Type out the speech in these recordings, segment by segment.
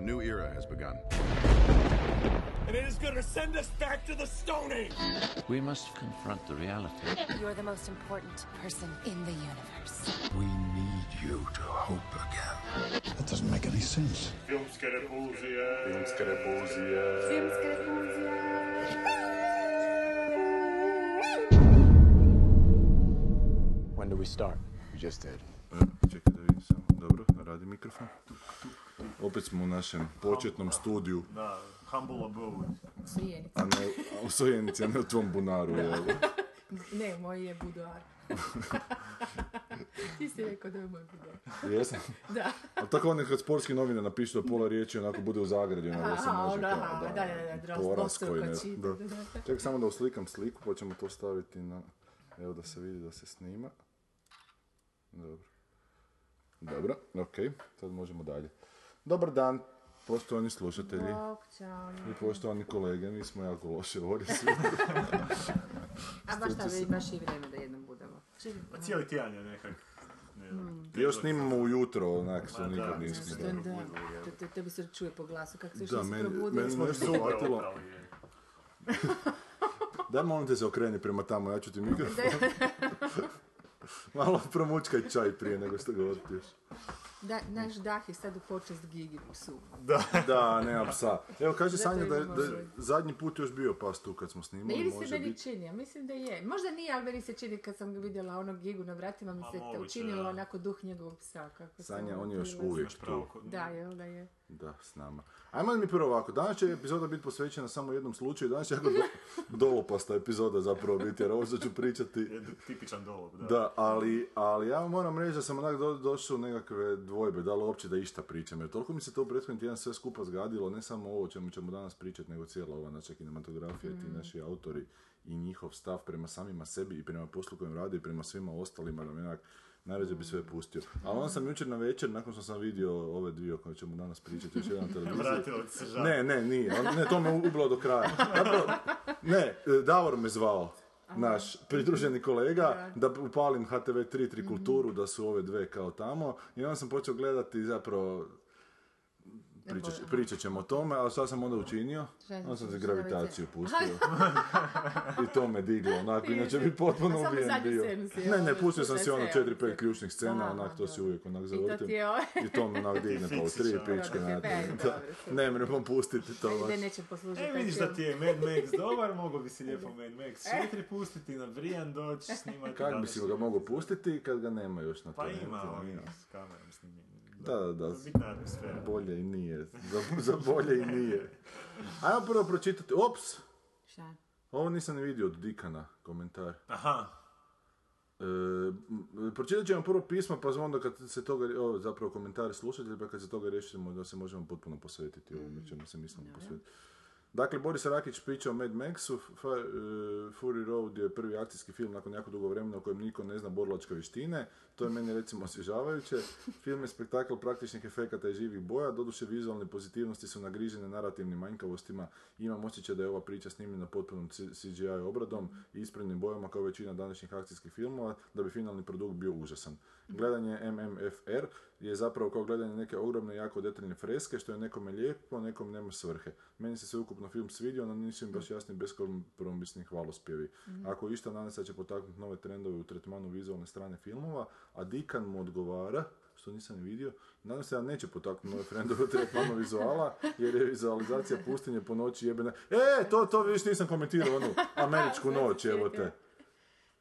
A new era has begun. And it is going to send us back to the Stone Age. We must confront the reality. You're the most important person in the universe. We need you to hope again. That doesn't make any sense. When do we start? We just did. Čekaj da vidim samo. Dobro, radi mikrofon. Opet smo u našem početnom studiju, Da, humble abode. a ne u Sojenici, a ne u tvom bunaru. jel? Ne, moj je budoar. Ti si rekao da je moj budoar. Jesam? Da. A tako oni kad sportski novine napišu da pola riječi onako bude u zagradi, onako da se Aha, može kao, aha, da, da, da, poraz koji ne- čita, da. da, da. Čekaj samo da uslikam sliku, pa ćemo to staviti na, evo da se vidi da se snima. Dobro. Dobro, ok, sad možemo dalje. Dobar dan, poštovani slušatelji Bog, čao. i poštovani kolege, mi smo jako loše ovdje svi. A baš da bi baš i vrijeme da jednom budemo. Pa cijeli tjedan je nekak... Ne znam, Još snimamo ujutro, onak što da, nikad nismo. Da. da, to, tebi se čuje po glasu, kako se još Da, nisi meni- probudio. meni Smo nešto uhvatilo. Daj molim te se okreni prema tamo, ja ću ti mikrofon. Malo promučkaj čaj prije nego što ga otpiješ. Da, naš dah je sad u počest Gigi psu. Da, nema psa. Evo, kaže Sanja da, je- da je zadnji put još bio pas tu kad smo snimali, ili se meni biti. čini, ja mislim da je. Možda nije, ali meni se čini kad sam ga vidjela onog gigu na vratima, mi se učinilo da. onako duh njegovog psa. Kako Sanja, on je još uvijek tu. Da, jel da je. Da, s nama. Ajmo mi prvo ovako, danas će epizoda biti posvećena samo jednom slučaju, danas će jako do, dolopasta epizoda zapravo biti, jer ovo što ću pričati Je tipičan dolog, da. Da, ali, ali ja vam moram reći da sam onak do, došao u nekakve dvojbe, da li uopće da išta pričam, jer toliko mi se to u prethodni tjedan sve skupa zgadilo, ne samo ovo o čemu ćemo danas pričati, nego cijela ova naša kinematografija, ti naši autori i njihov stav prema samima sebi i prema poslu kojem rade i prema svima ostalima, da mi onak najrađe bi sve pustio. Ali onda sam jučer na večer, nakon što sam vidio ove dvije o kojima ćemo danas pričati, još jedan televiziji, Vratilo ti se žal. ne, ne, nije. On- Ne, to me ubilo do kraja. Zapravo, ne, e, Davor me zvao, naš pridruženi kolega, da upalim HTV3 Trikulturu, da su ove dve kao tamo. I onda sam počeo gledati zapravo Pričat, pričat ćemo o tome, ali šta sam onda učinio? Onda sam se gravitaciju pustio. I to me diglo, onako, inače bi potpuno ubijen bio. Ne, ne, pustio sam si ono slušaj, 4-5 scenu. ključnih scena, onak, to si uvijek onak I to zavrtim. ti je ovaj... I to me onak digne pa u tri pičke to. super. Ne mrem pustiti to baš. Da neće poslužiti. E, vidiš da ti je Mad Max dobar, mogo bi si lijepo Mad Max 4 pustiti, na Brian doći, snimati. Kako bi si ga mogao pustiti kad ga nema još na Pa ima nije? ovih s kamerom snimljenim. Da, da, da. Bitna atmosfera. Bolje i nije. Za, za bolje i nije. Ajmo prvo pročitati. Ops! Šta? Ovo nisam ni vidio od Dikana, komentar. Aha, E, pročitat ćemo prvo pismo, pa onda kad se toga, o, zapravo komentari slušatelji, pa kad se toga riješimo da se možemo potpuno posvetiti ovome čemu se mislimo posvetiti. Dakle, Boris Rakić priča o Mad Maxu. Fa, e, Fury Road je prvi akcijski film nakon jako dugo vremena u kojem niko ne zna borlačke vještine. To je meni recimo osvježavajuće. Film je spektakl praktičnih efekata i živih boja. Doduše vizualne pozitivnosti su nagrižene narativnim manjkavostima. Imam osjećaj da je ova priča snimljena potpunom CGI obradom i ispravnim bojama kao većina današnjih akcijskih filmova, da bi finalni produkt bio užasan. Gledanje MMFR je zapravo kao gledanje neke ogromne, jako detaljne freske, što je nekome lijepo, nekom nema svrhe. Meni se sveukupno film svidio, no nisu im baš jasni beskompromisni hvalospjevi. Ako išta, nadam se da će potaknuti nove trendove u tretmanu vizualne strane filmova, a Dikan mu odgovara, što nisam ni vidio, nadam se da neće potaknuti nove trendove u tretmanu vizuala, jer je vizualizacija pustinje po noći jebena. E, to, to vidiš nisam komentirao onu američku noć, evo te.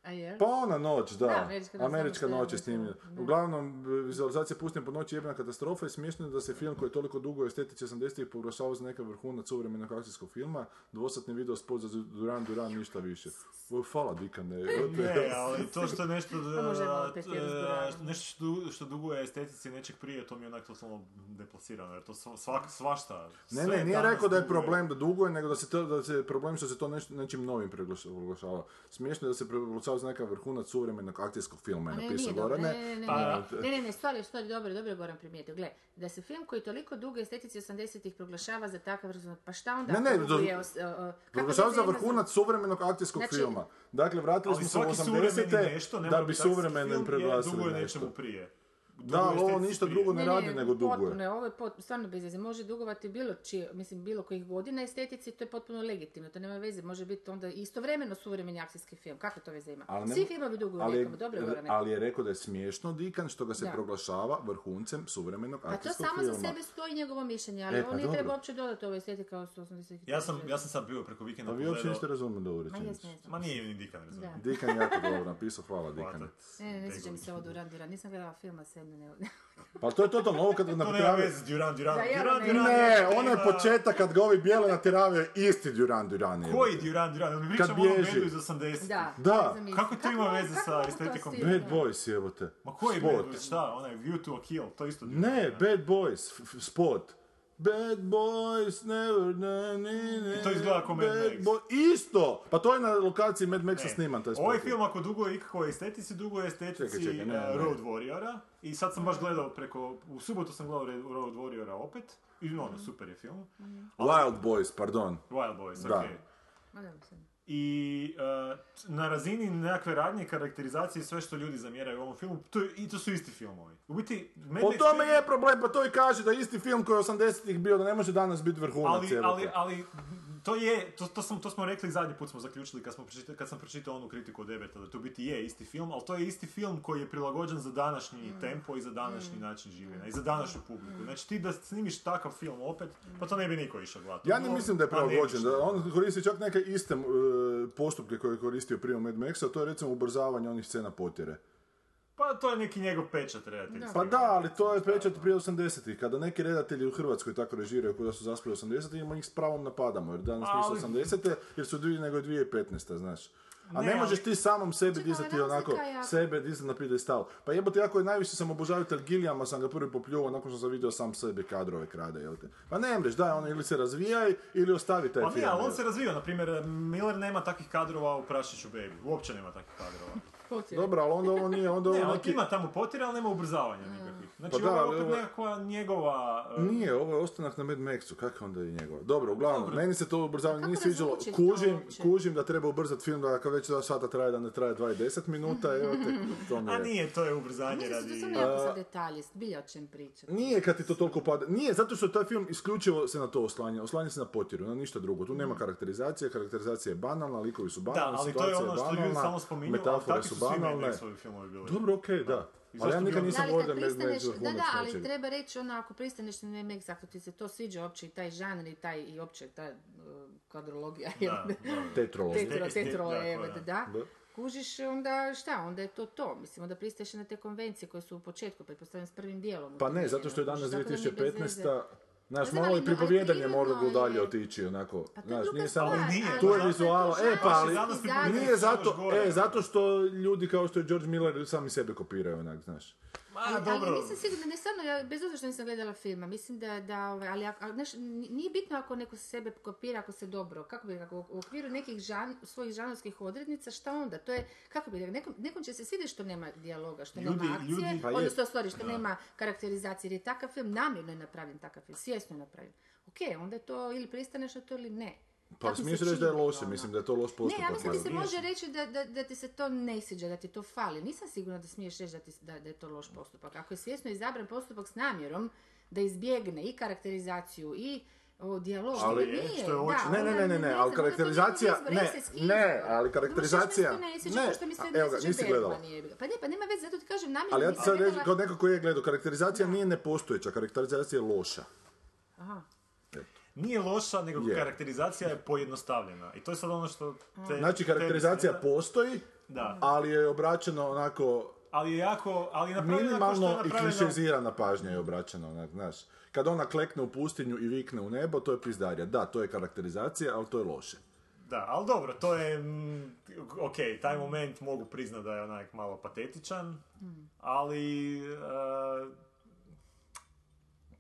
Je? Pa ona noć, da. Da, američka noć, Američka noć je snimljena. da. Uglavnom, vizualizacija pustinje po noći je jebena katastrofa i smiješno je da se film koji je toliko dugo estetici 80-ih proglašavao za neka vrhunac suvremenog akcijskog filma, dvosatni video spot za Duran Duran, ništa više. O, Hvala Dikane. ne, ali to što nešto, Pa da, s Duranom. nešto što, du- što duguje estetici nečeg prije, to mi je onak totalno deplasirano, jer to sva- svak, svašta. Ne, ne, nije rekao da je problem da duguje, nego da se to, da se problem što se to nečim novim proglaš- proglašava. Smiješno je da se proglašava za neka vrhunac suvremenog akcijskog filma, je napisao. Gorane. Ne, ne, ne, Pa, ne, ne, ne, ne, stvari, stvari, dobro, dobro, Goran primijetio. Gle, da se film koji toliko dugo estetici 80-ih proglašava za takav rezultat, pa šta onda? Ne, ne, do- je os- o- Proglašava za vrhunac suvremenog akcijskog Znači- filma. Dakle, vratili Ali smo se u svaki suvremeni 80-te nešto, ne da bi biti akcijski suvremenim film, je proglasili duguje nešto. nečemu prije. Da, ali ovo ništa prije. drugo ne radi nego duguje. Potpuno je, ovo je pot- stvarno bez veze. Može dugovati bilo čije, mislim, bilo kojih godina estetici, to je potpuno legitimno, to nema veze. Može biti onda istovremeno suvremeni akcijski film. Kakve to veze ima? Ali ne- Svi filmovi duguju ali, dobro je ali je rekao da je smiješno Dikan što ga se Da. proglašava vrhuncem suvremenog Pa to akcijskog samo filma. za sebe stoji njegovo mišljenje, ali E, pa on nije dobro. treba uopće dodati ovo estetika od 180. Ja sam, ja sam sad bio preko vikenda Pa vi uopće niste ovu Ma rečenicu. ne. Ma nije ni Dikan razumio. Dikan jako dobro napisao, hvala. Hvatac, Ne, ne, ne sjećam se ovo Duran Duran. Nisam gledala filma s jedne, ne... Pa to je totalno ovo kad ga To nema naprave... veze, Duran, Duran, Da, ja Duran, ne- Duran. Ne, ono je početak kad ga ovi bijele natjeravaju, isti Duran Duran je. Koji Duran, Duran? Mi pričamo o bendu iz 80. Da. Da. ne znam isto. Kako to ima veze sa to estetikom? Bad Boys jebote. Ma koji Spot. band? Šta? Onaj View to a Kill, to isto Duran. Ne, Bad Boys, spot. Bad boys never na, ni, ni, I to izgleda kao Mad bad Max. boy- Isto! Pa to je na lokaciji Mad Maxa Ne. sniman taj. Ovaj film ako duguje ikakvoj estetici, duguje estetici Čekaj, čekaj, ne, eh, ne. Road Warriora. I sad sam baš gledao preko, u subotu sam gledao Red- Road Warriora opet. I ono, super je film. Wild Boys, pardon. Wild Boys, Da. okej. Dobro sam. I eh, na razini nekakve radnje, karakterizacije sve što ljudi zamjeraju u ovom filmu, to, je- i to su isti filmovi. U biti, Mad Po Max tome je problem, pa to i kaže da isti film koji je 80-ih bio, da ne može danas biti vrhunac. ali, jebote. ali, ali, to je, to, to, sam, to smo rekli zadnji put smo zaključili kad, smo pročita- kad sam pročitao onu kritiku od Debeta, da to biti je isti film, ali to je isti film koji je prilagođen za današnji tempo i za današnji način življenja i za današnju publiku. Znači ti da snimiš takav film opet, pa to ne bi niko išao gledati. Ja ne No, mislim da je pa prilagođen, da on koristi čak neke iste e, postupke koje je koristio prije u Mad Maxa, to je recimo ubrzavanje onih scena potjere. Pa to je neki njegov pečat redatelj. Pa da, ali to je pečat prije 80-ih. Kada neki redatelji u Hrvatskoj tako režiraju koji su zaspali 80-ih, ima ih s pravom napadamo, jer danas nisu Ali- 80-te, jer su dvije nego 2015 znaš. A ne, Ne, možeš ti samom sebi dizati onako, jako- sebe dizati na pidestal. Pa jebote, jako je najviše sam obožavitelj Gilijama, sam ga prvi popljuvao nakon što sam vidio sam sebi kadrove krade, jel te. Pa ne mreš, daj, ono, ili se razvijaj, ili ostavi taj Pa film. nije, ali on se razvio, na primjer, Miller nema takvih kadrova u Prašiću Baby, uopće nema takvih kadrova. Potjera. Dobro, ali onda ovo nije, onda Ne, ovo neki... ima tamo potjera, ali nema ubrzavanja nikakvih. Znači, Pa da, ovo je opet ovo- nekakva njegova... uh, Nije, ovo je ostanak na Mad Maxu, kako onda je njegova? Dobro, uglavnom, Dobro. meni se to ubrzavanje Kako nije sviđalo, kužim, kužim da treba ubrzati film, da kad već dva sata traje, da ne traje 2 i 10 minuta, evo te, to mi A je. nije, to je ubrzanje Mislim radi... su to jako sad detalji, bilja o čem pričati. Nije kad ti to toliko pada, nije, zato što taj film isključivo se na to oslanja, oslanja se na potjeru, na ništa drugo, tu nema karakterizacije, karakterizacija je banalna, likovi su Da, banalni, ali to je situacija ono banalna, metafore su banalne. Dobro, okej, da. I Ali ja nikad nisam Da, ali govorio kad da pristaneš, da, da, ali nečega. treba reći ono, ako pristaneš na Max, ako ti se to sviđa uopće i taj žanr i taj, i uopće ta uh, kadrologija, Da, da. Tetrologija. tetro, Este- tetro, da. Kužiš, onda šta, onda je to to. Mislim, onda pristaješ na te konvencije koje su u početku, pretpostavljam s prvim dijelom. Pa ne, zato što je danas Kužiš, tako da nije bez veze. 2015. Znaš, malo i pripovjedanje je- dalje otići, onako. Pa Znaš, nije samo... nije, Tu je to e pa ali... Nije zato, e, zato što ljudi kao što je George Miller sami sebe kopiraju, onak, znaš. Ma, Ali, dobro. ali nisam sigurna, ne stvarno, ja, bez obzira što nisam gledala filma, mislim da, da ovaj, ali, ako- znaš, nije bitno ako neko sebe kopira, ako se dobro, kako bi rekao, u okviru nekih žan, svojih žanrovskih odrednica, šta onda? To je, kako bi rekao, nekom, nekom će se svidjeti što nema dijaloga, što Ljudi- nema akcije, ljudi- Pa odnosno, stvari, što nema karakterizacije, jer je takav film, namjerno je napravljen takav film, svjesno je napravljen. Ok, onda je to ili pristaneš na to ili ne. Pa smiješ reći da je loše, ono. mislim da je to loš postupak. Ne, ja mislim da ti se može reći da, da, da ti se to ne sviđa, da ti to fali. Nisam sigurna da smiješ reći da, ti, da, da je to loš postupak. Ako je svjesno izabran postupak s namjerom da izbjegne i karakterizaciju i o, dijalog, Ali- nije, što je da, očito. Ne, ne, ne, ne, ne, ali karakterizacija, ne, ne, ali karakterizacija, ne, evo ga, nisi gledala. Pa ne, pa nema veze, zato ti kažem namjerno Ali ja ti sad reći, kao neko koji je gledao, karakterizacija nije nepostojeća, karakterizacija je loša. Aha. Nije loša, nego Je. karakterizacija je pojednostavljena. I to je sad ono što... Te, Znači, karakterizacija te- postoji, Da. ali je obraćeno onako Ali je jako... Ali je kao što je minimalno i napravljeno... klišezirana pažnja je obraćena, onak, znaš. Kad ona klekne u pustinju i vikne u nebo, to je pizdarija. Da, to je karakterizacija, ali to je loše. Da, ali dobro, to je... Mm, ok, taj moment mogu priznat da je onak malo patetičan, ali... e,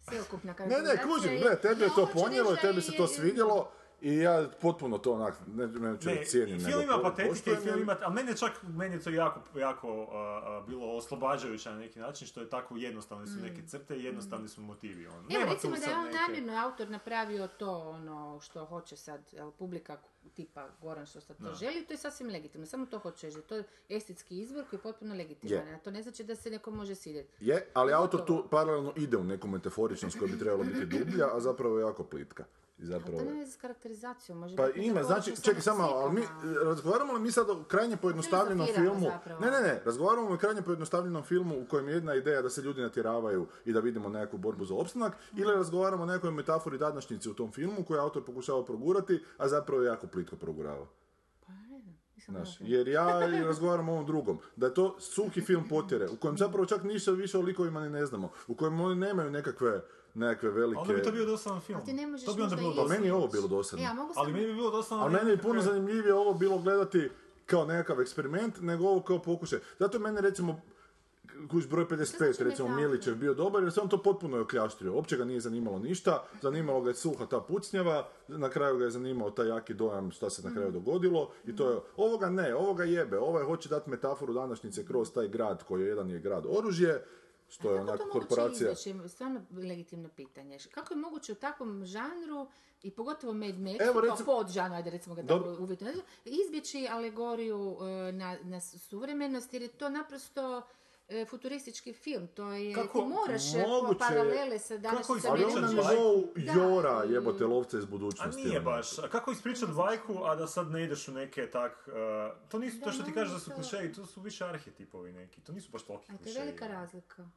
Sveukupna Ne, ne, kužim, ne, tebi je to ponijelo tebi se to je- svidjelo I ja potpuno to onak, ne, Ne, reći cijenim, i film ima patetike, film ima, ali meni je čak, meni je to jako, jako a, bilo oslobađajuće na neki način, što je tako jednostavne su neke crte i jednostavni su motivi. Ono. Mm. Evo Nema recimo da je on neke- namjerno autor napravio to ono što hoće sad, jel, publika tipa Goran što sad to želi, to je sasvim legitimno. Samo to hoće reći, da je to estetski izbor koji je potpuno legitiman. Je. A to ne znači da se neko može sidjeti. Je, ali autor tu paralelno ide u neku metaforičnost koja bi trebala biti dublja, a zapravo je jako plitka. I zapravo... To nema veze s karakterizacijom, može Pa ima, znači, čekaj samo ali mi slikama. razgovaramo li mi sad o krajnje pojednostavljenom filmu? zapravo. Ne, ne, ne, razgovaramo o krajnje pojednostavljenom filmu u kojem je jedna ideja da se ljudi natjeravaju i da vidimo nekakvu borbu za opstanak, ili razgovaramo o nekoj metafori današnjici u tom filmu koju autor pokušava progurati, a zapravo je jako plitko progurava. Pa Znaš, jer ja razgovaram o ovom drugom. Da je to suhi film potjere, u kojem zapravo čak ništa više o likovima ni ne znamo. U kojem oni nemaju nekakve, nekakve velike... A Onda bi to bio dosadan film. Ali ti ne možeš to bi onda bilo Pa dosadno. meni je ovo bilo dosadno. E, a mogu sam... Ali meni bi bilo dosadno... Ali meni je puno zanimljivije ovo bilo gledati kao nekakav eksperiment, nego ovo kao pokušaj. Zato je meni recimo kuć broj 55, znači recimo? Milićev bio dobar jer se on to potpuno je okljaštrio. Uopće ga nije zanimalo ništa, zanimalo ga je suha ta pucnjava, na kraju ga je zanimao taj jaki dojam šta se na kraju dogodilo i to je, ovoga ne, ovoga jebe, ovaj hoće dati metaforu današnjice kroz taj grad koji je jedan je grad oružje, što je onako moguće korporacija. izbjeći? Stvarno legitimno pitanje. Kako je moguće u takvom žanru i pogotovo Mad Max, Evo, kao recimo- pod žanru, ajde recimo ga Dobro. tako uvjetno, izbjeći alegoriju e, na, na suvremenost, jer je to naprosto futuristički film. To je, Kako ti moraš e, moguće- paralele sa današnjim kako nivou Da, Jora i- jebote lovca iz A budućnosti. nije ono. baš. A kako ispričat bajku, a da sad ne ideš u neke tak... uh, to nisu Da, to što ti kažeš da su to- klišeji, to su više arhetipovi neki. To nisu baš toliki A to je klišeji. velika razlika.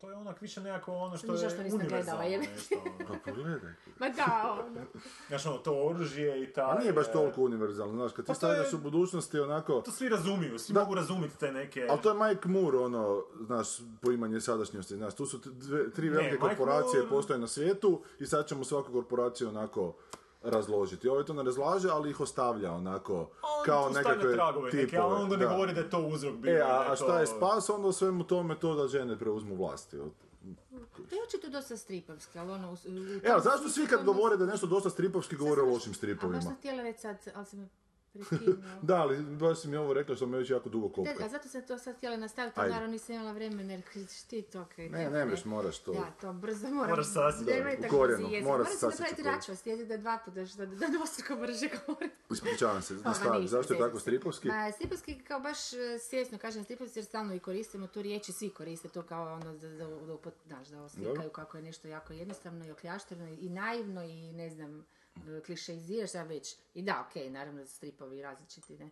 To je onak više nekako ono što je nisam gledala, univerzalno jebe. nešto. ono. Pa pogledaj. Ma da, ono. Znaš ono, to oružje i taj... A nije baš e, toliko univerzalno, znaš, kad ti Pa to je- stavljaš u budućnosti onako... To svi razumiju, svi Da. mogu razumjeti te neke... Ali to je Mike Moore, ono, znaš, poimanje sadašnjosti, znaš, tu su dve, tri velike Mike korporacije Moore- postoje na svijetu i sad ćemo svaku korporaciju onako razložiti. Ovaj to ne razlaže, ali ih ostavlja onako, On kao nekakve tragove neke, tipove. ali onda ne da. govori da je to uzrok bio. E, a, a to- šta je spas, onda u svemu tome to da žene preuzmu vlasti. od- To je očito dosta stripovski, ali ono... u- u- u Evo, zašto svi kad to govore da je nešto dosta stripovski, govore o lošim A baš stripovima? sam htjela reći sad, ali sam. Da, ali baš si mi ovo rekla što me već jako dugo Da, kopka. a zato sam to sad htjela nastaviti, Ajde. naravno nisam imala vremena jer ti to okej. Ne, ne mreš, moraš to. Da, to brzo moram. Moraš sasjeći. Nemoj U tako korijenu, brzi jezik. mora Moram se se sasjeći napraviti u korijenu. račun, sjedi da dva puta, da, da dvostruko brže govorim. Ispričavam se, Pa, nastavi. Zašto je tako stripovski? Ma, stripovski kao baš e, svjesno kažem stripovski jer stalno i koristimo tu riječi, svi koriste to kao ono da, da, da, znaš, da oslikaju kako je nešto jako jednostavno i okljaštreno i naivno i ne znam, klišeiziraš sad već. I da, okej, naravno da stripovi različiti, ne.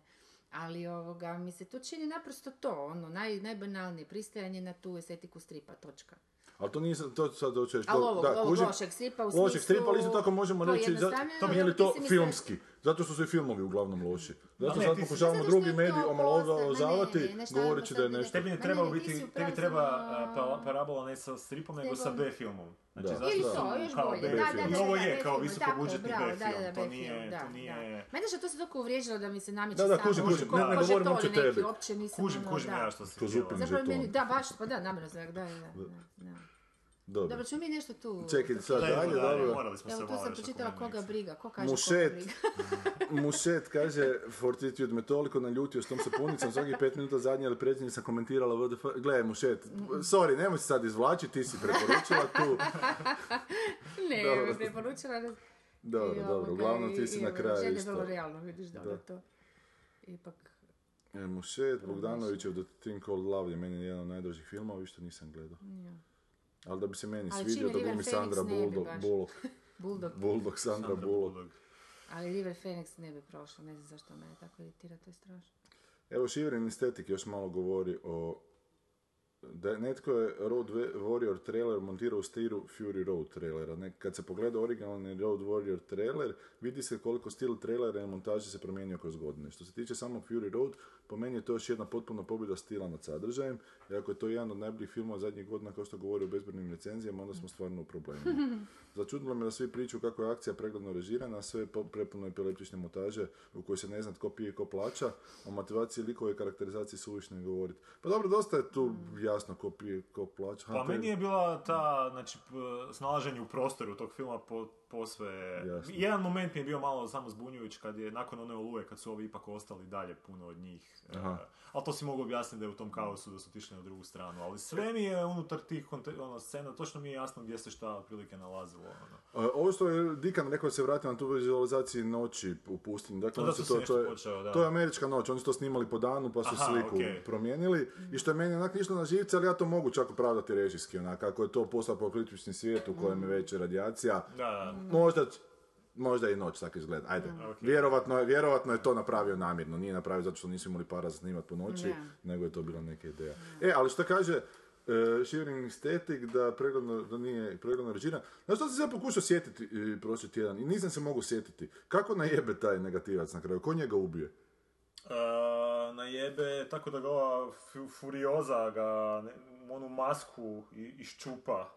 Ali ovoga, mi se to čini naprosto to, ono, naj, najbanalnije, pristajanje na tu estetiku stripa, točka. Ali to nisam, to sad. Ali to- ovog, da, ovog kužim. lošeg stripa u Lošeg smislu stripa, ali isto tako možemo reći, za, to nije li to filmski? Zato što su i filmovi uglavnom loši. Zato sad pokušavamo drugi je to medij posta- omalovažavati, govoreći da je nešto... Tebi ne treba biti, tebi treba pa- parabola ne sa stripom, nego sa B-filmom. Znači, Da. zašto Ili su to, još kao bolje. Da, da, film? da, I ovo je kao visoko budžetni B-film, to nije, da, to nije... Mene što to se toliko uvriježilo da mi se nameće Da, da, kužim, kužim. Ne, govorim uopće neki, tebi. Kužim, kužim ja što si htjela. da, baš, pa da, namjerno da, da, da. Dobro. Dobro, ćemo mi nešto tu... Čekaj, sad dalje, dalje, dobro. morali smo se Evo, tu sam pročitala koga briga. Ko kaže Mušet. koga briga? Mušet kaže, Fortitude me toliko naljutio s tom sapunicom, svakih pet minuta zadnje ili predsjednje sam komentirala WDF. Gledaj, Mušet, sorry, nemoj se sad izvlačiti, ti si preporučila tu. Ne, Dobro. preporučila. Dobro, i dobro, uglavnom ti si i na kraju žene isto. vrlo realno, vidiš da to... Ipak... E, Mušet, Bogdanovićev The Thing Called Love je meni jedan od najdražih filmova, što nisam gledao. Ali da bi se meni Ali svidio da glumi Phoenix Sandra bi Bulldog. Bullock, Bulldog. Bulldog, Sandra Sandra Bullock. Bullock. Ali River Phoenix ne bi prošlo, ne znam zašto me tako iritira, to je strašno. Evo Shivering Aesthetic još malo govori o da netko je Road Warrior trailer montirao u stilu Fury Road trailera. Ne, kad se pogleda originalni Road Warrior trailer, vidi se koliko stil trailera i montaže se promijenio kroz godine. Što se tiče samog Fury Road, po meni je to još jedna potpuna pobjeda stila nad sadržajem. I ako je to jedan od najboljih filmova zadnjih godina, kao što govori o bezbrojnim recenzijama, onda smo stvarno u problemu. Začudilo me da svi pričaju kako je akcija pregledno režirana, a sve je prepuno epileptične montaže u kojoj se ne zna tko pije i ko plaća, o motivaciji likova i karakterizaciji suvišno je govoriti. Pa dobro, dosta je tu jasno ko pije, ko plaća. Pa meni je bila ta, znači, snalaženje u prostoru tog filma po, posve... Jasno. Jedan moment mi je bio malo samo zbunjujuć kad je nakon one oluje, kad su ovi ipak ostali dalje puno od njih. e, Aha. ali to si mogu objasniti da je u tom kaosu da su otišli na drugu stranu. Ali sve mi je unutar tih ono, scena, točno mi je jasno gdje se šta otprilike nalazilo. Ono. Ovo što je Dikan rekao da se vratio na tu vizualizaciji noći u pustinji. Dakle, Da, oni to to, je, počeo, da. to je američka noć, oni su to snimali po danu pa su Aha, sliku okej. promijenili. I što je meni onak išlo na živce, ali ja to mogu čak opravdati režijski, onak, kako je to postapokaliptični svijet u kojem je već radijacija. Da, da. Možda, možda i noć tako izgleda, ajde. Vjerovatno, je, vjerovatno je to napravio namjerno, nije napravio zato što nisu imali para za snimat po noći, Da. nego je to bila neka ideja. E, ali što kaže uh, Shivering Aesthetic da, pregledno, da nije pregledno režiran. Znaš što sam se ja pokušao sjetiti uh, prošli tjedan i nisam se mogu sjetiti. Kako najebe taj negativac na kraju? Ko njega ubije? Uh, najebe, tako da ga ova fu- Furioza ga, ne, onu masku i- iščupa.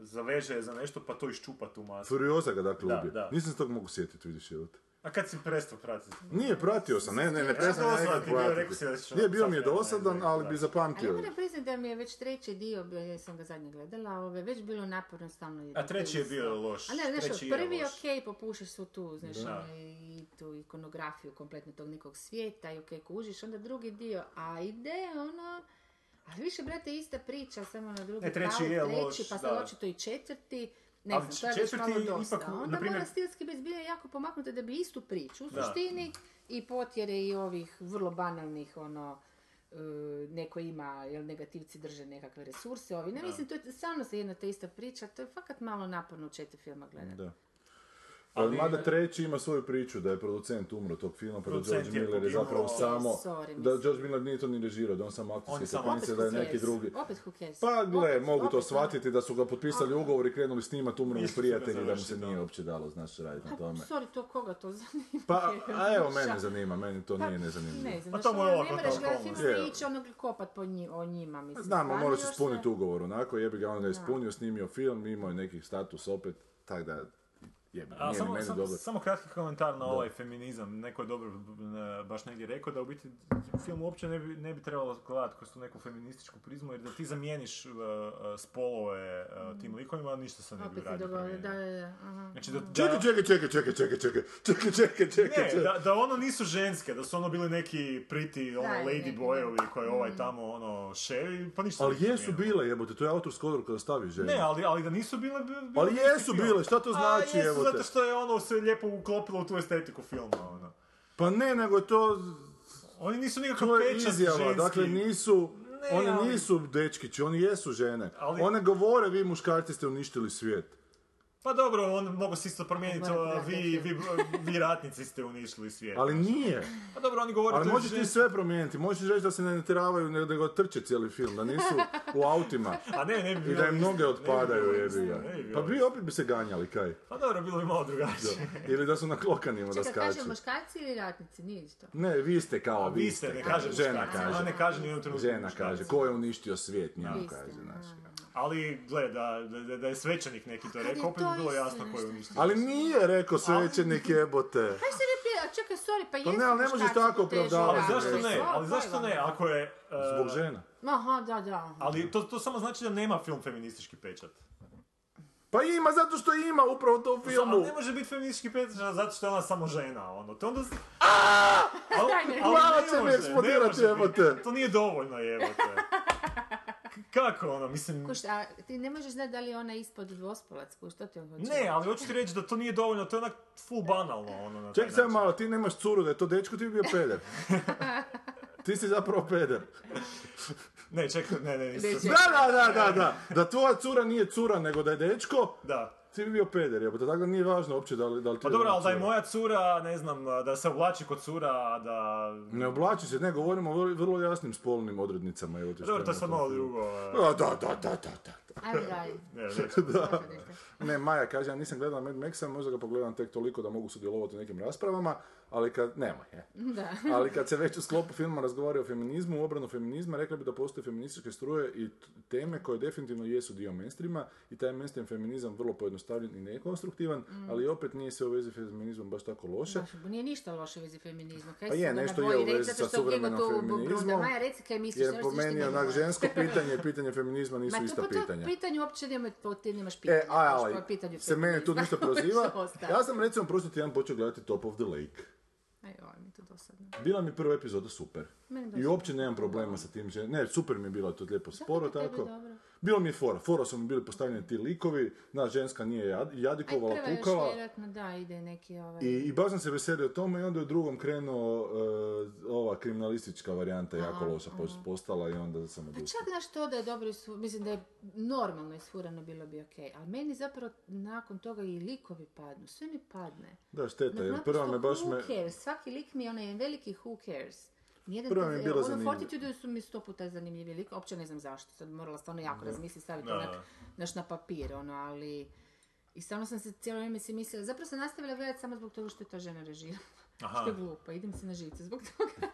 Zaveže je za nešto pa to iščupa tu masku. Furioza ga dakle Da, ubije. da. Nisam se tog mogu sjetiti, vidiš život. A kad si prestao pratiti? Nije, pratio sam, ne, ne, ne, prestam ja bio, pratiti. Nije, bio mi je sad ne, ne, dosadan, ne, ali bi Ali ja zapamtio. moram priznati da mi je već treći dio, bio, jer sam ga zadnje gledala, ove, već bilo naporno stalno A treći je bio loš. A ne, znaš, treći je prvi je okej, popušiš su tu, znaš, ono, i tu ikonografiju kompletno tog nekog svijeta i okej, kužiš, onda drugi dio, a ide, ono, ali više, brate, ista priča, samo na drugi Ne, treći pravi, je treći, loš, pa sad očito i četvrti, ne znam, to je već malo dosta. ipak, Onda na primjer- mora stilski biti zbilja jako pomaknuti da bi istu priču, u suštini, i potjere i ovih vrlo banalnih, ono, e, neko ima, jel negativci drže nekakve resurse, ovi, ne mislim, to je stvarno se jedna te ista priča, to je fakat malo naporno u četiri filma gledati. Ali- mada treći ima svoju priču da je producent umro tog filma, pa da George je Miller je zapravo samo, Sorry, da. George Miller nije to ni režirao, da on samo aktorske sekvence, da je neki drugi. Opet? Pa gle, Opet- mogu to opet, shvatiti da su ga potpisali ugovor i krenuli snimat umro mu ga prijatelji, da mu se nije uopće dalo, znaš, raditi na Pa, tome. sorry, to koga to zanima? Pa, a evo, mene zanima, meni to Pa, nije nezanimljivo. Ne znam, Pa to mu je ono, olako ne ići ono kopat po nji, o njima, mislim. Znam, a stvarno moraš ispuniti ugovor onako, jebi ga, on ga ispunio, snimio film, imao je neki status opet, tak da, jebi ga, A, nije ni samo, meni samo, dobro. samo kratki komentar na ovaj feminizam. Neko je dobro e, baš negdje rekao da u biti film uopće ne bi, ne bi trebalo gledati kroz tu neku feminističku prizmu, jer da ti zamijeniš e, spolove e, tim likovima, ništa se ne bi dogodilo, da, da, da. aha. Znači da, Čekaj, čekaj, čekaj, čekaj, čekaj, čekaj, čekaj, čekaj, čekaj, Ne, da, da ono nisu ženske, da su ono bili neki pretty, ono, Da, lady boyovi koje ovaj tamo, ono, ševi, pa ništa Ali jesu bile, jebote, to je autorsko odluka da stavi žene. Ne, ali, ali da nisu bile... bi- bilo Ali jesu bile, šta to znači, A, jesu, evo zato što je ono se lijepo uklopilo u tu estetiku filma, ono. Pa ne, nego to, Oni nisu nikakav to je pečat izjava, ženski. dakle nisu, Ne, oni ali- nisu dečkići, oni jesu žene. Ali- One govore, vi muškarci ste uništili svijet. Pa dobro, on mogu se isto promijeniti, vi, vi, vi ratnici ste uništili svijet. Ali nije. Pa dobro, oni govore Ali možeš ti sve promijeniti, možeš reći da se ne natjeravaju, nego trče cijeli film, da nisu u autima. A ne, ne bi I da im isto, noge ne bi otpadaju, bilo jebi ga. ne bi bilo Pa bi isto. opet bi se ganjali, kaj? Pa dobro, bilo bi malo drugačije. Ili da su na klokanima da Čekaj, skaču. kaže muškarci ili ratnici, nije isto. Ne, vi ste kao, vi ste, ne kaže Žena kaže. ona ne kaže ni u jednom trenutku Žena kaže, ko je uništio svijet, njemu Vi kaže, znaš. Ali, gle, da, da, da je svećenik neki to rekao, opet bi bilo jasno ko je uništio. Ali nije rekao svećenik jebote. Kaj se ne prije, a čekaj, sorry, pa jesu ne, ali ne možeš tako opravdavati. Ali zašto ne? Ali zašto ne? Ako je... e, Zbog žena. Aha, da, da. Ali to, to samo znači da nema film feministički pečat. Pa ima, zato što ima upravo to u filmu. Ali ne može biti feministički pečat zato što je ona samo žena, ono. To onda... Daj, ne. Glava će mi eksplodirati, jebote. To nije dovoljno, jebote. Kako ono, mislim... Kuš, a ti ne možeš znati da li je ona ispod dvospolac, kuš, što ti on hoće? Ne, ali hoću ti reći da to nije dovoljno, to je onak full banalno, ono, na taj Čekaj samo način. malo, ti nemaš curu da je to dečko, ti bi bio peder. ti si zapravo peder. Ne, čekaj, ne, ne, nisam. Da, da, da, da, da. Da tvoja cura nije cura, nego da je dečko, Da. Ti bi bio peder, jebote. Tako da nije važno uopće da li, da li ti Pa dobro, ali da je moja cura, ne znam, da se oblači kod cura, da... Ne oblači se, ne, govorimo o vrlo, vrlo jasnim spolnim odrednicama. Evo te Pa Dobro, to je sad malo drugo. e. A, da, da, da, da, da, Ajde dalje. Ne. Ne, Maja kaže, ja nisam gledala Mad Maxa, možda ga pogledam tek toliko da mogu sudjelovati u nekim raspravama, ali kad, nemoj, je. Da. Ali kad se već u sklopu filma razgovara o feminizmu, u obranu feminizma, rekla bi da postoje feminističke struje i teme koje definitivno jesu dio mainstreama i taj mainstream feminizam vrlo pojednostavljen i nekonstruktivan, Mm. ali opet nije se u vezi feminizmom baš tako loše. Baš, nije ništa loše u vezi feminizma. Kaj Pa je, nešto je u vezi sa suvremenom feminizmom. Maja, reci kaj misliš, Jer po meni onak žensko pitanje i pitanje feminizma nisu Ma ista to pitanja. to pitanju uopće nema, ti nemaš. E, a, baš ali, po pitanju se mene tu nešto proziva. Ja sam recimo prošli tjedan počeo gledati Top of the Lake. Aj, oj, mi je to dosadno. Bila mi prva epizoda super. I uopće nemam problema sa tim. Ne, super mi je bilo to lijepo sporo tako. dobro? Bilo mi je fora. Fora su mi bili postavljeni ti likovi. Znaš, ženska nije jad, Aj, jadikovala, još kukala. vjerojatno, da, ide neki ovaj... I, I baš sam se veselio tome i onda je u drugom krenuo e, ova kriminalistička varijanta jako loša pos- postala i onda sam Pa odustao. čak znaš to da je dobro, mislim da je normalno isfurano bilo bi okej, ali meni zapravo nakon toga i likovi padnu, sve mi padne. Da, šteta, jer prva me baš who me... cares, svaki lik mi je onaj veliki who cares. Nijedan Prva te- mi je bila ono, zanimljiva. Fortitude su mi sto puta zanimljivi lik, uopće ne znam zašto, sad morala stvarno jako razmisliti, staviti Da. onak, naš na papir, ono, ali... I stvarno sam se cijelo vrijeme si mislila, zapravo sam nastavila gledati samo zbog toga što je ta žena režirala. Aha. Što je glupo, idem se na živce zbog toga.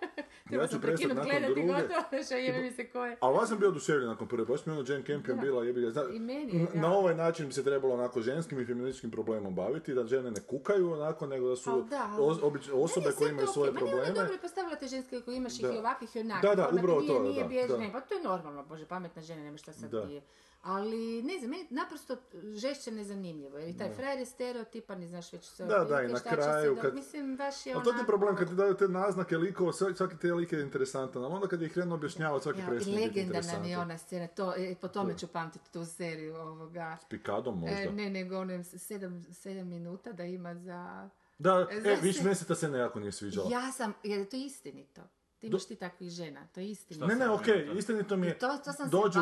Ja Treba sam prekinut gledati druge. gotovo, što jebe mi se koje. Ali vas sam bio oduševljen nakon prve, baš mi je ono Jane Campion Da. bila, jebi ga, zna- I meni da. na ovaj način bi se trebalo onako ženskim i feminističkim problemom baviti, da žene ne kukaju onako, nego da su da, ali- os- obič- osobe Meni je koje imaju svoje ono probleme. dobro je postavila te ženske koje imaš ih Da. i ovakvih i onakvih. Da, da, upravo nije, to, nije da, bježna, da. pa to je normalno, bože, pametna žena, nema šta sad Da. ti... Ali, ne znam, meni naprosto žešće nezanimljivo, jer i taj frajer je stereotipan i znaš već sve Da, da, i na kraju kad- Mislim, baš je Ali to ti je problem, kad ti daju te naznake likova, svaki, te lik je interesantan, ali onda kad je krenuo objašnjavati, svaki Ja, prestane I biti legendarna mi je interesantan. ona scena, to, e, po tome ću pamtiti tu seriju ovoga. S pikadom možda. E, ne, nego onim sedam, sedam minuta da ima za... Da, E, e, znaš viš, se- meni se ta scena jako nije sviđala. Ja sam, jer je to istinito. Ti imaš ti takvih žena, to je istinito. Ne, ne, okej, istinito mi je, To- to sam se dođu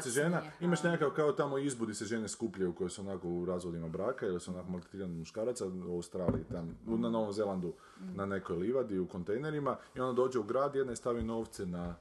se žena, smijeha. imaš nekakav kao tamo izbudi se žene skupljaju koje su onako u razvodima braka ili su onako maltretirani muškaraca u Australiji, tam, na Novom Zelandu, na nekoj livadi u kontejnerima i onda dođe u grad, jedna i stavi novce na,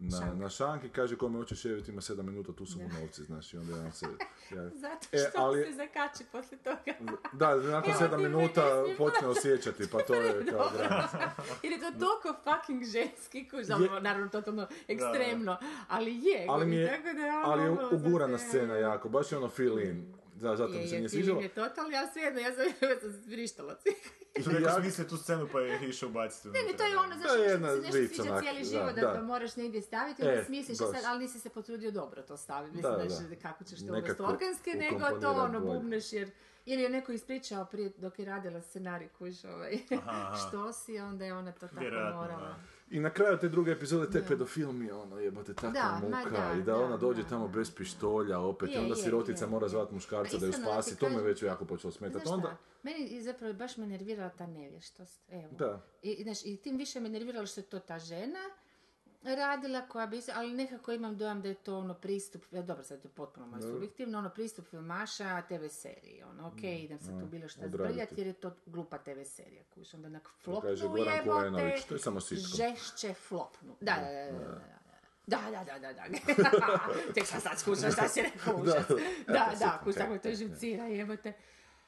na, na šank i kaže kome hoćeš ševiti ima sedam minuta, tu su mu novci, znaš, i onda on se... Ja, Zato E, što ali- se zakači poslije toga. da, nakon Evo sedam ti minuta meni počne osjećati, pa to je kao granica. Jer je to toliko fucking ženski, kuž, zapravo, naravno totalno ekstremno, ali je, Ali mi je, tako da je ono ali je za ugurana scena jako, baš je ono feel in. Da, zato mi se je, nije sviđalo. je totalno, ja svejedno, ja sam, ja sam vrištala Što neko smislio tu scenu pa je išao ubaciti Ne, ne, to je ono, znaš, To je što jedna ti se nešto sviđa cijeli da, život, da, da. to moraš negdje staviti, E, onda smisliš, baš. sad, ali nisi se potrudio dobro to staviti. Mislim, Da, znaš, da. kako ćeš to uvesti organski, nego to ono bubneš, jer ili je neko ispričao prije dok je radila scenarij kuš ovaj, što si, onda je ona to tako morala. I na kraju te druge epizode, te pedofil mi je ono, jebote, takva muka. da, I da da, ona dođe da, tamo bez pištolja opet, i Je, onda je, sirotica je, mora je. zvat muškarca Pa da ju spasi, to me već jako počelo smetati. Onda, meni je zapravo baš me nervirala ta nevještost. Evo. Da. I, i, znaš, I tim više me nerviralo što je to ta žena radila koja bi ali nekako imam dojam da je to ono pristup, ja, dobro sad je to potpuno moje subjektivno, ono pristup filmaša TV seriji, ono, ok, idem sad tu bilo šta Mm. odraditi. zbrljati jer je to glupa TV serija, kuš, onda onak flopnu jebote, to je samo sitcom. žešće flopnu. Da, da, da, da, da. Da, da, da, da, da. Tek sam sad skušala šta si rekao, užas. Da, da, kuš, tako to živcira, jebote.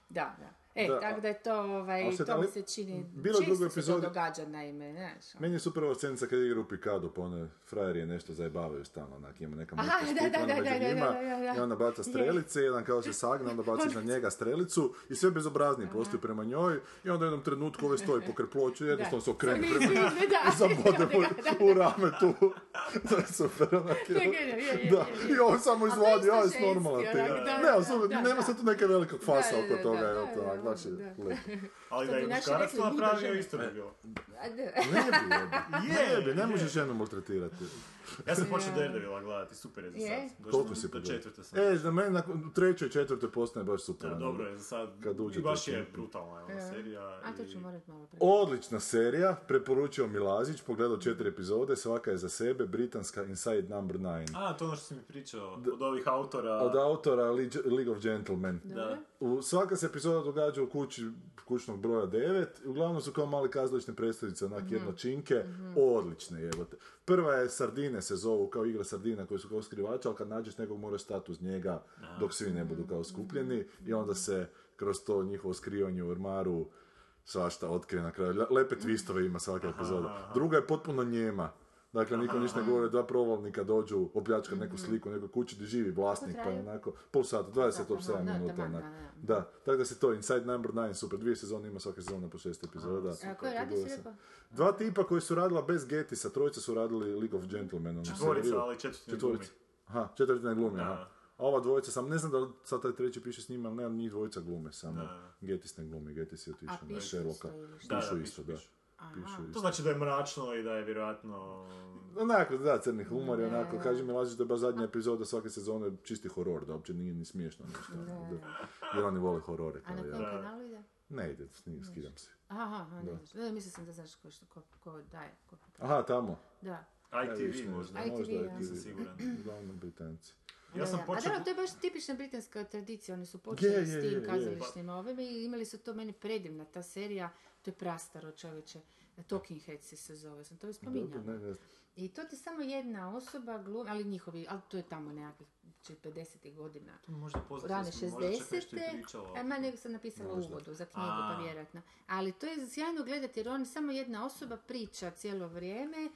Da, da. E, Da, tako da je to, ovaj, sad, to mi ali se čini, bilo često drugo se to epizodi- događa, naime, znaš. ono. Meni je super ova scenica kad igra u Pikadu, pa one frajerije nešto zajebavaju stalno, onak ima neka muška da, spikvana da, da, među da, da, njima, da, da, da. i onda baca strelice, jedan kao se sagne, onda baciš na njega strelicu i sve bezobrazniji postaju prema njoj i onda u jednom trenutku ove stoji pokraj ploču i jednostavno se okrene Svi prema njoj i zabode u rame tu. to je super, onak. Je, je, je, je, je, Da, je. i on samo izvadi, aj, ženski, normalno ti. Ne, nema se tu neke velikog fasa oko toga, da, to, onak, lep. Ali da je muškarac to napravio, isto bi bilo. Ajde. Ne bi. Ne bi, ne možeš ženu maltretirati. Ja sam počeo Daredevila gledati, super je za sad. Koliko si pogledao? četvrte sam. E, za mene nakon u trećoj i četvrtoj postane baš super. Da, ono. dobro je za sad. Kad uđete I baš je brutalna je serija. A to ću morat malo. Odlična serija, preporučio Milazić, pogledao četiri epizode, svaka je za sebe, britanska Inside Number 9. A, to je ono što si mi pričao, od ovih autora. Od autora League of Gentlemen. Da. U, svaka se epizoda događa događa u kući kućnog broja 9. Uglavnom su kao mali kazališne predstavnice, onak Mhm. jedno činke, odlične jebote. Prva je Sardine se zovu, kao igra Sardina koji su kao skrivača, ali kad nađeš nekog moraš stati uz njega dok svi ne budu kao skupljeni i onda se kroz to njihovo skrivanje u ormaru svašta otkrije na kraju. Le- Lepe twistove ima svaka epizoda. Druga je potpuno njema. Dakle, niko ništa ne govori, dva provalnika dođu opljačkat neku sliku u nekoj kući gdje živi vlasnik, pa je onako, pol sata, 27 Aha, da, minuta, taman, onak. da, tako da se to, Inside Number 9, super, dvije sezone ima svake sezone po šest epizoda. A ko je radio si rekao? Dva tipa koji su radila bez Getisa, trojica su radili League of Gentlemen. ono, Četvorica, ali četvrti. Četvorica. Aha, četvrti ne glumi, aha. A ova dvojica, sam ne znam da li sad taj treći piše s njima, ali ne, njih dvojica glume samo. Getis ne glumi, Getis je otišao na Sherlocka. Pišu isto, da. pišu. Pišu To znači da je mračno i da je vjerojatno... Onako, da, crni humor je onako, kaže mi Lazić da je baš zadnja epizoda svake sezone čisti horor, da uopće nije ni smiješno ništa. Da. Jer oni vole horore. A Kao na ja. kojem kanalu ide? Ne ide, skidam se. Aha, aha, ne znaš. Ne, mislio sam da znaš ko, što, ko, ko daje. Ko, Aha, tamo. da. ITV ne možda. ITV, možda ja. Nisam siguran. Uglavnom Britanci. Ja sam Da, da. počeo... A dobro, to je baš tipična britanska tradicija, oni su počeli Je, s je, tim kazališnim ovim i imali su to meni predivna, ta serija, to je prastaro čovječe, Talking Heads se zove, sam to i spominjala. Ne, ne. I to ti samo jedna osoba glumi, ali njihovi, ali to je tamo nekakvih 50. godina. Možda poznat Rane sam, možda čak nešto i 60. pričala. A ma nego sam napisala u Možda. uvodu za knjigu, A. pa vjerojatno. Ali to je sjajno gledati jer on samo jedna osoba priča cijelo vrijeme, e,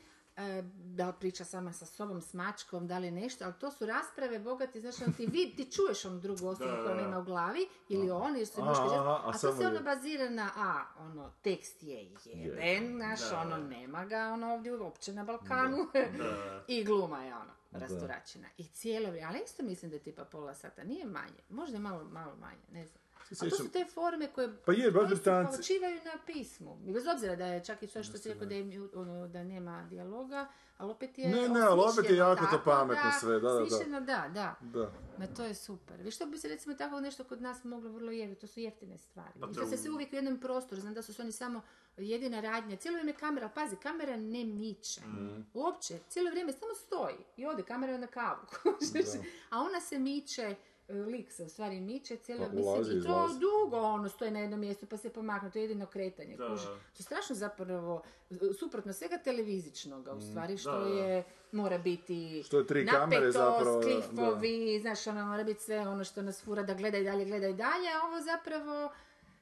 da li priča sama sa sobom, s mačkom, da li nešto, ali to su rasprave bogati, znaš, on ti, vid, ti čuješ onu drugu osobu koja ima u glavi, ili on, jer su muški a a to se ono je- bazira na, a, ono, tekst je jeben, znaš, Da, ono, nema ga, ono, ovdje uopće na Balkanu, Da. i gluma je ono, rasturačina. I cijelo vrijeme, ali isto mislim da je tipa pola sata, nije manje, možda je malo, malo manje, ne znam. A to su te forme koje Pa je, baš koje se Britanci. počivaju na pismu. I bez obzira da je čak i sve što si rekao da, ono, da nema dijaloga, ali opet je Ne, ne, ali opet je jako to pametno sve, da, da, da. smišljeno, da, da. Da. Ma to je super. Vi što bi se recimo tako nešto kod nas moglo vrlo jeftino, to su jeftine stvari. Pa I to se sve uvijek u jednom prostoru, znam da su oni samo jedina radnja, cijelo vrijeme kamera, pazi, kamera ne miče. Uopće, cijelo vrijeme samo stoji i ode kamera na kavu. A ona se miče, lik se u stvari miče cijelo, Pa mislim, i to izlazi. dugo ono stoji na jednom mjestu pa se pomakne, to je jedino kretanje. Da. kužiš. To je strašno zapravo e, suprotno svega televizičnoga u stvari, što Da, da. je, mora biti Što je tri kamere napetost, zapravo, da. klifovi, znaš, ono mora biti sve ono što nas fura da gledaj dalje, gledaj dalje, a ovo zapravo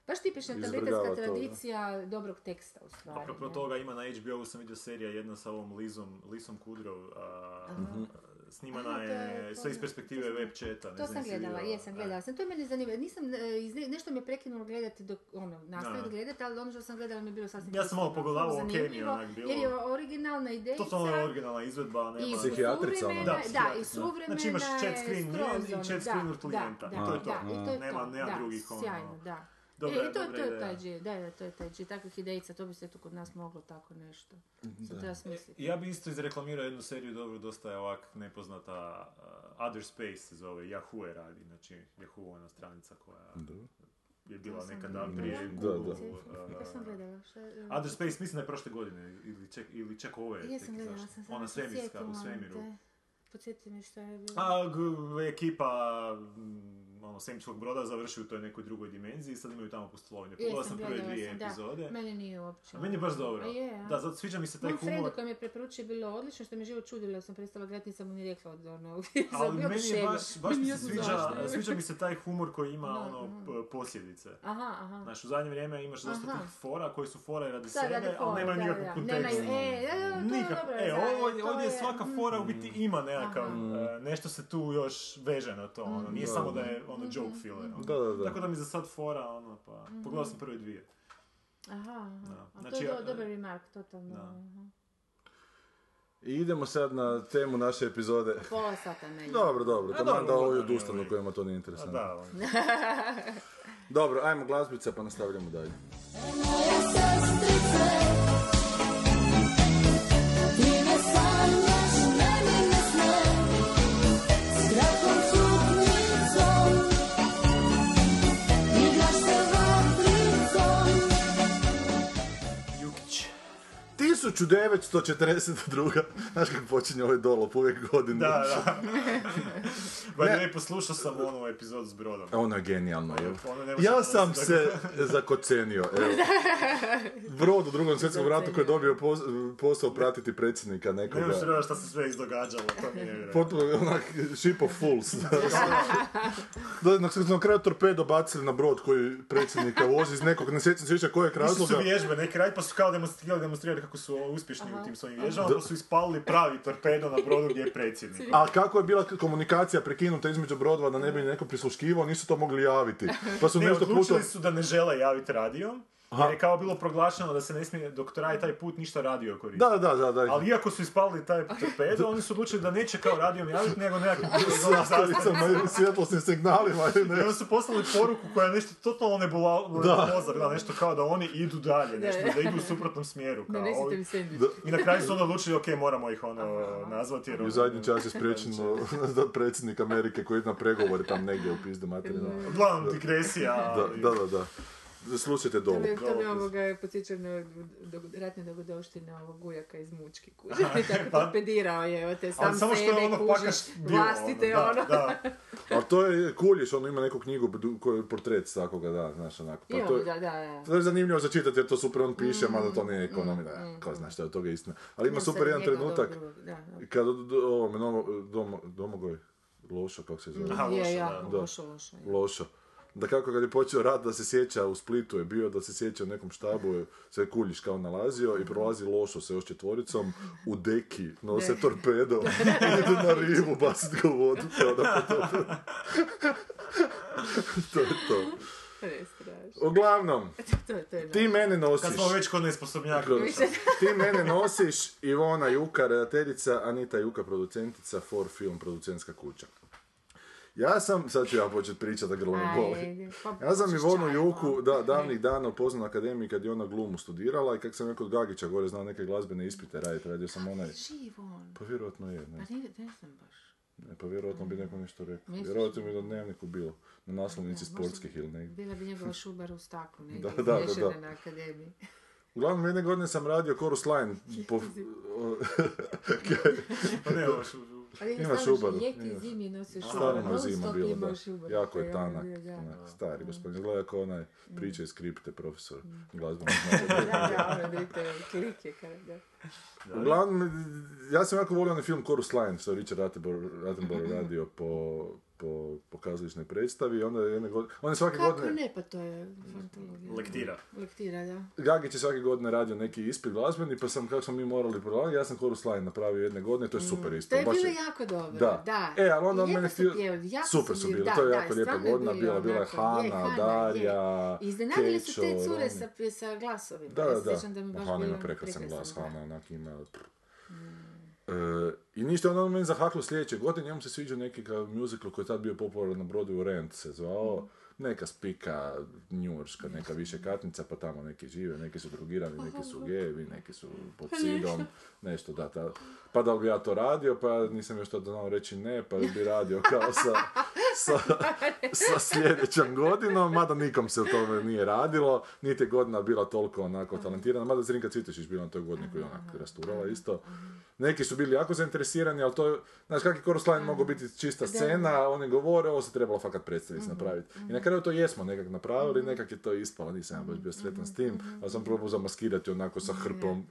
baš tipična ta britanska to, da. tradicija dobrog teksta u stvari. Apropo toga ima na HBO sam vidio serija jedna sa ovom Lizom, Lisom Kudrow, a, snimana Aha, to je- je to sve iz perspektive to web chata. Ne To sam gledala, jesam gledala sam. To je meni zanimljivo. Nisam, e, ne- nešto mi je prekinulo gledati dok, ono, nastaviti Da. gledati, ali ono što sam gledala mi je bilo sasvim Ja sam malo prisutno, pogledavao, vrlo ok mi je zanimljivo, onak bilo. Jer je originalna idejica. Totalno je originalna izvedba, nema... I Psihijatrica, ono. Da, da, i suvremena Znači imaš chat screen njen i ono, chat screen od klijenta. I to je to. To Nema- to, drugih, ono, Sjajno, da. Dobra- e, i to, dobra to je taj G, da, da, to je taj G, takvih idejica, to bi se tu kod nas moglo tako nešto. Sad treba smisliti. Ja bi isto izreklamirao jednu seriju, dobro, dosta je ovak nepoznata, uh, Other Space se zove, Yahoo je radi, znači Yahoo ona stranica koja je bila sam nekad gledala. prije Da, Google. da. To sam uh, gledala, je... Other Space mislim da je prošle godine, ili ček, ili ček ove. Jesam tek gledala, sam Ona svemirska, u svemiru. Podsjeti me šta je bilo. A g- ekipa mm, ono, svemirskog broda završi u toj nekoj drugoj dimenziji i sad imaju tamo pustolovine. Pogledao Jesam, sam prve dvije sam, da. epizode. Meni nije uopće. A meni je baš dobro. A je? Da, zato sviđa mi se taj Mom humor. friendu koji mi je preporučio bilo odlično, što me živo čudilo, sam prestala gledati, nisam mu ni rekla od ono, Ali meni je baš, baš mi se sviđa, sviđa mi se taj humor koji ima Da, ono posljedice. Aha, aha. Znaš, u zadnje vrijeme imaš dosta tih fora koji su fora radi Da, sebe, ali nemaju da, nikakvog da. konteksta. E, da, da, dobro e, ovdje je je- svaka mm. fora u biti ima nekakav, e, nešto se tu još veže na to, ono, nije Da, samo da. da je ono joke filler. ono. Da, da, da. Tako da mi za sad fora, ono, pa, pogledao sam prve dvije. Aha, aha. Da. A Znači, to je ja- do- dobar remark, totalno. Da. aha. I idemo sad na temu naše epizode. Pola sata meni. Dobro, dobro, taman da mi je odustanu kojima to nije A interesantno. da. Dobro, ajmo glazbica pa nastavljamo dalje. Jukić. 1942. Znaš kako počinje ovaj dolop, uvijek godine. Da, da. Ne, poslušao sam onu epizodu s Brodom. Ono je genijalno, je. Ono ne može Ja sam se- se zakocenio, evo. Brod u drugom svjetskom ratu koji je dobio pos- posao pratiti predsjednika Ne nekoga. možeš vjerovati šta se sve izdogađalo, to mi je. Potpuno onak ship of fools. da, na, na kraju torpedo bacili na brod koji predsjednika vozi iz nekog, ne sjećam se više kojeg razloga. vježbe neki radi, pa su kao demonstrirali, demonstrirali kako su uspješni u tim svojim vježbama, pa su ispalili pravi torpedo na brodu gdje je predsjednik. A kako je bila komunikacija prekinuta između brodova da ne bi neko prisluškivao, nisu to mogli javiti. Pa su Ne, nešto odlučili puta... su da ne žele javiti radio, Aha. jer je kao bilo proglašeno da se ne smije, dok traje taj put, ništa radio koristiti. Da, da, da, da. Ali iako su ispalili taj torpedo, oni su odlučili da neće kao radijom javiti, nego nekakvim s zastavicama i svjetlosnim signalima i I ne. onda su poslali poruku koja je nešto totalno nebula, Da. da. nešto kao da oni idu dalje, nešto, da idu u suprotnom smjeru. Kao, Donesite ovi-. I na kraju su onda odlučili, ok, moramo ih ono nazvati. Jer I u zadnji čas je spriječeno da predsjednik Amerike koji ide na pregovore tam negdje u pizdu materina. Uglavnom digresija. Da, da, da, da. Slušajte To dolu. mi, to mi Dobro. ovoga podsjeća na do- ratne dogodoštine ovog ujaka iz mučki kuže. Tako Pa- torpedirao je, evo te sam Ali samo što sebe je ono kužiš, vlastite ono, ono. da, da. Ali to je Kuljiš, on ima neku knjigu koji je portret takvoga, da, znaš, onako. Pa to, je, da, da, da. to je zanimljivo za čitati jer to super on piše, mada to nije ekonomija, da, ko zna šta je od toga istina. Ali ima super jedan trenutak, dobro, da, da. kad ovome, novo, domo, Domagoj, Lošo, kako se zove? Aha, Je, loše, jako da. lošo, lošo. Da kako kad je počeo rat da se sjeća u Splitu je bio, da se sjeća u nekom štabu je se Kuljiš kao nalazio i prolazi lošo sa još četvoricom u deki, nose torpedo i idu na rivu bacit ga u vodu. kao da to je to. Uglavnom, ti mene Kad nosiš. smo već kod nesposobnjaka. Ti mene nosiš, Ivona Juka, redateljica, Anita Juka, producentica, For Film, producentska kuća. Ja sam, sad ću ja početi pričati da grlo me boli. Pa Ja sam Ivonu Juku ono. da, davnih dana upoznao na akademiji kad je ona glumu studirala i kak sam ja kod Gagića gore znao neke glazbene ispite raditi, radio sam onaj... On. Pa vjerojatno je, ne, Pa ne, ne znam baš. ne pa vjerojatno bi neko nešto rekao. Misliš? Vjerojatno bi na dnevniku bilo, na naslovnici sportskih ili negdje. Bila bi njegova šubar u staklu, negdje Da, da, da, na akademiji. Uglavnom, jedne godine sam radio Chorus Line po... Pa ne, ovo Ali Ima šubaru, Ljeti ima. zimi zima stop bilo, da. Jako je Ja, tanak, stari gospodin. Izgleda kao onaj priča iz skripte, profesor glazbenog Da, da, ono, klik je kada, da. Uglavnom, ja sam jako volio onaj film Chorus Line, što je Richard Attenborough, Attenborough radio po, po, po kazališnoj predstavi. Onda je jedne godine, on je svake Kako godine, ne, pa to je fantologija. Lektira. Lektira, da. Gagić je svake godine radio neki ispit glazbeni, pa sam, kako smo mi morali prolagati, ja sam Chorus Line napravio jedne godine, to je super ispit. To je bilo jako dobro, Da. da. E, ali onda on Lijepo mene su htio- pjevali, jako Super su bili, to je jako lijepa godina, bila- bila je onako, Hana, je, Darja, I iznenadili su te cure sa, sa glasovima. Da, da, da. Hana ima prekrasan glas. Hana onak ima... E, I ništa, onda on meni zahaklo sljedeće godine, njemu se sviđa neki kao musical koji je tad bio popularan na brodu u Rent se zvao, neka spika njurška, neka više katnica, pa tamo neki žive, neki su drugirani, neki su gejevi, neki su pod sidom, nešto. da, ta, pa da li bi ja to radio, pa nisam još tad znao reći ne, pa bi radio kao sa, sa, sa sljedećom godinom, mada nikom se u tome nije radilo, niti je godina bila toliko onako talentirana, mada Zrinka Cvitešić bila na toj godini koju je onak rasturala isto. Neki su bili jako zainteresirani, ali to je, znaš, kak je Line mogao biti čista scena, oni govore, ovo se trebalo fakat predstaviti napraviti. I na kraju to jesmo nekak napravili, nekak je to ispalo, nisam ja baš bio sretan s tim, ali sam probao zamaskirati onako sa hrpom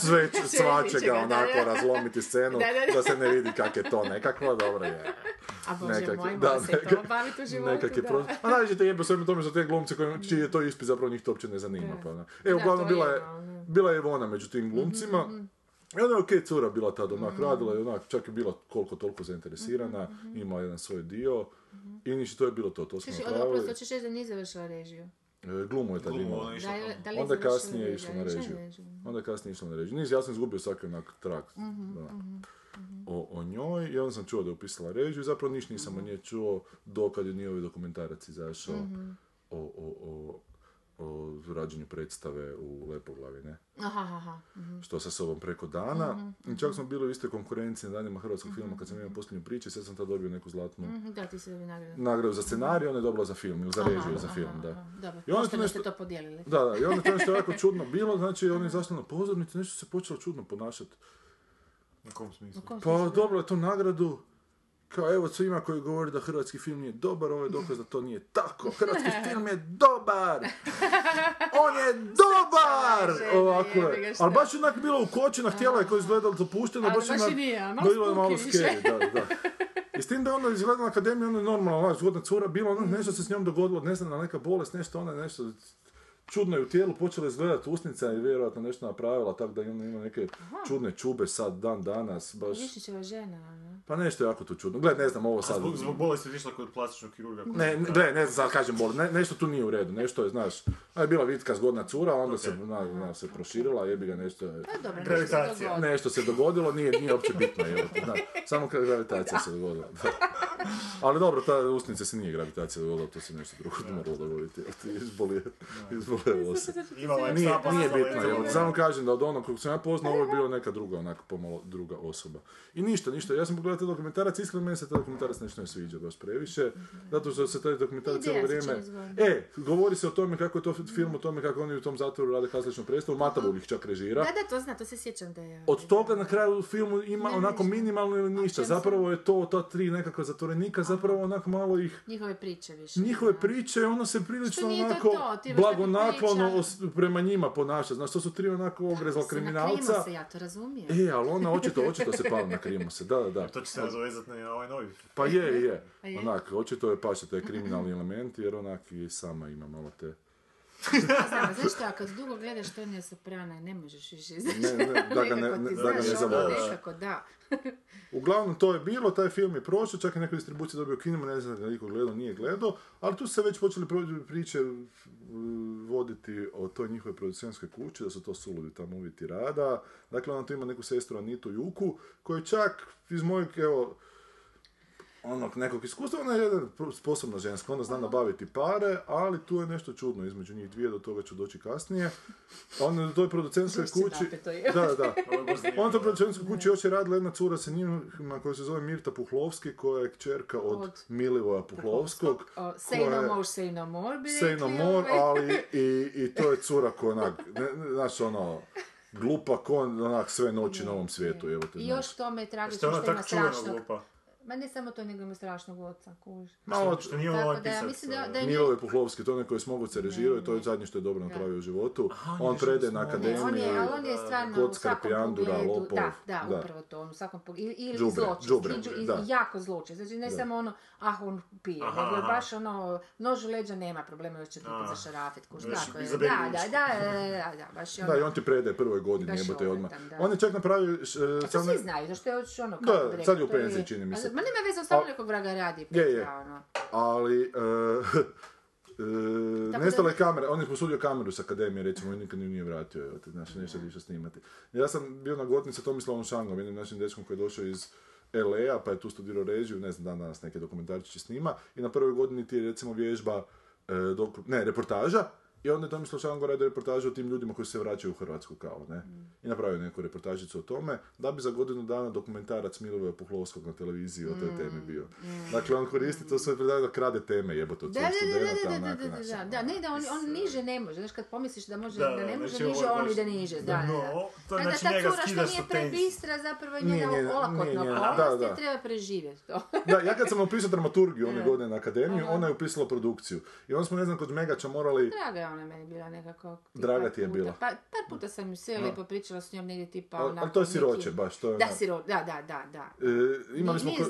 sve, svačega, onako razlomiti scenu, Da, se ne vidi kak je to nekakvo, dobro je. A bože moj, da, se nekak- to baviti u životu, Nekak je da. pro... A najviše te jebe sveme tome za te glumce koji, čiji je to ispit zapravo njih to uopće ne zanima. Pa, ono. E, uglavnom bila je, je, ono. bila je Ivona među tim glumcima. I ona je okej cura bila tada, onak Mhm. radila je onak, čak je bila koliko toliko zainteresirana, imala jedan svoj dio. I ništa, to je bilo to, to smo napravili. oprosti, hoćeš reći da nije završila režiju? E, Glumu je tad imala. je Da, je- da je Onda je kasnije išla na Išla je režiju. Onda je kasnije išla na režiju. Nis, ja sam izgubio svaki onak trak da, o, o njoj i onda sam čuo da je upisala režiju i zapravo niš nisam o njej čuo do kad je nije ovaj dokumentarac izašao o, o, o, o rađenju predstave u Lepoglavi, ne? Aha, aha. mhm. Što sa sobom preko dana. I čak smo bili u istoj konkurenciji na danima hrvatskog filma kad sam imao posljednju priču, sad sam tad dobio neku zlatnu Mhm, Da, ti si nagradu. nagradu za scenarij, ona je dobila za film, ili za Aha, režiju za aha, film, aha, da. aha. Dobro, I onda tu nešto- to podijelili. Da, da, i onda to nešto jako čudno bilo, znači on je izašao na pozornicu, nešto se počelo čudno ponašati. U kom smislu? U kom Pa smislu? dobila je tu nagradu, kao evo svima koji govori da hrvatski film nije dobar, ovo je dokaz da to nije tako. Hrvatski film je dobar! On je dobar! Ovako je. Ali baš je onak bilo ukočena, htjela je koja je izgledala zapušteno, Ali baš, baš onak- i nije, a malo bilo je malo više. scary, da, da. I s tim da onda izgledala na akademiji, ona je normalna, ona zgodna cura, bilo ono nešto se s njom dogodilo, ne znam, neka bolest, nešto, ona je nešto čudno je u tijelu, počela izgledati usnica i vjerojatno nešto napravila, tako da ima, ima neke čudne čube sad, dan danas, baš... Višnjićeva žena, ono. Pa nešto je jako tu čudno. Gle, ne znam, ovo A sad... zbog, zbog bolesti je išla kod plastičnog kirurga. Ne, ne, gle, ne znam, sad kažem bol, ne, nešto tu nije u redu, nešto je, znaš, a je bila vitka zgodna cura, onda se, na, na, se proširila, jebi ga nešto je, Pa dobro, Gravitacija. nešto se dogodilo. nešto se dogodilo, nije, nije uopće bitno, je, znaš, samo kad gravitacija se dogodila. da. Ali dobro, ta usnica se nije gravitacija dogodila, to se nešto drugo moralo dogoditi, izbolio, izbolio se. Imala je Nije, nije se bitno, evo, samo kažem da od onog kog sam ja poznao, ovo je bio neka druga, onako pomalo druga osoba. I ništa, ništa, ja sam pogledao taj dokumentarac, iskreno meni se taj dokumentarac nešto ne sviđa baš previše, zato što se taj dokumentarac cijelo se vrijeme... E, govori se o tome kako je to film, o tome kako oni u tom zatvoru rade kazaličnu predstavu, Matavul ih čak režira. Da, da, to zna, to se sjećam da je... Od toga na kraju u filmu ima onako minimalno ili ništa, se- zapravo je to ta tri nekakva zatvorenika, zapravo onako malo ih Njihove priče više. njihove priče, ono se prilično onako blagonaklono priča. os- prema njima ponaša. Znaš, to su tri onako ogrezla kriminalca. se, ja to razumijem. E, ali ona očito, očito se pala na krimu se, da, da, da. To će se nadovezati na ovaj novi. Pa je, je. A je? Onak, očito je paše taj kriminalni element, jer onak i sama ima malo te... Znam, znaš šta, kad dugo gledaš Tonija Soprana, ne možeš više Ne, ne, da ga ne- ti, da ga ne ono, zavoliš. Nekako, da. Uglavnom, to je bilo, taj film je prošao, čak i neku distribuciju dobio kinima, ne znam da niko gledao, nije gledao, ali tu su se već počeli priče uh, voditi o toj njihovoj producentskoj kući, da su to suludi tamo uvjeti rada. Dakle, ona tu ima neku sestru Anitu Juku, koju čak iz mojeg, evo, onog nekog iskustva, ona je jedan sposobna ženska, ona zna nabaviti pare, ali tu je nešto čudno između njih dvije, do toga ću doći kasnije. Ona u toj producentskoj kući... je. Da, da. Ovo je baš zanimljivo, On to da. producentskoj kući još je radila jedna cura sa njima koja se zove Mirta Puhlovski, koja je kćerka od, Od Milivoja Puhlovskog. O, say no je- more, say no more, bi Say no more, ovaj. ali i, i to je cura koja onak, ne, ne, znaš ono, glupa ko onak sve noći na ovom svijetu, evo te I znaš. još tome je Što tragično je ona što ima strašnog... glupa. Ma ne samo to, nego ima strašnog oca, kuž. Malo, Što nije ono ovaj da pisac. mislim da, uh, da je Milove Puhlovski, to je neko je Smogovce režirao i to je zadnje što je dobro napravio u životu. on je prede na akademiji. on je, on je stvarno u Kockar, svakom pijandura, pogledu, lopov, da, da, da. upravo to, on u svakom pogledu, ili Đubre, zločest, đubre, i da. jako zločest, znači ne samo ono, ah, on pije, Aha, nego je aha. baš ono, nož u leđa nema problema, još će A. za šarafet, kuž, tako je, da, da, da, da, da, baš je Da, i ono, on ti predaje prvoj godini, jebote odmah. da. On je čak napravio... š- a to svi znaju, zašto je ono, Da, kako bi rekao, sad je u penziji, čini mi se. Ma nema veze, on stvarno nekog vraga radi, Je, je. Ono. ali e, e, Tako nestala je kamera, on je posudio kameru s akademije, recimo, i nikad nije vratio, evo te, znaš, nešto više snimati. Ja sam bio na godini sa Tomislavom Šangom, jednim našim dečkom koji je došao iz LA-a, pa je tu studirao režiju, ne znam, dan danas neke dokumentarčiće snima, i na prvoj godini ti je, recimo, vježba, e, doku- ne, reportaža, i onda je Tomislav Šango radio reportažu o tim ljudima koji se vraćaju u Hrvatsku kao, ne? I napravio neku reportažicu o tome, da bi za godinu dana dokumentarac Milivoja Puhlovskog na televiziji o toj temi bio. Dakle, on koristi to svoje predanje da krade teme, jebote od Da, svojih da, da, da, da, da, onako, da, da, znaš, da, ono, da, ne, da on, on niže ne može, znaš, kad pomisliš da može, Da, da, ne može znači niže, on ide niže, da, da, No, to je znači njega cura što nije prebistra, zapravo je njena olakotna okolnost da, i da. treba preživjeti to. Da, ja kad sam upisao dramaturgiju one Da. godine na akademiju, ona je upisala produkciju. I onda smo, ne znam, kod Megača morali... Draga je ona meni bila nekako. Draga ti je puta. bila. Pa, par puta sam ju sve lijepo pričala s njom negdje tipa Ali, onako. ali to je siroće baš, to je... Da, ono- siro, da, da, da, da. E, imali smo Nije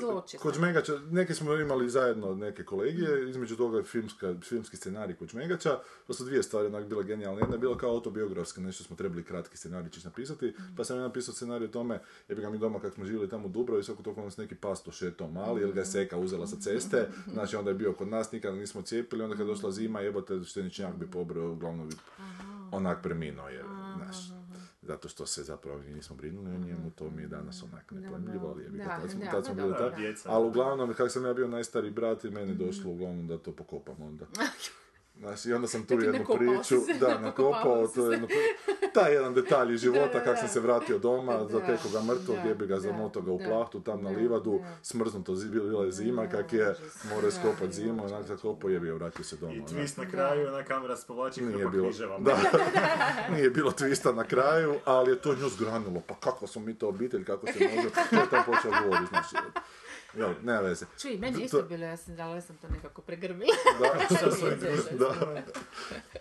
ne. Žmegača, neke smo imali zajedno neke kolegije, između toga je filmska, filmski scenarij kod Žmegača, to su dvije stvari onak bile genijalne. Jedna je bila kao autobiografska, nešto smo trebali kratki scenarij čić napisati, pa sam ja napisao scenarij o tome, jer bi ga mi doma kako smo živjeli tamo u Dubravi, svako toliko nas neki pasto šetao mali, jer ga je seka uzela sa ceste, znači onda je bio kod nas, nikada nismo cijepili, onda kad je došla zima, jebote, šteničnjak bi pobrao, uglavnom bi onak preminuo, jer, znaš, zato što se zapravo mi nismo brinuli o njemu, to mi je danas onak nepojmljivo, ali je Da, tad smo, tad smo bili dobro, tako. Ali uglavnom, kako sam ja bio najstariji brat i meni je došlo uglavnom da to pokopam onda. Znaš, i onda sam tu Dakle, jednu priču, se, da, nakopao se. je jednu pri- taj jedan detalj iz života, Da, da, kako sam se vratio doma, Da, ga mrtvog, da, jebi ga zamoto ga u plahtu, tam na livadu, da. smrznuto, bila je zima, Da, kak je, mora skopat i zimu, onak zakopao, jebi ga, vratio se doma. I twist na kraju, ona kamera se povlači Nije hrpa bilo, da, nije bilo twista na kraju, ali je to nju zgranilo, pa kako smo mi to obitelj, kako se može, to je tam počeo govoriti, znači, jel, nema veze. Čuj, meni je To- isto bilo, ja sam dala, ja sam to nekako pregrbila. Da, da.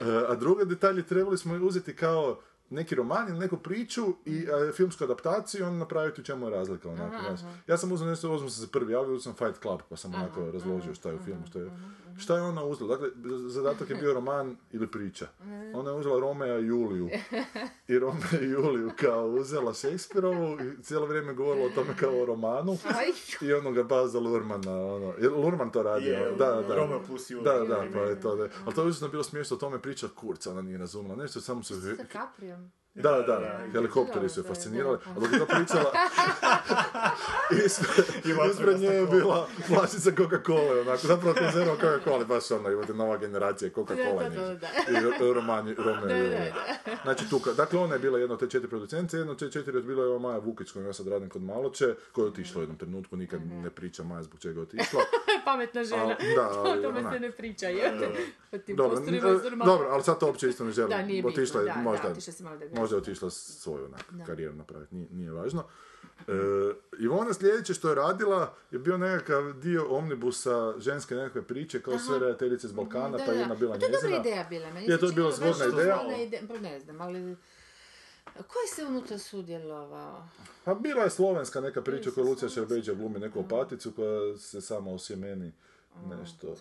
E, A druge detalje trebali smo uzeti kao neki roman ili neku priču i e, filmsku adaptaciju onda napraviti u čemu je razlika. Onako, Aha, aha. Ja sam uzeo nešto, uzmem se za prvi uzeo sam Fight Club, pa sam onako Aha, razložio aha, šta je u filmu, šta je, aha, šta je ona uzela. Dakle, zadatak je bio roman ili priča. Ona je uzela Romea i Juliju. I Romea i Juliju kao uzela Shakespeareovu i cijelo vrijeme govorila o tome kao o romanu. I ono ga baza Lurmana, ono, jer Lurman to radi, Je, da, da. Romeo plus Julija. Da, da, pa je to, da. Ali to je bilo smiješno, o tome priča kurca, ona nije razumjela, nešto samo se... sa Caprijom. Da, da, da. helikopteri su je fascinirali, da. a dok je to pričala, ispred, nje je bila flašica Coca-Cola, onako, zapravo konzerva Coca-Cola, baš ono, imate nova generacija Coca-Cola i ro- romani, Romeo. Znači, tu, dakle, ona je bila jedna od te četiri producence, jedna od te četiri je bila je ova Maja Vukić, kojom ja sad radim kod Maloče, koja je otišla u jednom trenutku, nikad Mhm. ne priča Maja zbog čega je otišla. Pametna žena. O ali tome se ne priča, Dobro, ali sad to uopće isto ne želim. Otišla je, da, da, možda, možda je otišla svoju onak, Da. karijeru napraviti, nije, nije važno. E, Ivona sljedeće što je radila je bio nekakav dio omnibusa ženske nekakve priče kao sve redateljice s Balkana, Da, pa jedna bila Pa to je dobra njezina. ideja bila. Meni Je, to je bila zgodna ideja. pa ne znam, ali... Ko je se unutra sudjelovao? Pa bila je slovenska neka priča je Lucija. Šerbeđa glumi neku opaticu koja se sama osjemeni nešto.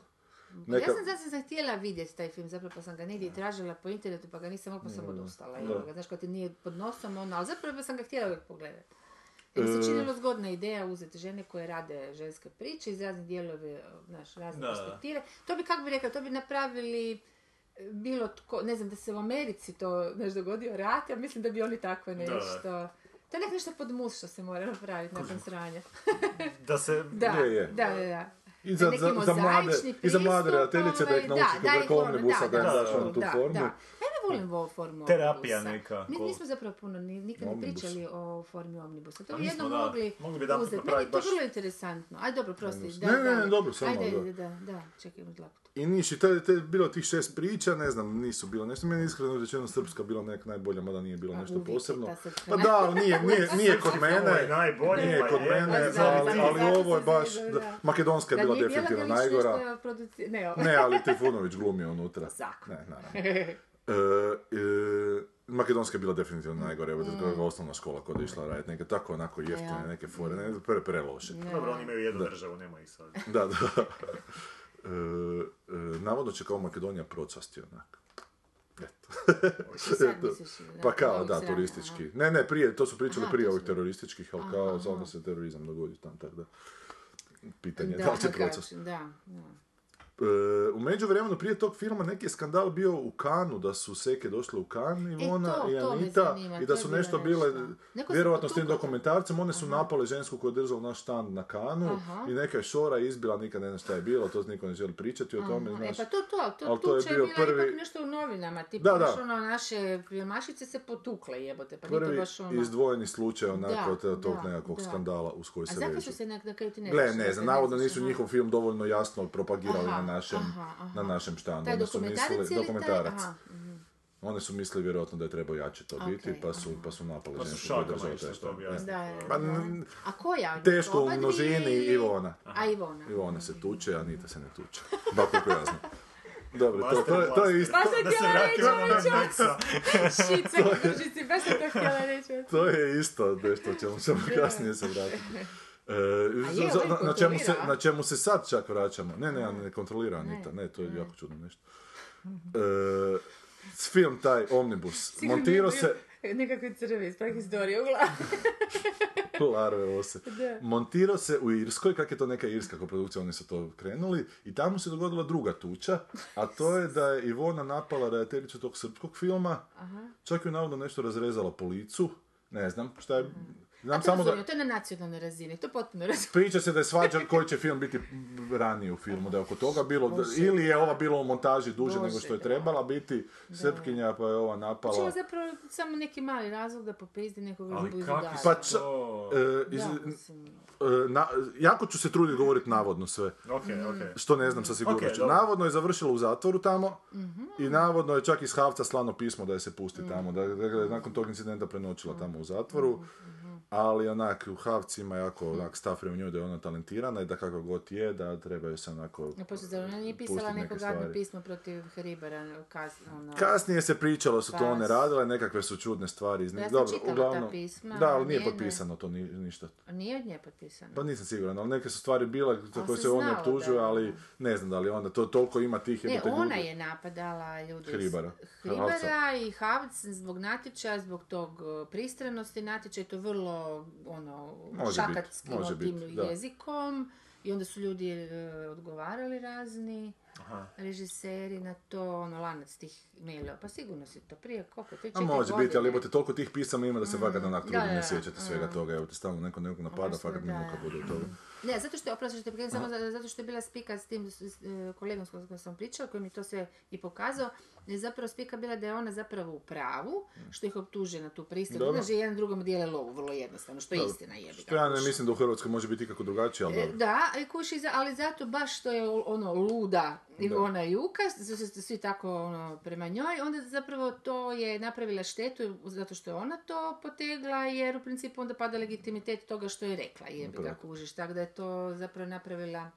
Ja sam zaista sam htjela vidjeti taj film, zapravo pa sam ga negdje tražila po internetu, pa ga nisam mogla, pa sam odustala. ga. Znaš, kad ti nije pod nosom, ono, ali zapravo sam ga htjela uvijek pogledati. Jer mi se E. činilo zgodna ideja uzeti žene koje rade ženske priče iz raznih dijelove, znaš, razne Da, da. perspektive. To bi, kako bi rekla, to bi napravili e, bilo tko, ne znam, da se u Americi to nešto dogodio rat, ja mislim da bi oni tako da. nešto... To je nek nešto pod mus što se mora napraviti nakon sranja. Da se... Da, Je, je. da, da, da. I za, za, za mlade, i za mlade redateljice da ih da, da da da, da, da, volim ovu formu Terapija omnibusa. neka, Mi nismo zapravo puno, ni, nikad ne pričali o formi omnibusa. To Pa bi nismo, jedno da. mogli, Mogli bi jedanput uzeti. Meni je to baš- vrlo interesantno. Aj dobro, prosti. Da, Ne, ne, da. ne, dobro, samo Ajde, da. ajde, da, da, čekaj, dlaku. I niš, i te, te, bilo tih šest priča, ne znam, nisu bilo nešto, meni je iskreno rečeno srpska bila nek najbolja, mada nije bilo A nešto posebno. Pa da, ali nije, nije, nije kod Ovo je mene, najbolje, nije pa kod mene, Pa ali, ovo je baš, da, da. makedonska je Da bila definitivno najgora. Ne, ali Trifunović glumi unutra. Zakon. Ne, naravno. E, e, Makedonska je bila definitivno najgore, evo Mm. to je osnovna škola kod je išla raditi, neke tako onako jeftine, Ja. neke fore, ne, pre, pre loše. Dobro, oni imaju jednu državu, nema ih sad. Da, da. E, e, navodno će kao Makedonija procvasti onak. Eto. Eto. misliš, da, pa kao, da, turistički. Ne, ne, prije, to su pričali prije ovih terorističkih, ali kao, onda se terorizam dogodi tam, tako da. Pitanje je Da, da li će procvasti. Da, da. E, u međuvremenu prije tog filma neki je skandal bio u Kanu, da su Seke došle u Kan, Ivona E, to- i Anita, zanima, i da su nešto nešto. bile, se vjerojatno s tim dokumentarcem, one su napale žensku koja je držala naš štand na Kanu Aha. i neka je šora izbila, nikad ne znam šta je bilo, to niko ne želi pričati o tome, Aha, znaš. E pa to, to, to, ali to je bio prvi- ipak nešto u novinama, tipa Da, da. baš ono, naše prijemašice se potukle jebote, pa nije to Prvi baš ono... izdvojeni slučaj onako Da, od tog da, nekakvog da. skandala uz koji A se zašto vežu. su se na, na kraju ti ne Gle, ne znam, navodno nisu aha. njihov film dovoljno jasno propagirali Aha, našem, aha, aha. na našem štandu. Taj Oni su dokumentarac mislili, ili taj- dokumentarac. aha, mhm. Oni su mislili vjerojatno da je trebao jače to biti, Okej, pa su, aha. pa su napali Pa su žensku koja je šakama držala išli taj to štand. objasniti. Da, da, Pa, A koja? Teško u množini ili- Ivona. A Ivona. Ivona se tuče, a Anita se ne tuče. Ba koliko ja znam. Dobro, to, to, je- to je isto, Baš sam Da se htjela reći, vratimo na drži si, baš sam to htjela reći. to je isto nešto o čemu ćemo kasnije se vratiti. E, je, za- na, na čemu se, na čemu se sad čak vraćamo. Ne, ne, ne. kontrolira Anita, ne, to je jako čudno nešto. E, film taj, Omnibus, montirao se, Nekakve crve iz prehistorije u glavi. larve ose, montirao se u Irskoj, kak je to neka irska koprodukcija, oni su to krenuli, i tamo se dogodila druga tuča, a to je da je Ivona napala redateljicu tog srpskog filma, čak ju navodno nešto razrezala po licu, ne znam šta je, Znam to samo da to je na nacionalnoj razini, to potpuno razumijem. priča se da je svađa koji će film biti ranije u filmu, da je oko toga bilo, da- ili je ova bila u montaži duže Bože, nego što je da. trebala biti, Srpkinja pa je ova Znači napala. ovo je zapravo samo neki mali razlog da popizdi nekog Ali su Pa ča- to... E, iz- Da, e, na- jako ću se truditi govoriti navodno sve. Ok, ok. Što ne znam sa sigurnošću. Ok, dobro. navodno je završila u zatvoru tamo Mhm. i navodno je čak iz Havca slano pismo da je se pusti Mm. tamo. Da, da, da je nakon tog incidenta prenoćila tamo u zatvoru. Mhm, Ali onak, u Havcima jako onak stav prema njoj da je ona talentirana i da kako god je, da trebaju se onako No, poslije zar ona nije pisala neko gadno pismo protiv Hribara, kas, ono... Kasnije se pričalo su to one Kas- radile, nekakve su čudne stvari iz Ja sam Dobro, uglavnom, ta pisma, da, ali nije njene. potpisano to ni, ništa. Nije od nje potpisano. Pa nisam siguran, ali neke su stvari bile za koje se optužuje, da- ali ne znam da li onda to toliko ima tih Ne, ona ljudi. je napadala ljude iz- Hribara. Hribara i Havc zbog natječaja, zbog tog pristranosti natječaja, to vrlo ono, Može šakatski bit, može tim bit, da. jezikom. I onda su ljudi uh, odgovarali razni režiseri na to, ono, lanac tih mailova. Pa sigurno si to prije, koliko, tri, A četiri može godine. biti, ali jebote toliko tih pisama ima da se vaga onak Da, da, ne da. sjećate svega toga, evo te stalno neko nekog napada, fakat ne da, mogu kad da. bude od toga. Ne, zato što je, oprosti što prekidam, samo za- zato što je bila spika s tim s, s, e, kolegom s kojim sam pričala, koji mi to sve i pokazao, je zapravo spika bila da je ona zapravo u pravu, što ih optužuje na tu pristanu. Dobro. Znači, jedan drugom dijele lovu, vrlo jednostavno, što je istina jebi Što ja ne mislim da u Hrvatskoj može biti ikako drugačije, ali E. Da, kuši, ali zato baš što je ono luda i ona juka, su se svi tako ono, prema njoj, onda zapravo to je napravila štetu zato što je ona to potegla, jer u principu onda pada legitimitet toga što je rekla, ga Upravo. kužiš, tako da je to zapravo napravila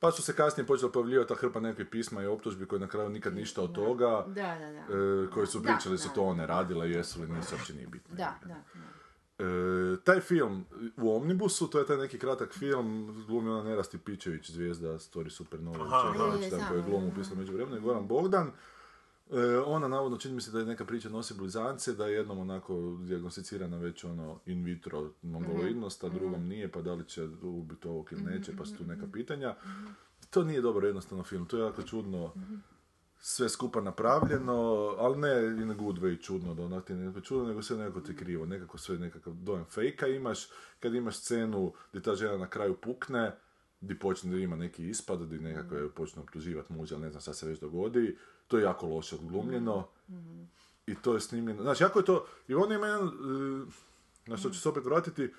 Pa su se kasnije počela pojavljivati ta hrpa nekih pisma i optužbi koje na kraju nikad ništa od toga, Da, da, da. e, koji su Da, pričali su da. to one radile, jesu li nisu, uopće nije bitno. Da, da, da. E, taj film u Omnibusu, to je taj neki kratak film, glumi ona Nerasti Pičević, zvijezda Story Supernova, koji je glum da, upisao među vremenu, i Goran Bogdan. E, ona navodno čini mi se da je neka priča nosi blizance, da je jednom onako dijagnosticirana već ono in vitro mongoloidnost, a drugom nije, pa da li će ubiti ovog ili neće, pa su tu neka pitanja. To nije dobro jednostavno film, to je jako čudno sve skupa napravljeno, ali ne in a good way čudno, da onak ti ne čudno, nego sve nekako ti krivo, nekako sve nekakav dojam fejka imaš, kad imaš scenu gdje ta žena na kraju pukne, di počne da ima neki ispad, di nekako je počne optuživati muža, ne znam šta se već dogodi, to je jako loše odglumljeno, i to je snimljeno, znači jako je to, i on ima jedan, e, na što ću se opet vratiti,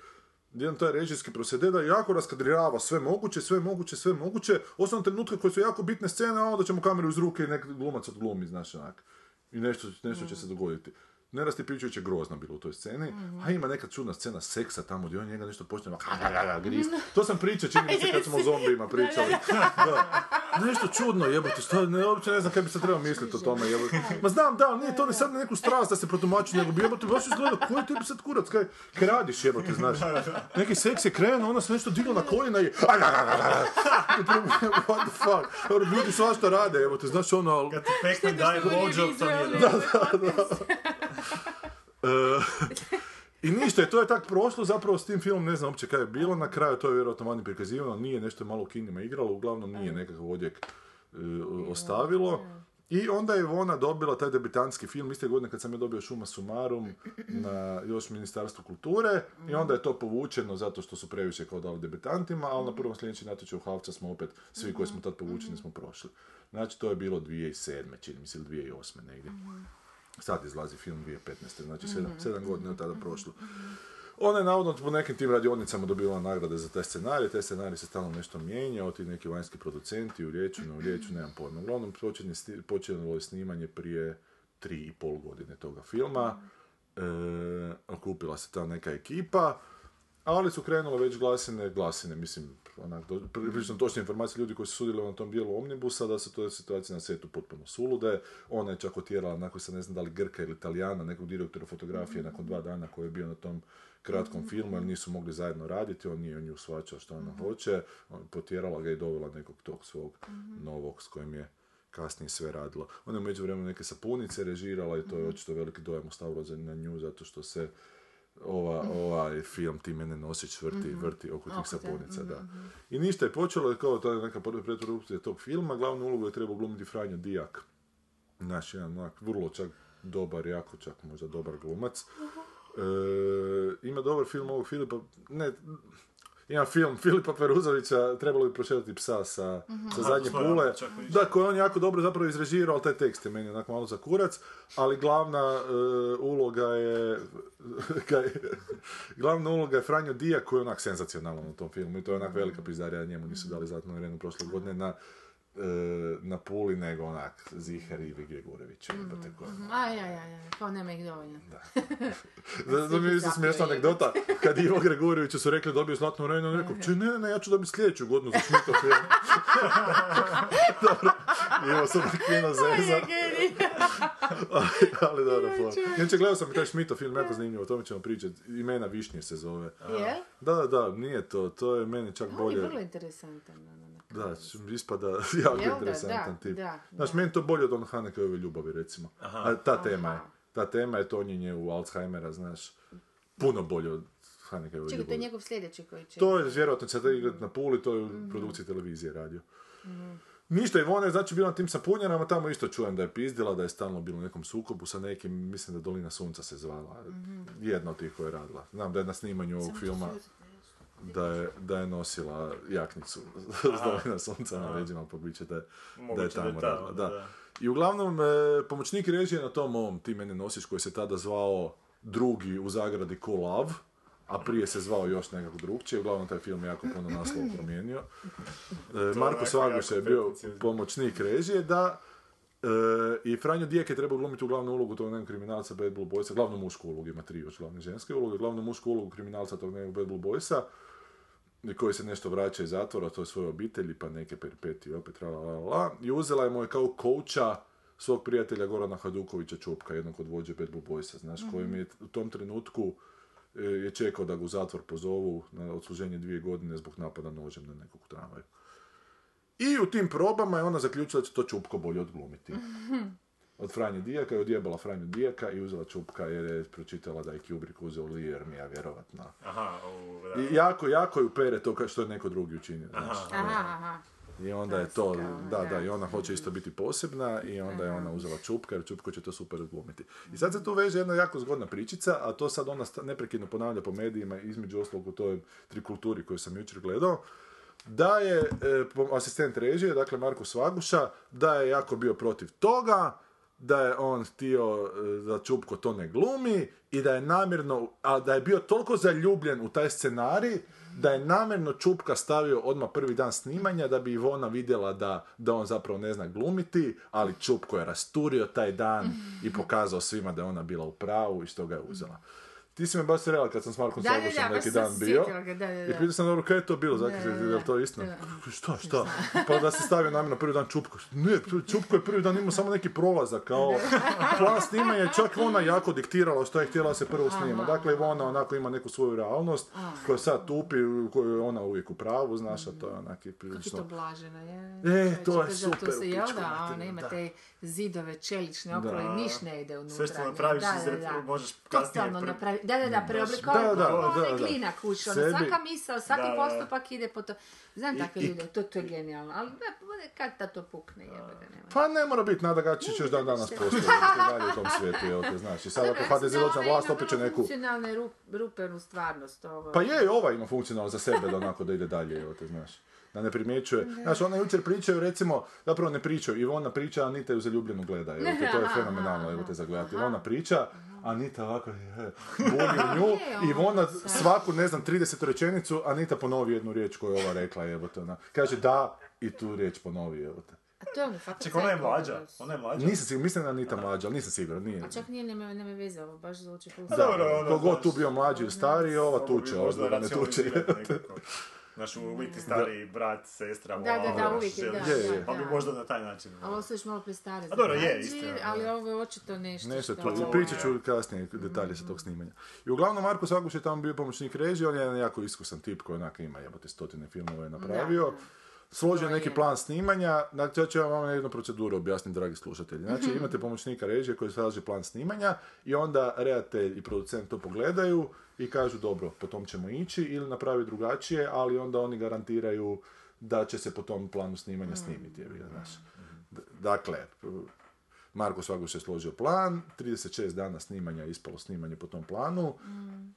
jedan taj režijski procede da jako raskadrirava sve moguće, sve moguće, sve moguće, osim trenutka koje su jako bitne scene, a onda ćemo kameru iz ruke i nek glumac odglumi, znaš, onak. I nešto, nešto će se dogoditi. Nerasti Pičević je grozna bila u toj sceni, a ima neka čudna scena seksa tamo gdje on njega nešto počne grist. To sam pričao, čini mi se kad smo o zombijima pričali. Da. Nešto čudno, jebote, šta, ne, uopće ne znam kaj bi se trebao misliti o tome, jebote. Ma znam, da, nije to ne sad neku strast da se protumači, nego bi jebote, baš izgleda, koji ti bi sad kurac, kaj, kaj radiš, jebote, znaš. Neki seks je krenuo, ona se nešto digla na koljena i... What the fuck? Dobro, Ljudi svašta rade, jebote, znaš ono, ali... Kad ti Pac-Man daje blowjob, to nije dobro. E, I ništa, i to je tak prošlo, zapravo s tim filmom ne znam uopće kaj je bilo, na kraju to je vjerojatno vani prikazivano, nije nešto malo u kinima igralo, uglavnom nije nekakav odjek e, ostavilo. I onda je ona dobila taj debitanski film, iste godine kad sam je dobio Šuma Sumarum na još Ministarstvu kulture i onda je to povučeno zato što su previše kao dali debitantima, ali na prvom sljedeći natječaju Havca smo opet, svi koji smo tad povučeni smo prošli. Znači to je bilo 2007. čini mi se ili 2008. negdje. Sad izlazi film 2015. Znači sedam, sedam godina je tada prošlo. Ona je navodno po nekim tim radionicama dobila nagrade za taj scenarij, taj scenarij se stalno nešto mijenja, ti neki vanjski producenti u riječu, ne u riječu, nemam pojma. Uglavnom počelo je snimanje prije tri i pol godine toga filma, e, okupila se ta neka ekipa, ali su krenule već glasine, glasine, mislim, onak, prilično točne informacije ljudi koji su sudjelovali na tom dijelu Omnibusa, da su to situacije na setu potpuno sulude. Ona je čak otjerala, nakon se ne znam da li Grka ili Italijana, nekog direktora fotografije nakon dva dana koji je bio na tom kratkom filmu, jer nisu mogli zajedno raditi, on nije nju shvaćao što ona hoće, on potjerala ga i dovela nekog tog svog novog s kojim je kasnije sve radilo. Ona je međuvremenu neke sapunice režirala i to je očito veliki dojam ostavilo na nju zato što se ova, ovaj film Ti mene nosić vrti, vrti oko tih sapunica, da. I ništa je počelo je kao ta neka prva pretvorupcija tog filma, glavnu ulogu je trebao glumiti Franjo Dijak. Naš jedan onak vrlo čak dobar, jako čak možda dobar glumac. E, ima dobar film ovog Filipa, ne, ima film Filipa Peruzovića, trebalo bi prošetati psa sa, sa zadnje pule. Da, koji je on jako dobro zapravo izrežirao, ali taj tekst je meni onako malo za kurac, ali glavna e, uloga je, glavna uloga je Franjo Dija koji je onak senzacionalan u tom filmu i to je onak velika pizdarija, njemu nisu dali zlatnu arenu prošle godine na na Puli, nego onak Zihar i Ivi Gregurević. jebote, ko je- Aj, aj, aj, aj, kao nema ih dovoljno. Da, da mi je isto smiješna anegdota, kad Ivo Gregureviću su rekli dobio zlatnu arenu, on je rekao, če ne, ne, ja ću dobiti sljedeću godinu za Šmitov film. dobro, Ivo onak fino zeza. ali, ali dobro, fora. Inače, gledao sam i taj Šmitov film, jako zanimljivo, o tome ćemo pričati. Imena Višnje se zove. Jel? Da, da, da, nije to, to je meni čak On je bolje. vrlo interesantan. Da, ispada jako interesantan da, tip. da, Znaš, da. meni to bolje od on Hanekove ljubavi, recimo. A ta tema je. Aha. Ta tema je tonjenje u Alzheimera, znaš. Puno bolje od Hanekove Čekaj, to je ljubavi. njegov sljedeći koji će... To je vjerojatno će da igrati na Puli, to je u produkciji televizije radio. Ništa, Ivona je znači bila na tim sapunjanama, tamo isto čujem da je pizdila, da je stalno bilo u nekom sukobu sa nekim, mislim da Dolina Sunca se zvala, jedna od tih koja je radila. Znam da je na snimanju ovog filma da je, da je nosila jaknicu s Dolina Sunca na leđima, pa bit će da da je Moguće da je tamo. Da. da. I uglavnom, e, pomoćnik režije na tom ovom Ti mene nosiš, koji se tada zvao drugi u zagradi Ko Love, a prije se zvao još nekako drugčije, uglavnom taj film je jako puno naslova promijenio. E, Marko Svaguš je bio pomoćnik režije, da, e, i Franjo Dijek je trebao glumiti u glavnu ulogu tog nekog kriminalca Bad Blue Boysa, glavnu mušku ulogu, ima tri još glavne ženske uloge, glavnu mušku ulogu kriminalca tog nekog Bad Blue Boysa, koji se nešto vraća iz zatvora, to je svoje obitelji, pa neke peripetije opet, la, la, la. I uzela je mu je kao kouča svog prijatelja Gorana Hadukovića Čupka, jednog od vođe Bad Blue Boysa, znaš, koji mi je u tom trenutku e, je čekao da ga u zatvor pozovu na odsluženje dvije godine zbog napada nožem na nekog tramvaju. I u tim probama je ona zaključila da će to Čupko bolje odglumiti. Od Franje Dijaka je odjebala Franju Dijaka i uzela Čupka jer je pročitala da je Kubrick uzeo Liermija, vjerovatno. Aha, u, da. I jako, jako ju pere to što je neko drugi učinio. Znaš. Aha, aha. I onda je to, Klasika, da, da. i ona hoće isto biti posebna i onda je ona uzela Čupka jer Čupko će to super odglumiti. I sad se tu veže jedna jako zgodna pričica, a to sad ona neprekidno ponavlja po medijima, između ostalog u toj trikulturi koju sam jučer gledao, da je e, asistent režije, dakle Marko Svaguša, da je jako bio protiv toga, da je on htio e, da Čupko to ne glumi i da je namjerno, a da je bio toliko zaljubljen u taj scenarij da je namjerno Čupka stavio odmah prvi dan snimanja da bi Ivona vidjela da, da on zapravo ne zna glumiti, ali Čupko je rasturio taj dan i pokazao svima da je ona bila u pravu i što ga je uzela. Ti si me baš srela kad sam s Markom Da, da, da, baš neki dan bio. ga, da, da, I da. pitao sam dobro kaj je to bilo, zato Da, je da, da. li to istina? Da. Šta, šta? Pa da se stavio namjerno prvi dan Čupko. Ne, Čupko je prvi dan imao samo neki prolazak, kao plan snimanja, je čak ona jako diktirala što je htjela da se prvo snima. Dakle, ona onako ima neku svoju realnost, koja sad tupi, u kojoj je ona uvijek u pravu, znaš, a to je onaki Kako je to prilično... blažena, je. E, to je super, se, jel da, ona ima da. te zidove čelične okolo i niš ne ide unutra. Sve što napraviš da, da, da. možeš kasnije da, da, da, preoblikovati, Da, da, da, onaj da. klina kuć, ono, svaka misao, svaki Da, da, da. postupak ide po to. Znam takve ljude, to, to je genijalno, ali da, kad da to pukne, jebe ga nema. Pa ne mora biti, Nada Gačić još dan danas postoji, dalje u tom svijetu, jel te, znaš. I sad ako HDZ da dođe na vlast, opet će neku... funkcionalne rup- rupe u stvarnost. Ovo. Pa je, i ova ima funkcionalno za sebe da onako da ide dalje, evo te, znaš. Da ne primjećuje. Znaš, ona jučer pričaju, recimo, zapravo ne pričaju, Ivona priča, Anita ju zaljubljeno gleda, evo te, to je fenomenalno, evo te, za gledati. Ivona priča, Anita ovako, je, buni u nju, Ivona ovo sad? svaku, ne znam, 30 rečenicu, Anita ponovi jednu riječ koju je ova rekla, evo te, ona. Kaže da, i tu riječ ponovi, evo te. A to je ono, fakat Čekaj, ona je mlađa. ono, Ona je mlađa. Nisam siguran, mislim da je Anita mlađa, ali nisam siguran, nije. A čak nije, nema, nema veze, ovo baš zvuči full Da, dobro, ono, kogod tu bio mlađi ili stariji, ova Mogu bi tuče, možda ova ne tuče. Znaš, u biti stariji brat, sestra, Da, da, da, mama, uvijek da, Je, je. Pa bi da. možda na taj način. Ali ovo su još malo prestare. A dobro, za je, istina, da. Ali ovo je očito nešto Nešto što... tu, to- pričat ću kasnije detalje sa tog snimanja. I uglavnom Marko Svaguš je tamo bio pomoćnik režije, on je jedan jako iskusan tip koji onako ima jebote stotine filmova je napravio. Složio neki je. plan snimanja, znači ja ću vam jednu proceduru objasniti, dragi slušatelji. Znači imate pomoćnika režije koji slaže plan snimanja i onda redatelj i producent to pogledaju i kažu dobro, po tom ćemo ići ili napravi drugačije, ali onda oni garantiraju da će se po tom planu snimanja snimiti. jebi ga, znaš. Dakle, Marko Svaguš je složio plan, 36 dana snimanja je ispalo snimanje po tom planu,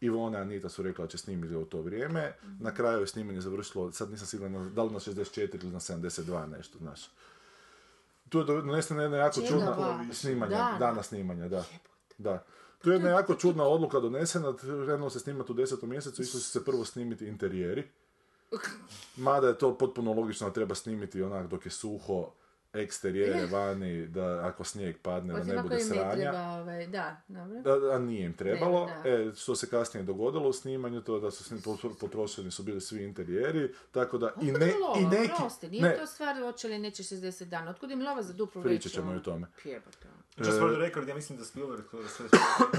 Ivona i Anita su rekla da će snimiti u to vrijeme, na kraju je snimanje završilo, sad nisam siguran da li na 64 ili na 72 nešto, znaš. Tu je donesena jedna jako čudna snimanja, Dana. dana snimanja, da. Da. Tu je jedna jako čudna odluka donesena, krenulo se snimati u desetom mjesecu, išli su se prvo snimiti interijeri. Mada je to potpuno logično da treba snimiti onak dok je suho, eksterijere vani, da ako snijeg padne, da Osim ne ako bude ne sranja. treba, ovaj, da, dobro. Da, a nije im trebalo. Ne, da. E, što se kasnije dogodilo u snimanju, to da su sni- potro- potrošeni su bili svi interijeri, tako da i, ne, i neki... Prosti, nije ne, to stvar hoće li neće 60 dana. Otkud im lova za duplu Pričat ćemo i o tome. Jebote. Just for the record, ja mislim da Spielberg sve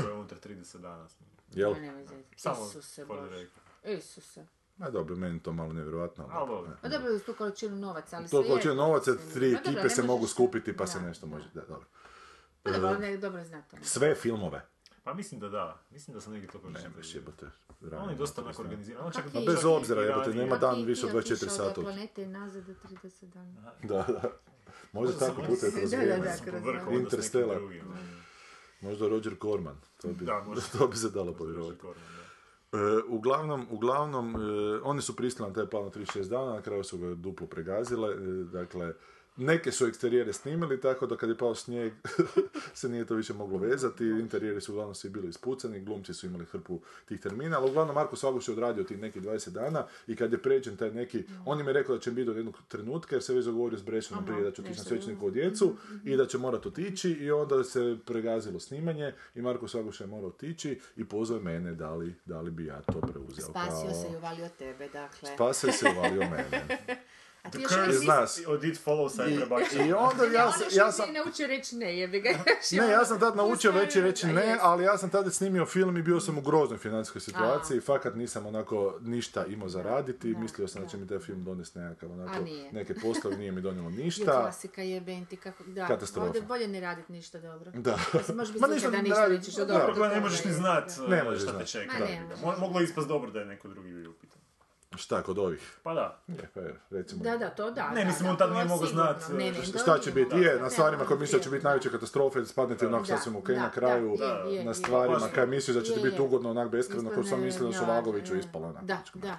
je unutar 30 dana. snima. jel? Ma. Samo Isuse for the record. Isuse. Ma dobro, meni to malo nevjerojatno. ali dobro, dobro. ne. Pa dobro, uz tu količinu novaca, ali To svejedno, količine novaca, tri Ma dobro, ekipe se mogu skupiti pa se nešto može. Da, dobro. Pa dobro, dobro je znati. ono. Sve filmove. Pa mislim da da. Mislim da sam neki to Ne, pročitao. baš jebote. On je dosta onak organiziran. On čak je Bez obzira, jebote, nema dan više od ti 24 otišao sata. od planete nazad do 30 dana. Da, da. Možda Možda tako sam- puta je kroz Da, da, vrijeme. Interstellar. da. Možda Roger Corman. To bi, Da, možda. to bi se dalo povjerovati. E, uglavnom, uglavnom e, oni su pristali na taj plan od 36 dana, na kraju su ga duplo pregazile, e, dakle, neke su eksterijere snimili, tako da kad je pao snijeg se nije to više moglo vezati, interijeri su uglavnom svi bili ispucani, glumci su imali hrpu tih termina, ali uglavnom Marko Svaguš je odradio tih nekih 20 dana i kad je pređen taj neki, on im je rekao da će biti do jednog trenutka jer se već dogovorio s Brešom prije da će otići na svećniku u djecu i da će morat otići i onda se pregazilo snimanje i Marko Svaguš je morao otići i pozvao mene da li, da li bi ja to preuzeo. Spasio kao- se i uvalio tebe, dakle. Spasio se i uvalio mene. A The ti još uvijek curse nisi- od It Follows je prebačen. I onda Ne, ja, sam- još ja sam... naučio reći ne, jebi ga. Ne, ja sam tad naučio već i reći A, ne, ali ja sam tada snimio film i bio sam u groznoj financijskoj situaciji. Fakat nisam onako ništa imao za raditi. Mislio sam da će mi taj film donesti nekakav onako, A nije. neke poslove, nije mi donijelo Je ništa. klasika jebenti, kako, da. Katastrofa. Ovdje bolje ne raditi ništa dobro. Da. Mislim, može biti ništa da ne ništa da, od dobro, ne možeš ni znat možeš šta te čeka. Da. možeš. Moglo je ispast dobro da je neko drugi bio upitan. Šta kod ovih? Pa da. Je, pa je, recimo. Da, da, to da. Ne, da, mislim, da, on tad nije mogao sigurno. znat, Ne, e, ne, šta će biti? Je, na stvarima on koje misliš da će biti najveće katastrofe, spadnete onak Da, sasvim ok na kraju, na stvarima kaj misliš da će ti biti ugodno onak beskreno, kao sam mislio da su Vagoviću ispalo onak. Da, da, da.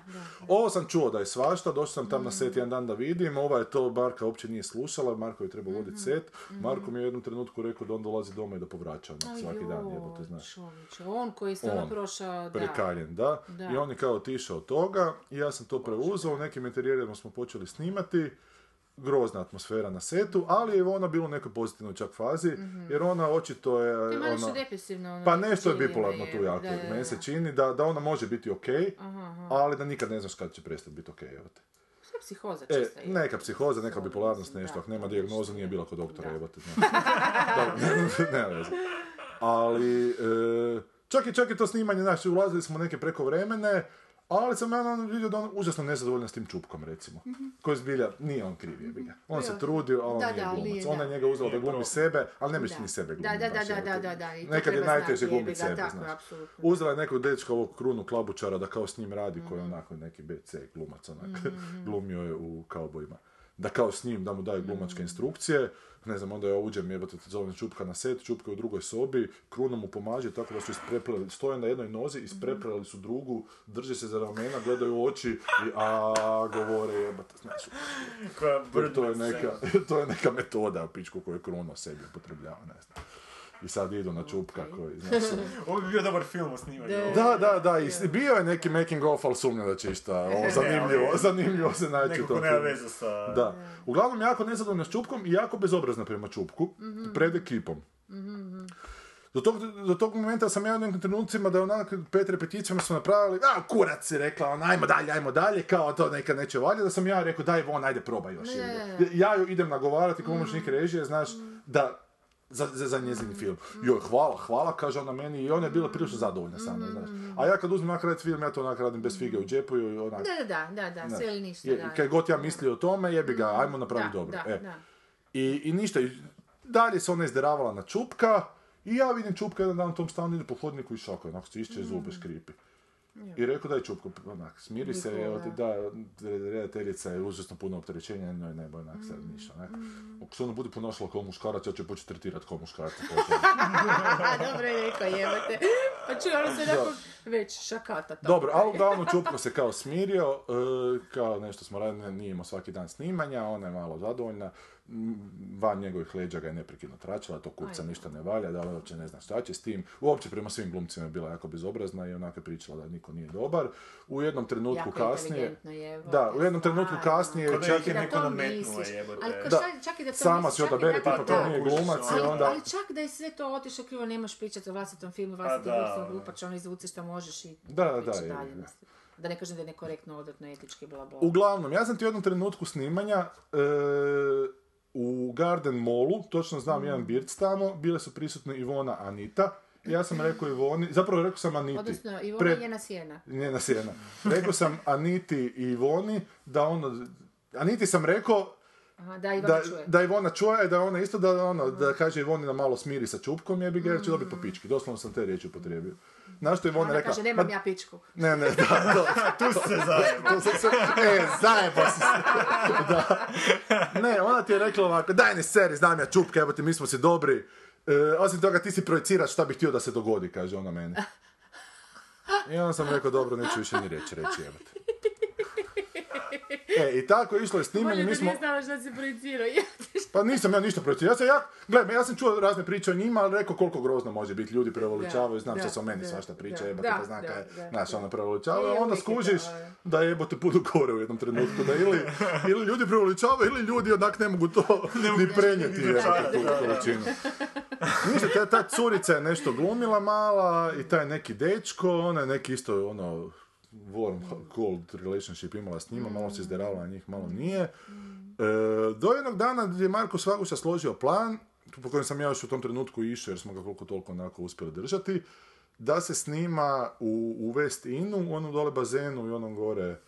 Ovo sam čuo da je svašta, došao sam tam na Mm. set jedan dan da vidim, ova je to Marka uopće nije slušala, Marko je trebao voditi set, Marko mi je u jednom trenutku rekao da on dolazi doma i da povraća onak svaki dan, jebote, znaš. On koji je stvarno On. prošao, da. Prekaljen, da. I on je kao otišao od toga i ja sam to preuzeo, u nekim interijerima smo počeli snimati, grozna atmosfera na setu, ali je ona bila u nekoj pozitivnoj čak fazi, jer ona očito je... To je malo ona, što depresivno. ono, pa nešto je bipolarno tu jako. da, da, da. Meni se čini da, da ona može biti ok, ali da nikad ne znaš kad će prestati biti ok. Evo te. Psihoza E, neka psihoza, neka bipolarnost, nešto. Ako nema nešto nije je. bila kod doktora. Dobro, nema veze. Ali, e, čak i čak i to snimanje, znači, ulazili smo neke prekovremene, ali sam ja ono vidio da on užasno nezadovoljan s tim čupkom, recimo. Koji zbilja, nije on kriv, jebi ga. On se trudio, a on Da, nije da, glumac. Ona da. je njega uzela da glumi sebe, ali ne misli Da. ni sebe Da, glumi. da, da, da, da, da, i to Nekad je najteže ga, sebe, tako, znaš. apsolutno. Uzela je nekog dečka ovog krunu klabučara da kao s njim radi, koji je Mhm. onako neki BC glumac, onak, glumio je u kaubojima. Da kao s njim, da mu daju Mhm. glumačke instrukcije, ne znam, onda ja uđem, jebate, zovem Čupka na set, Čupka je u drugoj sobi, Kruno mu pomaže tako da su isprepleli, stoje na jednoj nozi, isprepleli su drugu, drže se za ramena, gledaju u oči i a govore, jebate, jer to je neka, to je neka metoda pičku koju je Kruno sebi upotrebljava, ne znam. I sad idu na Čupka koji, znaš, Ovo bi bio dobar film o snimanju. da, da, da, i bio je neki making of, ali sumnjam da će išta ovo, zanimljivo, ali- zanimljivo se naći ko nema veze sa... Da. Uglavnom, jako nezadovoljna s Čupkom i jako bezobrazna prema Čupku, pred ekipom. Do tog, do tog momenta sam ja u nekim trenucima da je onak pet repeticijama smo napravili, a kurac je rekla, on, ajmo dalje, ajmo dalje, kao to neka neće valje, da sam ja rekao, daj von, ajde probaj još. ga. Ja ju idem nagovarati pomoćnik režije, znaš, da za, za, za njezin film. Joj, hvala, hvala, kaže ona meni i ona je bila prilično zadovoljna sa mnom, znaš. A ja kad uzmem onak raditi film, ja to onak radim bez fige u džepu i onak, Da, da, da, da, sve ili ništa, je- da. kad god ja mislio o tome, jebi ga, ajmo napraviti Da, dobro. da, e. da. I, I ništa, dalje se ona izderavala na Čupka i ja vidim Čupka jedan dan u tom stanu ide po hodniku i šako, onako stišće Mm. zube škripi. I rekao daj čupko, onak, smiri se, Nikola. evo ti da, redateljica je užasno puno opterećenja, njoj ne bo onak sad ništa, onak. Ako se ono bude ponašala kao muškarac, ja ću je početi tretirati kao muškarac. Dobro je rekao, jebate. Pa čuj, ono se onako već šakata. tako. Dobro, ali uglavnom Čupko se kao smirio, e, kao nešto smo radili, nije imao svaki dan snimanja, ona je malo zadovoljna, van njegovih leđa ga je neprekidno tračala, to kupca ništa ne valja, da li uopće ne zna šta će s tim. Uopće prema svim glumcima je bila jako bezobrazna i onako je pričala da niko nije dobar. U jednom trenutku Jako kasnije... inteligentno je, Da, u jednom trenutku stvarno. kasnije Ko da čak je Da neko jebote. Ali Da. čak i da to Sama si odabere tipa to nije glumac i. Ali, onda... ali čak da je sve to otišlo krivo, nemaš pričati o vlastitom filmu, vlastitom da, glusom ono. glupač, ono izvuci što možeš i Da, da, dalje. je. mislim. Da ne kažem da je nekorektno, odvratno, etički, bla bla. Uglavnom, ja sam ti u jednom trenutku snimanja e, u Garden Mallu, točno znam Mm. jedan birc tamo, bile su prisutne Ivona, Anita. Ja sam rekao Ivoni, zapravo rekao sam Aniti. Odnosno, Ivona je njena sjena. Njena sjena. Rekao sam Aniti i Ivoni da ono... Aniti sam rekao Aha, da, Ivana da, čuje. da Ivona čuje, da ona isto da ono, da kaže Ivoni da malo smiri sa čupkom, jebi ga, jer će dobiti po pički. Doslovno sam te riječi upotrijebio. Znaš što je Ivona Ona rekla? kaže, nemam "Ma, ja pičku. Ne, ne, da, da. Tu se zajebo. Sam se, e, zajebo si se. Da. Ne, ona ti je rekla ovako, daj ne seri, znam ja čupke, evo ti, mi smo si dobri. E, osim toga, ti si projiciraš šta bi htio da se dogodi, kaže ona meni. I onda sam rekao, dobro, neću više ni reći, reći, evo te. E, i tako je išlo je snimanje, mi da smo... znala šta se projicirao. Pa nisam ja ništa protiv. Ja sam ja, gledaj, ja sam čuo razne priče o njima, ali rekao koliko grozno može biti. Ljudi preuveličavaju, znam Da, što se o meni da, svašta priča, da, jebate da, pa zna da, kaj, da, znaš, da. ono preuveličavaju, a onda skužiš da. da jebote budu gore u jednom trenutku, da ili, ili ljudi preuveličavaju, ili ljudi onak ne mogu to ni prenijeti jebote, tu količinu. Ništa, ta, ta curica je nešto glumila mala i taj neki dečko, ona je neki isto ono warm, cold relationship imala s njima, malo se izderavala na njih, malo nije. E, do jednog dana gdje je Marko Svaguša složio plan, po kojem sam ja još u tom trenutku išao jer smo ga koliko toliko onako uspjeli držati, da se snima u, u West Innu, u onom dole bazenu i onom gore, e,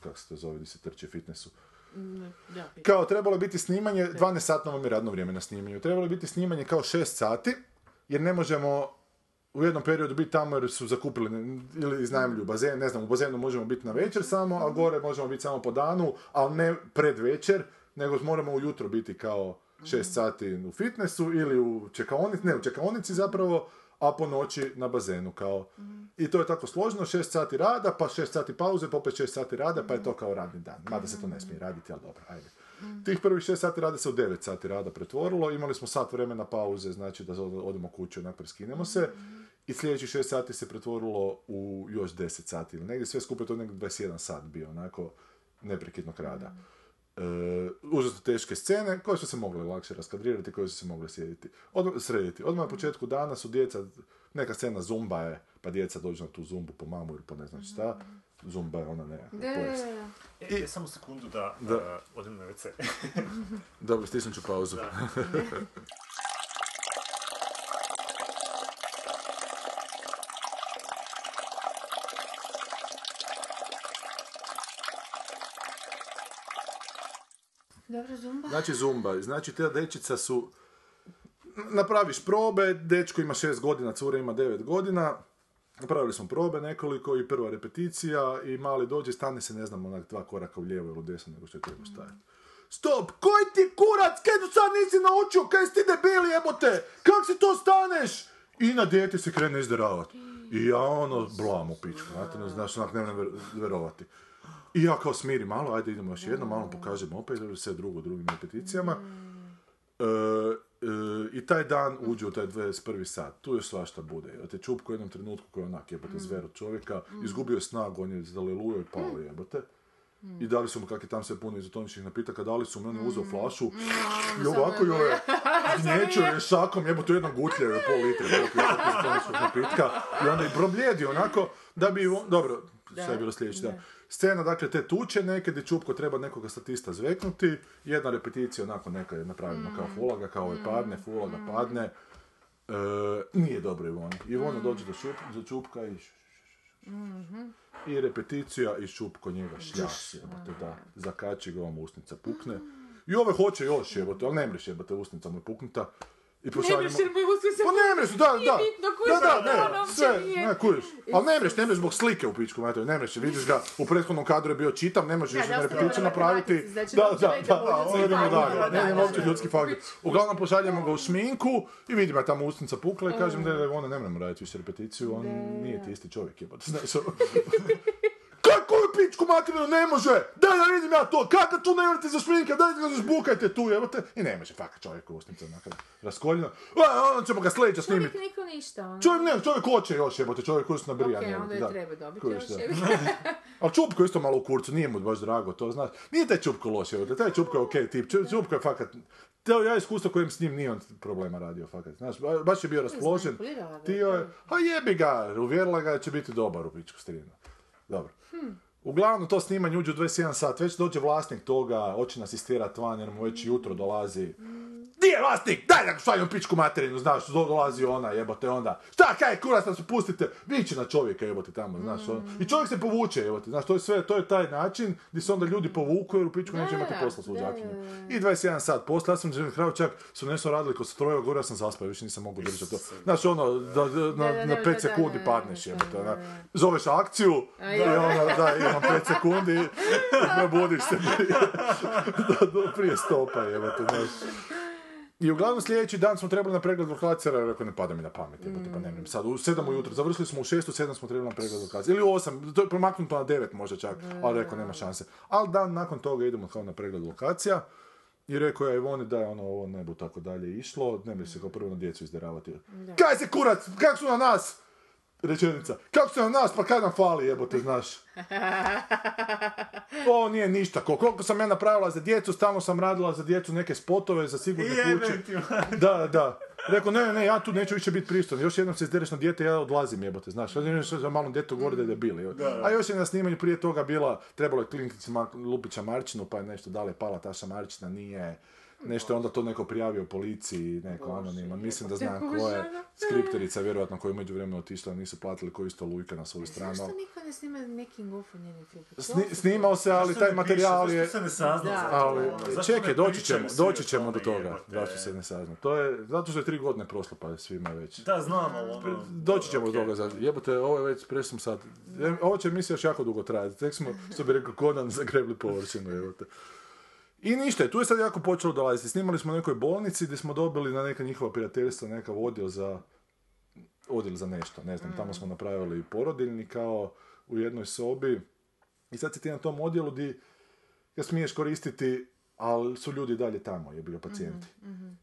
kako se to zove, gdje se trče fitnessu. Kao, trebalo biti snimanje, 12 satno vam je radno vrijeme na snimanju, trebalo je biti snimanje kao 6 sati, jer ne možemo u jednom periodu biti tamo jer su zakupili ili iznajmljuju bazen, ne znam, u bazenu možemo biti na večer samo, a gore možemo biti samo po danu, ali ne pred večer, nego moramo ujutro biti kao 6 sati u fitnessu ili u čekaonici, ne u čekaonici zapravo, a po noći na bazenu kao. I to je tako složeno, 6 sati rada, pa 6 sati pauze, pa opet 6 sati rada, pa je to kao radni dan. Mada se to ne smije raditi, ali dobro, ajde. Tih prvih 6 sati rada se u 9 sati rada pretvorilo, imali smo sat vremena pauze, znači da od- odemo kući, onak preskinemo se. I sljedećih 6 sati se pretvorilo u još 10 sati ili negdje, sve skupa je to negdje 21 sat bio, onako neprekidnog rada. E, užasno teške scene koje su se mogle lakše raskadrirati, koje su se mogle sjediti. Od, srediti. Odmah na početku dana su djeca, neka scena zumba je, pa djeca dođu na tu zumbu po mamu ili po ne znam šta. Zumba je ona nekakva Da, da, da, da. E, samo sekundu da, Da. uh, odem na WC. Dobro, stisnut ću pauzu. Dobro, Zumba. Znači zumba, znači te dečica su, napraviš probe, dečko ima 6 godina, cura ima 9 godina, napravili smo probe nekoliko i prva repeticija i mali dođe, stane se, ne znam, onak dva koraka u lijevo ili u desno nego što je trebao stajati. Stop! Koji ti kurac? Kaj do sad nisi naučio? Kaj si ti debili jebote? Kak si to staneš? I na dijete se krene izderavati. I ja ono, blam u pičku, znate, ne znaš, onak ne verovati. I ja kao smiri malo, ajde idemo još jedno, malo pokažemo opet, sve drugo drugim repeticijama. E, I taj dan uđe u taj 21. sat. Tu još svašta bude. Te čupko u jednom trenutku koji je onak jebote zver od čovjeka, izgubio je snagu, on je zaleluo i pao jebote. I dali su mu, kak je tam sve puno izotoničnih napitaka, dali su mu, on je uzeo flašu i ovako joj je gnječio je šakom, jebote jednom gutljaju je pol litre izotoničnog napitka i onda je probljedio onako da bi, on- dobro, sve je bilo sljedeći dan. Scena, dakle, te tuče neke, gdje Čupko treba nekoga statista zveknuti, jedna repeticija, onako neka je napravljena kao fulaga, kao ovaj padne, fulaga padne. E, nije dobro Ivoni. Ivona dođe do, šup, do Čupka i i repeticija i Čupko njega šljas, jebote, da, zakači ga, ovom usnica pukne. I ove hoće još, jebote, ali ne mreš, jebote, usnica mu je puknuta. I pošaljemo... mreš jer uspio se- Pa ne mreš, da, Nije da. bitno, da, kužiš, da, da, ne, ono sve, nije. ne, kužiš. Ali ne mreš, ne mreš zbog slike u pičku, mater, ne mreš, vidiš ga, u prethodnom kadru je bio čitam, ne možeš Da, da, znači Da, da, ne da, da, onda idemo faktor, dalje. da, Ne, ne, da, uopće da. ljudski faktor. Uglavnom pošaljemo ga u šminku i vidimo je tamo usnica pukla i kažem da je ona ne moramo raditi više repeticiju, on nije ti isti čovjek, jebote, znaš, ono. Kako je pičku materinu ne može? Daj da vidim ja to, kako tu ne morate za šminka, daj ga zbukajte tu, jebote. I ne može, fakat čovjek usnica onaka raskoljena. A, onda ćemo ga sljedeća snimiti. Čovjek niko ništa, ono. Čovjek ne, čovjek hoće još jebote, čovjek koji su nabrijan. Ok, jebote, onda je da. treba dobiti Kužiš, još da. Ali Čupko je isto malo u kurcu, nije mu baš drago, to znaš. Nije taj Čupko loš, evo, taj Čupko je okej tip, Ču- Čupko je fakat... Teo ja iskustvo kojem s njim nije on problema radio, fakat. Znaš, ba- baš je bio raspoložen. Tio je, a jebi ga, uvjerila ga da će biti dobar u pičku strinu. Dobro. Uglavnom to snimanje uđe u 21 sat, već dođe vlasnik toga, hoće nas istirat van jer mu već jutro dolazi. Di je vlasnik? Daj da šaljem pičku materinu, znaš, do- dolazi ona, jebote onda. Šta, kaj, kurac nas pustite? Viće na čovjeka, jebote, tamo, znaš, ono. I čovjek se povuče, jebote, znaš, to je sve, to je taj način gdje se onda ljudi povuku jer u pičku neće imati da, posla s luđakinjom. da, I 21 sat poslije, ja sam na kraju čak su nešto radili kod stroja, gore ja sam zaspao, više nisam mogu držati to. Znaš, ono, da, da, na, da, na da, 5 da, da, sekundi da, padneš, da, jebote, da, ona. da. Zoveš akciju, i ja. onda, da, imam 5 sekundi, probudiš se prije, prije stopa, jebote, znaš. I uglavnom sljedeći dan smo trebali na pregled lokacija, jer rekao ne pada mi na pamet, jebote, pa ne vem. Sad u 7 ujutro, završili smo u 6, u 7 smo trebali na pregled lokacije. Ili u 8, to je promaknuto na 9 možda čak, ali rekao nema šanse. Ali dan nakon toga idemo kao na pregled lokacija. I rekao ja Ivoni da je ono, ovo ne tako dalje išlo, ne bi se kao prvo na djecu izderavati. Kaj se kurac, kak su na nas? Rečenica, kako su na nas, pa kad nam fali jebote, znaš? Ovo nije ništa, Ko- koliko sam ja napravila za djecu, stalno sam radila za djecu neke spotove, za sigurne kuće. Da, da. Rekao, ne, ne, ja tu neću više biti pristojan. Još jednom se izdereš na dijete, ja odlazim jebote, znaš. Ideš za malom djetu govori da je debil. jebote. A još je na snimanju prije toga bila, trebalo je klinkiti Lupića Marčinu, pa je nešto da li je pala Taša Marčina, nije. Nešto je onda to neko prijavio policiji, neko anoniman. Mislim da znam ko je. Skripterica, vjerojatno koja je među vremenu otišla, nisu platili koji isto lujka na svoju stranu. Zašto niko ne snima making of filmu? Sni- snimao se, ali taj materijal je... Zašto se ne sazna? Ali? Zašto čekaj, doći ćemo, doći ćemo do toga, zašto se ne sazna. To je, zato što je tri godine prošlo, pa je svima već. Da, znam, ali ono... Doći ćemo do toga, jebote, ovo je već presum sad. Em, Ovo će emisija još jako dugo trajati, tek smo, što bi rekao Conan, zagrebli površinu, jebote. I ništa, tu je sad jako počelo dolaziti. Snimali smo u nekoj bolnici gdje smo dobili na neka njihova prijateljstva nekav odjel za odjel za nešto, ne znam, tamo smo napravili porodiljni kao u jednoj sobi i sad si ti na tom odjelu di ga smiješ koristiti, ali su ljudi dalje tamo, je bio pacijenti.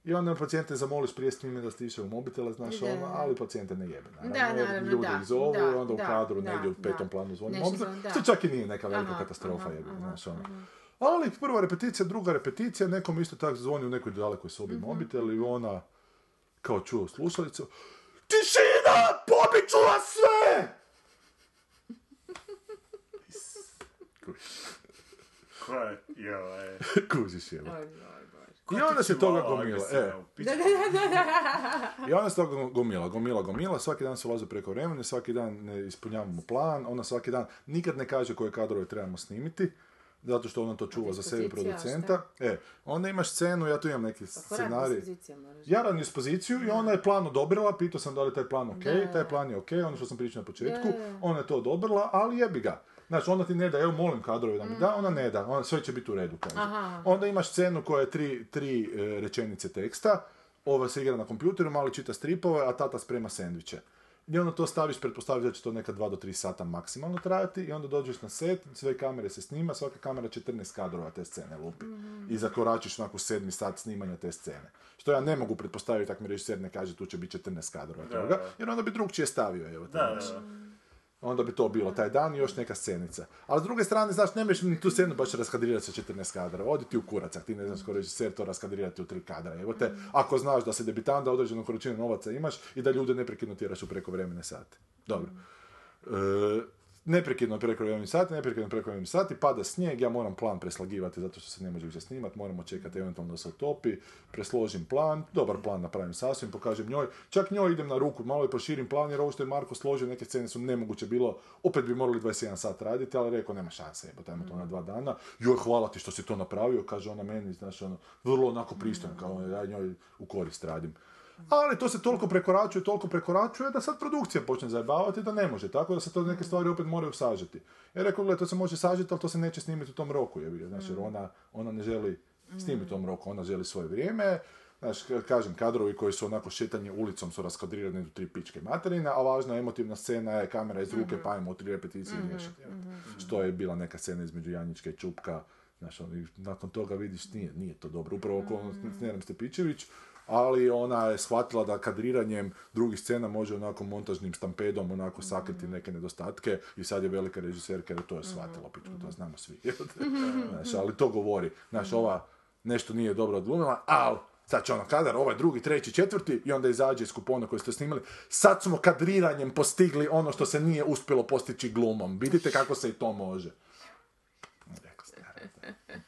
I onda pacijente zamoliš prije snime da stiše u mobitela, znaš, Da, ono, da. ali pacijente ne jebe. Da, jer naravno, ljudi da, ih zovu, da, onda u da, kadru da, negdje u da. petom planu zvoni mobitel, da. što čak i nije neka velika Aha, katastrofa, aha, aha, znaš, ono. Ali prva repeticija, druga repeticija, nekom isto tako zvoni u nekoj dalekoj sobi Mhm. mobitel i ona kao čuo slušalicu Tišina! Pobit ću vas sve! Kužiš je. I onda se toga gomila. E. I onda se toga gomila, gomila, gomila, svaki dan se ulazi preko vremena, svaki dan ne ispunjavamo plan, ona svaki dan nikad ne kaže koje kadrove trebamo snimiti, zato što ona to čuva za sebe producenta. E, onda imaš scenu, ja tu imam neki Pa scenarij. Ja radim dispoziciju i ona je plan odobrila, pitao sam da li je taj plan ok, Da. taj plan je ok, ono što sam pričao na početku, Da, ona je to odobrila, ali jebi ga. Znači, ona ti ne da, evo molim kadrove da mi da, ona ne da, ona, sve će biti u redu, kaže. Mm. Aha. Onda imaš scenu koja je tri, tri e, rečenice teksta, ova se igra na kompjuteru, mali čita stripove, a tata sprema sendviče. I onda to staviš, pretpostaviš da će to neka 2 do 3 sata maksimalno trajati i onda dođeš na set, sve kamere se snima, svaka kamera 14 kadrova te scene lupi. I zakoračiš onako sedmi sat snimanja te scene. Što ja ne mogu pretpostaviti, ako mi režiser ne kaže tu će biti 14 kadrova toga, jer onda bi drugčije stavio, evo. Da, da, da. Onda bi to bilo taj dan i još neka scenica. Ali s druge strane, znaš, ne ni tu scenu baš raskadrirati sa 14 kadra. Odi ti u kurac, ti ne znaš ko režiser to raskadrirati u tri kadra. Evo te, ako znaš da se debitant, da određenu količinu novaca imaš i da ljude neprekidno tjeraš u prekovremene sate. Dobro. E, neprekidno prekovremeni sati, neprekidno prekovremeni sati, pada snijeg, ja moram plan preslagivati zato što se ne može više snimati, moramo čekati eventualno da se otopi, presložim plan, dobar plan napravim sasvim, pokažem njoj, čak njoj idem na ruku, malo je proširim plan jer ovo što je Marko složio, neke scene su nemoguće bilo, opet bi morali 21 sat raditi, ali rekao nema šanse, evo tajmo to na dva dana, joj hvala ti što si to napravio, kaže ona meni, znaš ono, vrlo onako pristojno, kao ja njoj u korist radim. Ali to se toliko prekoračuje, toliko prekoračuje da sad produkcija počne zajebavati da ne može, tako da se to neke stvari opet moraju sažeti. Ja rekao, gledaj, to se može sažeti, ali to se neće snimiti u tom roku, je znači, jer ona, ona ne želi snimiti u tom roku, ona želi svoje vrijeme, Znaš, ka- kažem, kadrovi koji su onako šetanje ulicom su raskadrirani do tri pičke materine, a važna emotivna scena je kamera iz ruke, pa ajmo tri repeticije izmiješati. evo. Što je bila neka scena između Janjička i Čupka, znaš, ono, i nakon toga vidiš, nije, nije to dobro. Upravo s Nenom Stepićević, ali ona je shvatila da kadriranjem drugih scena može onako montažnim stampedom onako sakriti neke nedostatke i sad je velika režiserka jer to je shvatila, pičku, to znamo svi. Znaš, ali to govori, znaš, ova nešto nije dobro odglumila, ali sad će ono kadar, ovaj drugi, treći, četvrti i onda izađe iz kupona koji ste snimali. Sad smo kadriranjem postigli ono što se nije uspjelo postići glumom. Vidite kako se i to može.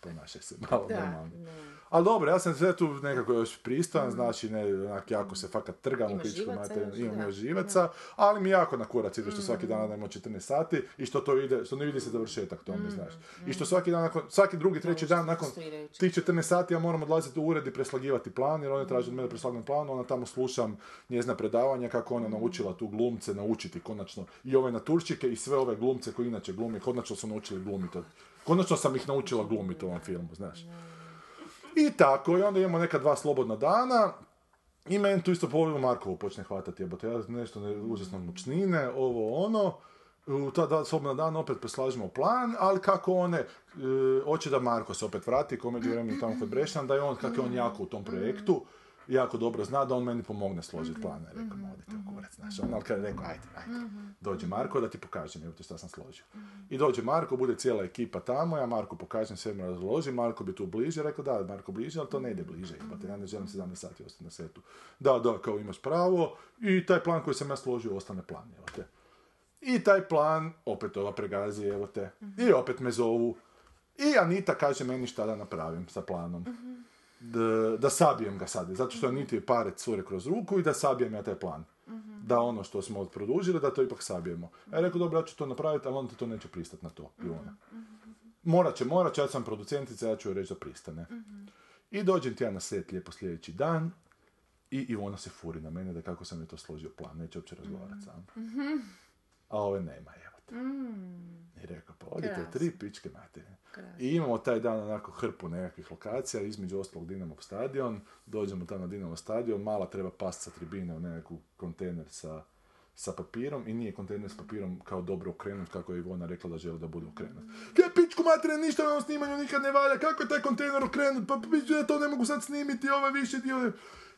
Ponašaj se malo Da, normalno. ne. Ali dobro, ja sam sve tu nekako još pristojan, znači ne, onak, jako se fakat trgam u pičku još, imam da. još živaca, ali mi jako na kurac ide što svaki dan radimo 14 sati i što to ide, što ne vidi se završetak tome, znaš. I što svaki dan, nakon, svaki drugi, treći dan nakon tih 14 sati ja moram odlaziti u ured i preslagivati plan, jer oni traže od mene preslagan plan, onda tamo slušam njezina predavanja kako ona naučila tu glumce naučiti konačno i ove naturščike i sve ove glumce koji inače glumi, konačno su naučili glumiti. Konačno sam ih naučila glumiti u ovom filmu, znaš. I tako, i onda imamo neka dva slobodna dana, i meni tu isto polovinu Markovu počne hvatati, jebote, ja nešto ne, užasno mučnine, ovo ono, u ta dva slobodna dana opet preslažemo plan, ali kako one, e, hoće da Marko se opet vrati, komediju tamo kod Brešan, da je on, kako je on jako u tom projektu, jako dobro zna da on meni pomogne složiti plan. Ja rekao, ma odite u kurac, znaš, on, ali kad je rekao, ajde, ajde, dođe Marko da ti pokažem, evo te šta sam složio. I dođe Marko, bude cijela ekipa tamo, ja Marko pokažem, sve mu razložim, Marko bi tu bliže, rekao da, Marko bliže, ali to ne ide bliže, jebate, ja ne želim 17 sati ostati na setu. Da, da, kao imaš pravo, i taj plan koji sam ja složio ostane plan, evo te. I taj plan, opet ova pregazi, evo te, i opet me zovu. I Anita kaže meni šta da napravim sa planom. Da, da sabijem ga sad, zato što Aniti je pare cure kroz ruku i da sabijem ja taj plan. Da ono što smo produžili, da to ipak sabijemo. Ja rekao, dobro, ja ću to napraviti, ali on ti to neće pristati na to. I ona. Morat će, morat će, ja sam producentica, ja ću joj reći da pristane. I dođem ti ja na set lijepo sljedeći dan i Ivona se furi na mene da kako sam je to složio plan, neće uopće razgovarati sam. A ove nema, evo te. I rekao, pa odite tri pičke materine. I imamo taj dan onako hrpu nekakvih lokacija, između ostalog Dinamo stadion, dođemo tamo na Dinamo stadion, mala treba past sa tribine u nekakvu kontejner sa, sa papirom i nije kontejner s papirom kao dobro okrenut, kako je Ivona rekla da želi da bude okrenut. Kaj pičku materine, ništa na snimanju nikad ne valja, kako je taj kontejner okrenut, pa pičku, ja to ne mogu sad snimiti, ovaj više dio...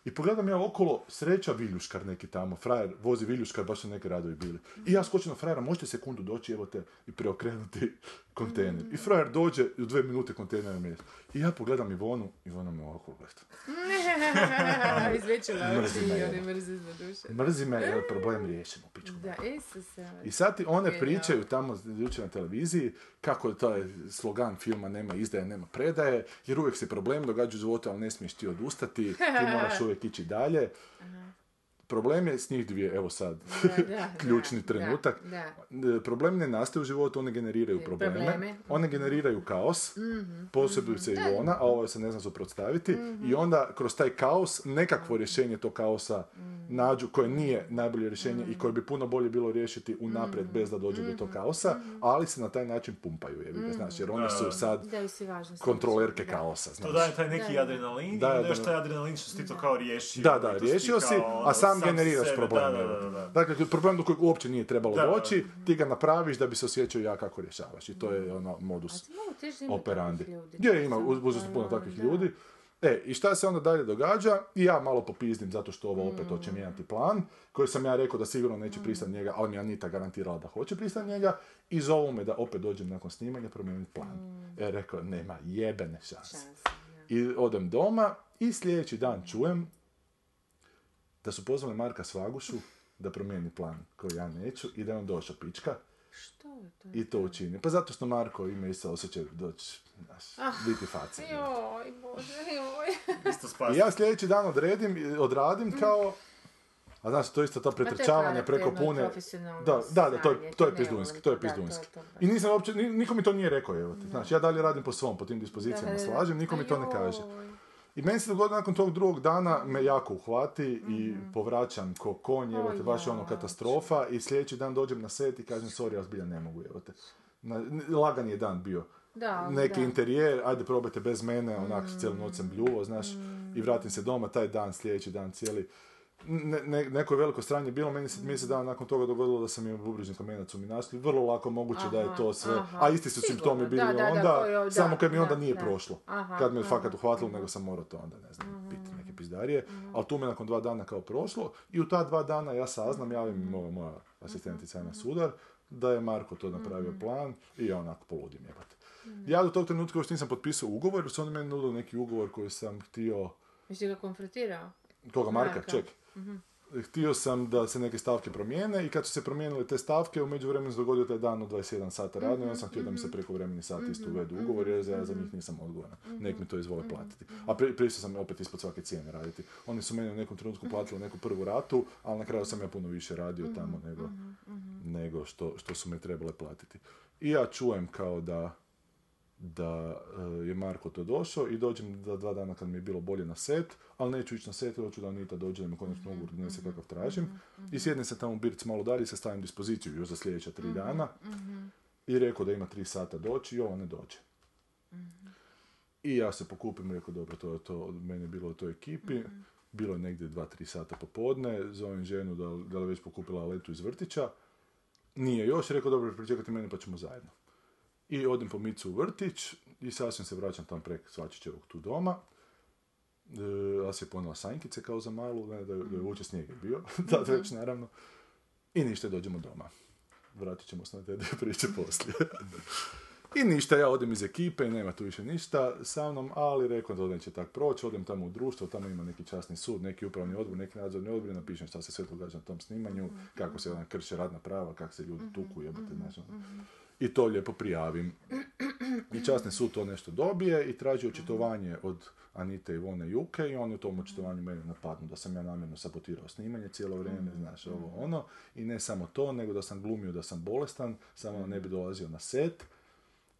I pogledam ja okolo, sreća Viljuškar neki tamo, frajer, vozi Viljuškar, baš su neki radovi bili. I ja skočim na frajera, možete sekundu doći, evo te, i preokrenuti kontejner. I frajer dođe i u dve minute kontejner je mjesto. I ja pogledam Ivonu, Ivona me ovako gleda. Izvećila oči i one mrzi za duše. Mrzi me, jer problem riješimo, pičku. Da, Isuse. I sad ti one pričaju tamo jučer na televiziji kako je taj slogan filma nema izdaje, nema predaje, jer uvijek se problem događa u životu, ali ne smiješ ti odustati, ti moraš uvijek ići dalje. Problem je s njih dvije, evo sad, Da, da, ključni da, trenutak. da, E, Problem ne nastaje u životu, one generiraju probleme. Probleme. One generiraju kaos, Mhm, posebice Ivona, a ovo se ne zna suprotstaviti. I onda kroz taj kaos nekakvo rješenje tog kaosa Mhm. nađu koje nije najbolje rješenje i koje bi puno bolje bilo riješiti unaprijed Mhm. bez da dođe do tog kaosa, ali se na taj način pumpaju, jebi ga, znaš, jer one su sad kontrolerke Da. kaosa, To znaš. daje taj neki Da, da. adrenalin Da, i onda da, još da. taj adrenalin što si ti to kao riješio. Da, da, i to riješio si, a sam generiraš sebe, problem. da, da, da, da. Dakle, problem do kojeg uopće nije trebalo Da, da. doći, ti ga napraviš da bi se osjećao ja kako rješavaš. I to je ono modus operandi. Gdje ima Sam- uz- užasno puno takvih da. ljudi. E, i šta se onda dalje događa? I ja malo popizdim zato što ovo opet hoće mijenjati plan, koji sam ja rekao da sigurno neće pristati njega, ali mi je Anita garantirala da hoće pristati njega i zovu me da opet dođem nakon snimanja promijeniti plan. E, rekao, nema jebene šanse. I odem doma i sljedeći dan čujem da su pozvali Marka Svagušu da promijeni plan koji ja neću i da je on došao pička Što je to? i to učini. Pa zato što Marko ima isto osjećaj doći, znaš, biti faca. Joj, bože, joj. Isto I ja sljedeći dan odredim, odradim kao, a znaš, to je isto to pretrčavanje preko pune... Da, da, da, to je, to je pizdunski, to je pizdunski. I nisam uopće, ni- niko mi to nije rekao, evo te. Znači, ja dalje radim po svom, po tim dispozicijama slažem, niko mi to ne Joj. kaže. I meni se dogodilo nakon tog drugog dana, me jako uhvati i povraćam ko konj, evo te, baš je ono katastrofa i sljedeći dan dođem na set i kažem, sorry, ja zbilja ne mogu, evo te. Na, lagan je dan bio. Da, Neki da. interijer, ajde probajte bez mene, onak cijelu noć sam bljuvo, znaš, i vratim se doma, taj dan, sljedeći dan, cijeli. Ne, ne, neko je veliko stranje bilo, meni se mjesec dana nakon toga dogodilo da sam imao bubrežni kamenac u mi našli, vrlo lako moguće da je Aha, to sve, aha. a isti su Sigurno, simptomi bili da, da, da, onda, koji je- da, samo kad mi onda da, nije da. prošlo. Aha, kad me je aha. fakat uhvatilo, nego sam morao to onda, ne znam, piti neke pizdarije, ali tu me nakon dva dana kao prošlo i u ta dva dana ja saznam, javim moja, moja asistentica Ana Sudar, da je Marko to napravio plan i ja onako poludim jebate. Ja do tog trenutka još nisam potpisao ugovor, jer su oni meni nudili neki ugovor koji sam htio, Jesi ga konfrontirao? koga Marka, Marka. ček. Htio sam da se neke stavke promijene i kad su se promijenile te stavke, u međuvremenu se dogodio taj dan od 27 sata radno i onda sam htio da mi se preko vremeni sati isto uvedu ugovor jer ja za njih nisam odgovoran. Nek mi to izvole platiti. A pri, pristao sam opet ispod svake cijene raditi. Oni su meni u nekom trenutku platili neku prvu ratu, ali na kraju sam ja puno više radio tamo nego, nego što, što su me trebale platiti. I ja čujem kao da da e, je Marko to došao i dođem da dva dana kad mi je bilo bolje na set, ali neću ići na set, hoću da Anita dođe da mi konačno ugovor donese kakav tražim. I sjednem se tamo u Birc malo dalje i se stavim dispoziciju još za sljedeća tri dana. I rekao da ima tri sata doći i ovo ne dođe. I ja se pokupim, rekao dobro, to je to od mene bilo u toj ekipi. Bilo je negdje dva, tri sata popodne, zovem ženu da, da li već pokupila letu iz vrtića. Nije još, rekao dobro, pričekajte mene pa ćemo zajedno. I odem po Micu u vrtić i sasvim se vraćam tam prek Svačićevog tu doma. E, ja se je ponela sanjkice kao za malu, ne, da, da je vuče snijeg je bio, tad već naravno. I ništa, dođemo doma. Vratit ćemo se na te dvije priče poslije. I ništa, ja odem iz ekipe, nema tu više ništa sa mnom, ali rekao da neće tak proći, odem tamo u društvo, tamo ima neki časni sud, neki upravni odbor, neki nadzorni odbor, napišem šta se sve događa na tom snimanju, kako se ona krše radna prava, kako se ljudi tuku, jebate, znaš, ono. I to lijepo prijavim. I časni sud to nešto dobije i traži očitovanje od Anite, Ivone Juke i oni u tom očitovanju mene napadnu da sam ja namjerno sabotirao snimanje cijelo vrijeme, znaš, ovo ono. I ne samo to, nego da sam glumio da sam bolestan, samo ne bi dolazio na set.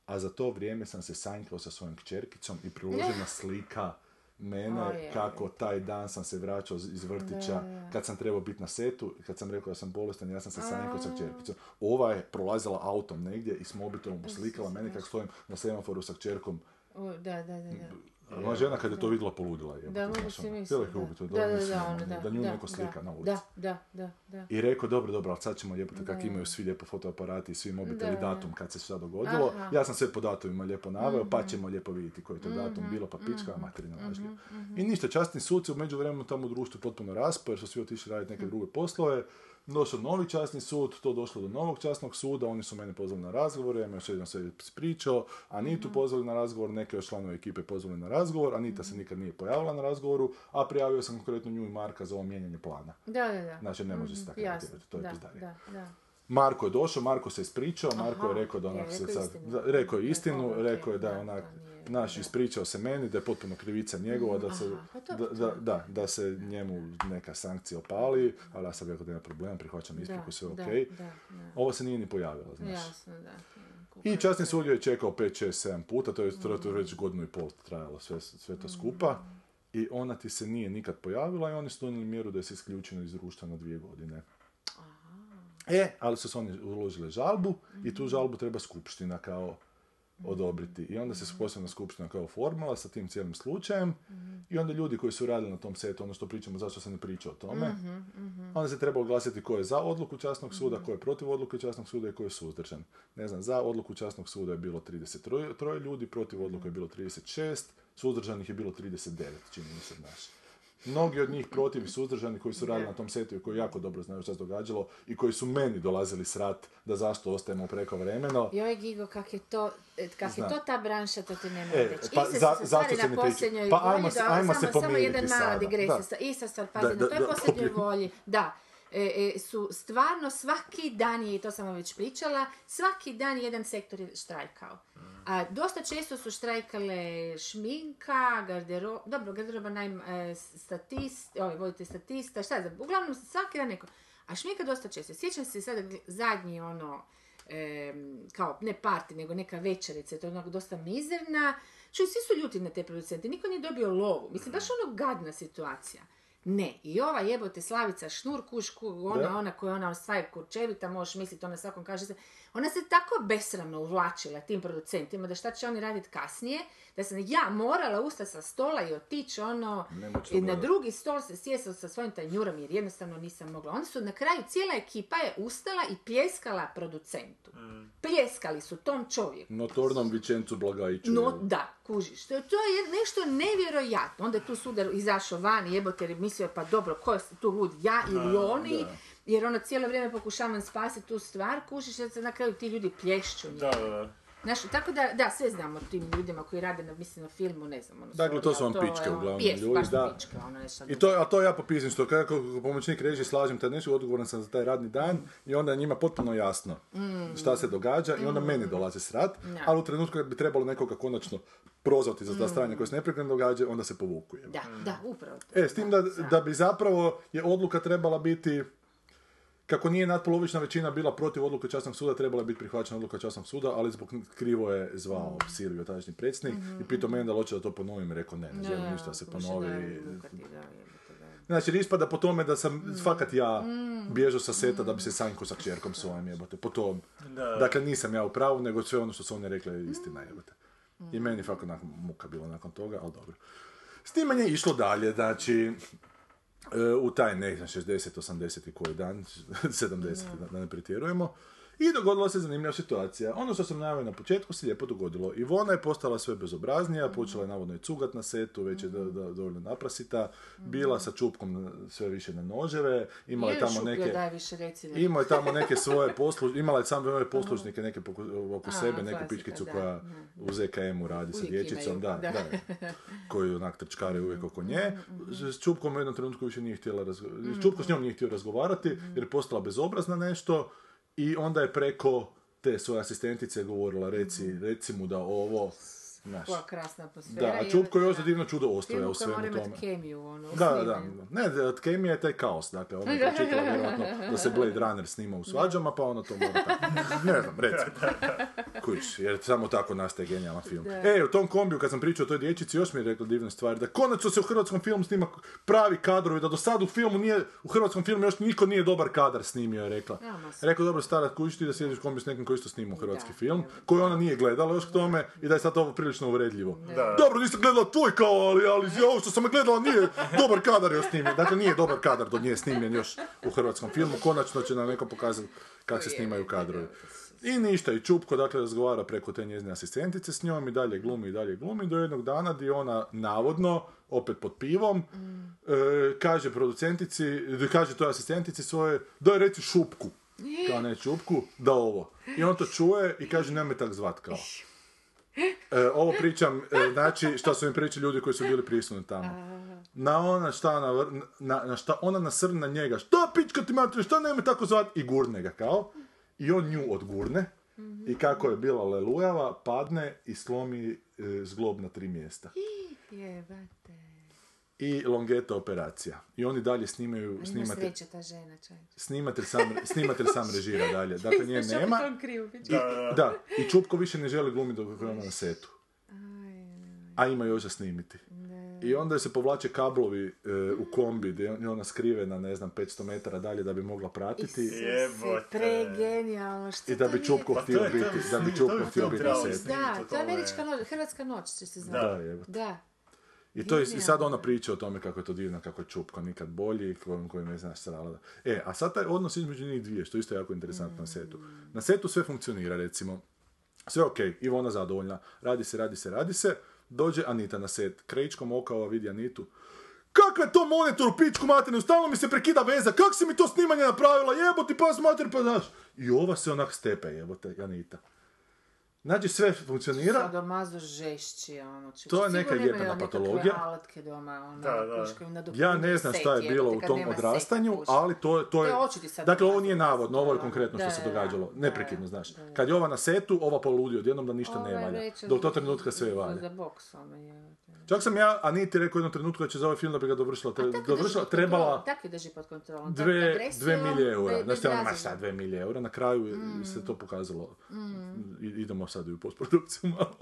A za to vrijeme sam se sanjkao sa svojom kćerkicom i priložena slika mene Ojej. kako taj dan sam se vraćao iz vrtića, kad sam trebao biti na setu, kad sam rekao da sam bolestan, ja sam se sanjkao sa kćerkicom. Ova je prolazila autom negdje i s mobitelom uslikala mene kako stojim na semaforu sa kćerkom. O, da, da, da, da. Ona žena kad je to vidjela poludila je. Da, mogu si misliti. Htjela Da, ubiti, da, da, da, ono, ono, da, da nju da, neko slika da, na ulici. Da, da, da, da. I rekao, dobro, dobro, ali sad ćemo lijepo, kako imaju svi lijepo fotoaparati i svi mobiteli Da. datum kad se sve dogodilo. Aha. Mhm. Ja sam sve po datumima lijepo naveo, pa ćemo lijepo vidjeti koji je to datum bilo, pa pička, materina lažljiva. mhm. I ništa, časni suci u međuvremenu tamo u društvu potpuno raspo, jer su svi otišli raditi Mhm. neke druge poslove. Došao novi časni sud, to došlo do novog časnog suda, oni su mene pozvali na razgovor, ja im još jednom sve ispričao, Anitu Mhm. pozvali na razgovor, neke još članove ekipe pozvali na razgovor, Anita se nikad nije pojavila na razgovoru, a prijavio sam konkretno nju i Marka za ovo mijenjanje plana. Da, da, da. Znači, ne može se tako Mhm, Jasno, napraviti, to je da, da, da. Marko je došao, Marko se ispričao, Marko je rekao da onak rekao se sad, rekao je istinu, rekao je da onak, naš, ispričao se meni, da je potpuno krivica njegova, da se, pa da, da, da, da se njemu neka sankcija opali, ali ja sam rekao da nema problema, prihvaćam ispriku, sve ok. Ovo se nije ni pojavilo, znaš. Jasno, da. I časni sud je čekao 5, 6, 7 puta, to je je već godinu i pol trajalo sve, sve to skupa. I ona ti se nije nikad pojavila i oni su donijeli mjeru da je se isključeno iz društva na dvije godine. E, ali su se oni uložili žalbu i tu žalbu treba skupština kao odobriti. I onda se posebna skupština kao formula sa tim cijelim slučajem i onda ljudi koji su radili na tom setu, ono što pričamo, zašto se ne priča o tome, onda se treba oglasiti ko je za odluku časnog suda, ko je protiv odluke časnog suda i ko je suzdržan. Ne znam, za odluku časnog suda je bilo 33 ljudi, protiv odluke je bilo 36, suzdržanih je bilo 39, čini mi se, znaš. Mnogi od njih protiv i suzdržani koji su radili na tom setu i koji jako dobro znaju šta se događalo i koji su meni dolazili srat da zašto ostajemo preko vremeno. Joj, Gigo, kak je to, e, kak je to ta branša, to ti ne E, mogu reći. pa za- se zašto se priča? posljednjoj Pa volji, ajmo se- da, ajmo se samo, samo pomiriti jedan mala digresija. da. Sta- Ista stvar, Da, pazi, da, na toj da, posljednjoj volji, da, e, e, su stvarno svaki dan, je, i to sam vam već pričala, svaki dan jedan sektor je štrajkao. A dosta često su štrajkale šminka, garderoba, dobro, garderoba najm, e, statist, ovaj, vodite statista, šta za, uglavnom svaki dan neko. A šminka dosta često. Sjećam se sada gl- zadnji ono, em, kao ne parti, nego neka večerica, to je onako dosta mizerna, Čuj, svi su ljuti na te producente, niko nije dobio lovu. Mislim, baš ono gadna situacija. Ne, i ova jebote Slavica Šnur, kuš, ku, ona, Da. ona koja ona stvari kurčevita, možeš misliti, ona svakom kaže se, ona se tako besramno uvlačila tim producentima, da šta će oni raditi kasnije, da sam ja morala ustati sa stola i otići ono, i na drugi stol se sjesti sa svojim tanjurom, jer jednostavno nisam mogla. Oni su na kraju, cijela ekipa je ustala i pljeskala producentu. Pljeskali su tom čovjeku. Notornom Vičencu Blagajiću. No, da, kužiš. To, to je nešto nevjerojatno. Onda je tu sudar izašao van i jebote jer je mislio, pa dobro, ko je tu lud, ja ili oni? da. Jer ono cijelo vrijeme pokušavam spasiti tu stvar, kužiš, jer se na kraju ti ljudi plješću. Da, da, da. Znaš, tako da, da, sve znamo o tim ljudima koji rade na, mislim, na filmu, ne znam, ono, Dakle, to su vam pičke je, uglavnom jesu, ljudi, baš da. pičke, ono, nešto I to, a to ja popisim što kako pomoćnik režije slažem te nešto, odgovoran sam za taj radni dan i onda je njima potpuno jasno šta se događa i onda meni dolazi srat, Da. ali u trenutku kad bi trebalo nekoga konačno prozvati za ta stranja koje se neprekidno događa, onda se povuku. jebote. Da, da, upravo to. E, s tim da, da bi zapravo je odluka trebala biti kako nije nadpolovična većina bila protiv odluke časnog suda, trebala je biti prihvaćena odluka časnog suda, ali zbog krivo je zvao Silvio, tadašnji predsjednik, i pitao mene da li hoće da to ponovim, rekao ne, ne želim ništa da se ponovi. da, lukati, da, jebote, da. Znači, ispada po tome da sam fakat ja bježao sa seta da bi se sanjko sa kćerkom svojim jebote, po tom. Da. Dakle, nisam ja u pravu, nego sve ono što su oni rekli je istina jebote. I meni fakat nakon, muka bilo nakon toga, ali dobro. Snimanje je išlo dalje, znači, u taj, ne znam, 60, 80 i koji dan, 70, da, da ne pretjerujemo. I dogodila se zanimljiva situacija. Ono što sam najavio na početku se lijepo dogodilo. Ivona je postala sve bezobraznija, počela je navodno i cugat na setu, već je do, do- dovoljno naprasita, bila sa čupkom sve više na noževe, imala je tamo neke... Imao je tamo neke svoje poslu, imala je samo ove poslušnike neke poku- oko A, sebe, neku pičkicu koja u ZKM-u radi sa dječicom, da, da. da, koji onak trčkare uvijek oko nje. S Čupkom u jednom trenutku više nije htjela razgovarati, Čupko s njom nije htio razgovarati jer je postala bezobrazna nešto i onda je preko te svoje asistentice govorila, reci, reci mu da ovo, znaš. Koja krasna atmosfera. Da, a Čupko je za divno čudo ostaje u u svemu tome. kemiju, ono, u Da, da, da. Ne, da, kemija je taj kaos, dakle, ona je pročitala vjerojatno da se Blade Runner snima u svađama, pa ona to mora tako. Ne znam, recimo. Kuć, jer samo tako nastaje genijalan film. E, u tom kombiju, kad sam pričao o toj dječici, još mi je rekla divne stvari, da konačno se u hrvatskom filmu snima pravi kadrovi, da do sad u filmu nije, u hrvatskom filmu još niko nije dobar kadar snimio, je rekla. Rekao, dobro, stara, kući ti da sjediš u kombiju s nekim koji isto snima hrvatski film, koji ona nije gledala još k tome i da je sad ovo prilično uvredljivo. Dobro, nisam gledala tvoj kao, ali, ali ovo što sam gledala nije dobar kadar još snimljen. Dakle, nije dobar kadar do nje snimljen još u hrvatskom filmu. Konačno će nam neko pokazati kako se snimaju kadrovi. I ništa, i Čupko dakle razgovara preko te njezine asistentice s njom i dalje glumi i dalje glumi do jednog dana gdje ona navodno, opet pod pivom, e, kaže producentici, kaže toj asistentici svoje, daj reci šupku, kao ne čupku, da ovo. I on to čuje i kaže nemoj tak zvat kao. E, ovo pričam, e, znači šta su mi pričali ljudi koji su bili prisutni tamo. Na ona šta vr- na, na šta ona nasrne na njega, šta pička ti mater, šta nemoj tako zvat, i gurne ga kao. I on nju odgurne. I kako je bila lelujava, padne i slomi e, zglob na tri mjesta. Jebate. I longeta operacija. I oni dalje snimaju, Ima snimatelj, sreće ta žena, čaj. snimatelj, sam, snimatelj sam režira dalje. Dakle, nje nema. I, da, i Čupko više ne želi glumiti dok je ona na setu. A ima još za snimiti. I onda se povlače kablovi e, u kombi gdje je ona skrivena, ne znam, 500 metara dalje da bi mogla pratiti. Jebote. Pregenijalno, što I da bi Čupko Pa htio biti, da bi Čupko htio biti na setu. Da, to je je- američka noć, hrvatska noć će se zvati. Da, jebote. Da. I, to je, I sad ona priča o tome kako je to divno, kako je Čupko nikad bolji, kojim, kojim ne znaš srala. E, a sad taj odnos između njih dvije, što je isto jako interesantno na setu. Na setu sve funkcionira, recimo. Sve ok, Ivona zadovoljna. Radi se, radi se, radi se. Dođe Anita na set. Krajičkom oka ova vidi Anitu. Kakav je to monitor u pičku materinu? Stalno mi se prekida veza. Kako si mi to snimanje napravila? Jebote, pas mater, pa znaš. I ova se onak stepe, jebote, Anita. Znači, sve funkcionira. Sadomazo žešći, ono. čuč. To je neka Sigurno jebena imaju nekakve patologija. alatke doma, ono, Da, da. Ja ne znam šta je bilo u tom odrastanju, ali to, je- to je... To je Dakle, ovo nije navodno, ovo je da. konkretno što Da, se da, događalo. da, Neprekidno, znaš. da. Kad je ova na setu, ova poludi odjednom da ništa ne Ovaj valja. Do tog trenutka sve valja. Ono. Čak sam ja Aniti rekao u jednom trenutku da će za ovaj film da bi ga dovršila, dovršila trebala Tako je drži pod kontrolom. Dve, milije eura. Znaš, ono, ma šta, dve milije eura. Na kraju je se to pokazalo. I- Idemo sad i u postprodukciju malo.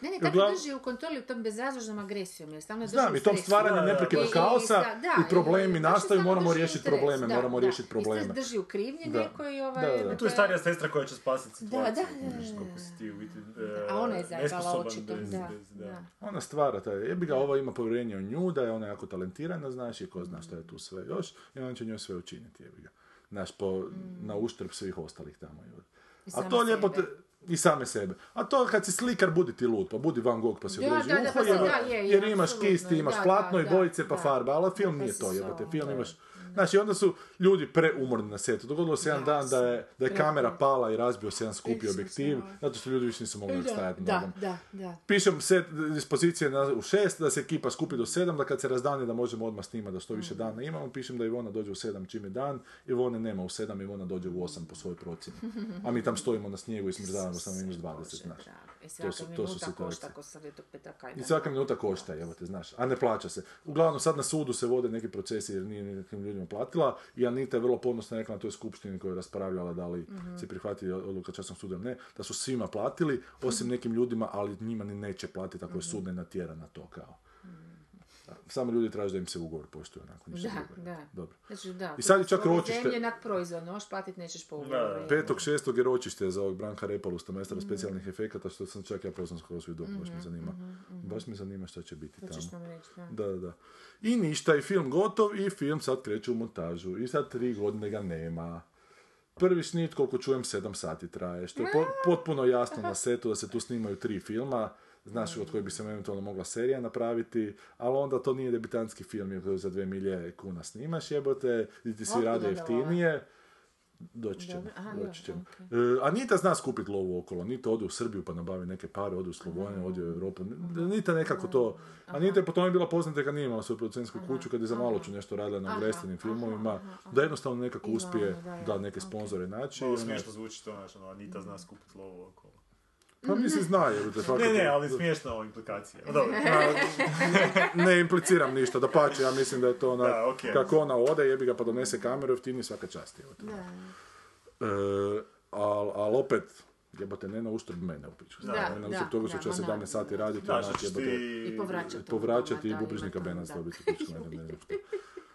Ne, ne, I tako uglavnom- drži u kontroli u tom bezrazložnom agresijom, jer stalno drži Znam, i tom stvaranju neprekidnog I- i kaosa i problemi nastaju, moramo riješiti probleme, da, moramo da. riješiti I probleme. stres drži u krivnji Da. nekoj ovaj... Da, da, Tu je starija sestra koja će spasiti situaciju. Da, da, da, koliko si ti u biti, e, A ona je zajebala nesposoban očito, bez- da. Ona stvara taj, jebi ga, ova ima povjerenje u nju, da je ona jako talentirana, znaš, i ko zna šta je tu sve još, i on će njoj sve učiniti, jebi ga. Znaš, po, na uštrb svih ostalih tamo. jebi. I A to lijepo, te- i same sebe. A to kad si slikar, budi ti lud, pa budi Van Gogh, pa si Da, odrezi da, da, uho, pa jer, je, je, jer imaš apsolutno, kist, ti imaš da, platno da, i bojice, pa da. farba, ali film nije pa to, so- film da. imaš... Znači, onda su ljudi preumorni na setu. Dogodilo se jedan dan da je, da je kamera pala i razbio se jedan skupi objektiv, zato što ljudi više nisu mogli Da, stajati da, nogom. da, da. Pišem set dispozicije na, u šest, da se ekipa skupi do sedam, da kad se razdani da možemo odmah snimati da što više dana imamo. Pišem da Ivona dođe u sedam čim je dan, Ivone nema u sedam, Ivona dođe u osam po svojoj procjeni. A mi tam stojimo na snijegu i smrzavamo samo minus 20, znaš. I To su- svaka to su situacije. petaka. I svaka minuta košta, evo te, znaš, a ne plaća se. Uglavnom, sad na sudu se vode neki procesi jer nije nekim ljudima platila i Anita je vrlo ponosna rekla na toj skupštini koja je raspravljala da li Mhm. se prihvati odluka časnog suda ili ne, da su svima platili, osim nekim ljudima, ali njima ni neće platiti ako je sud ne natjera na to kao. Samo ljudi traže da im se ugovor poštuje, onako ništa Da, drugo. da. Dobro. Znači, da. I sad je čak ročište- zemlji onak proizvod, noš platit nećeš po ugovoru. Da. Petog, šestog je ročište za ovog Branka Repalusta, majstora specijalnih efekata, što sam čak ja poznam skoro svoj dom, baš me zanima. Baš me zanima šta će biti To tamo. ćeš nam reći. Da, da, da. I ništa, i film gotov, i film sad kreće u montažu. I sad tri godine ga nema. Prvi snit, koliko čujem, sedam sati traje, što je po- potpuno jasno na setu da se tu snimaju tri filma, znaš, od kojih bi se eventualno mogla serija napraviti, ali onda to nije debitanski film, jer za dve milje kuna snimaš, jebote, i ti svi rade jeftinije. Doći ćemo, doći ćemo. okej. E, Anita zna skupit lovu okolo, Anita ode u Srbiju pa nabavi neke pare, ode u Sloveniju, ode u Europu. Anita nekako to... Anita je po tome bila poznata kad nije imala svoju producentsku kuću, kad je za malo ću nešto radila na aha, filmovima, da jednostavno nekako uspije ono, da, neke sponzore naći. Malo smiješno zvuči to, ono, Anita zna skupiti lovu okolo. Pa mislim zna, jer te fakat- Ne, ne, ali smiješna ova implikacija. A Dobro. ne impliciram ništa, da pače, ja mislim da je to ona, Da, kako ona ode, jebi ga pa donese kameru, jeftini svaka čast. evo te. Da. E, al, al opet, jebote, ne na uštrb mene u piću. Da, ne na uštrb toga što ma 17 da, sati raditi, Da, onak, jebote. I povraćati. povraćati i bubrižnika Benac dobiti u pičku, ne znam, što.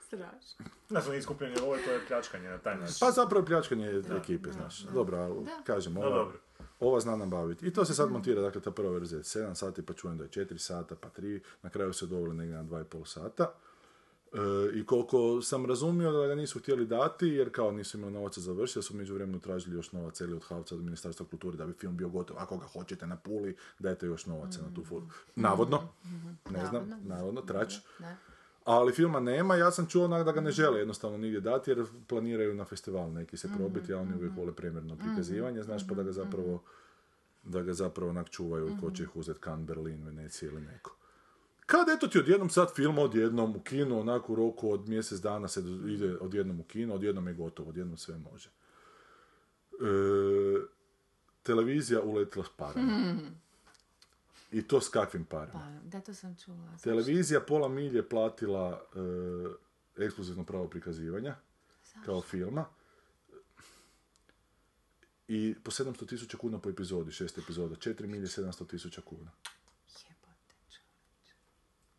Strašno. Ono iskupljenje love, to je pljačkanje na taj način. Pa zapravo pljačkanje ekipe, znaš. Dobro, ali kažem, Da, ova, dobro. Ova zna nabaviti. I to se sad montira, dakle, ta prva verzija je 7 sati, pa čujem da je 4 sata, pa 3, na kraju se doveli negdje na 2,5 sata. E, I koliko sam razumio da ga nisu htjeli dati, jer kao nisu imali novaca za završiti, da su među vremenu tražili još novaca ili od Havca od Ministarstva kulture da bi film bio gotov. Ako ga hoćete na puli, dajte još novaca na tu fulu. Navodno, ne znam, Navodno. navodno, trač. Da. Ali filma nema, ja sam čuo onak da ga ne žele jednostavno nigdje dati jer planiraju na festival neki se probiti, a oni uvijek vole premjerno prikazivanje, znaš, pa da ga zapravo da ga zapravo onak čuvaju ko će ih uzeti Cannes, Berlin, Venecija ili neko. Kad eto ti odjednom sad film odjednom u kinu, onako u roku od mjesec dana se ide odjednom u kino, odjednom je gotovo, odjednom sve može. E, televizija uletila s parama. I to s kakvim parama? Pa, da, to sam čula. Televizija pola milje platila e, ekskluzivno pravo prikazivanja kao filma i po 700 tisuća kuna po epizodi, šest epizoda, 4 milje 700 tisuća kuna.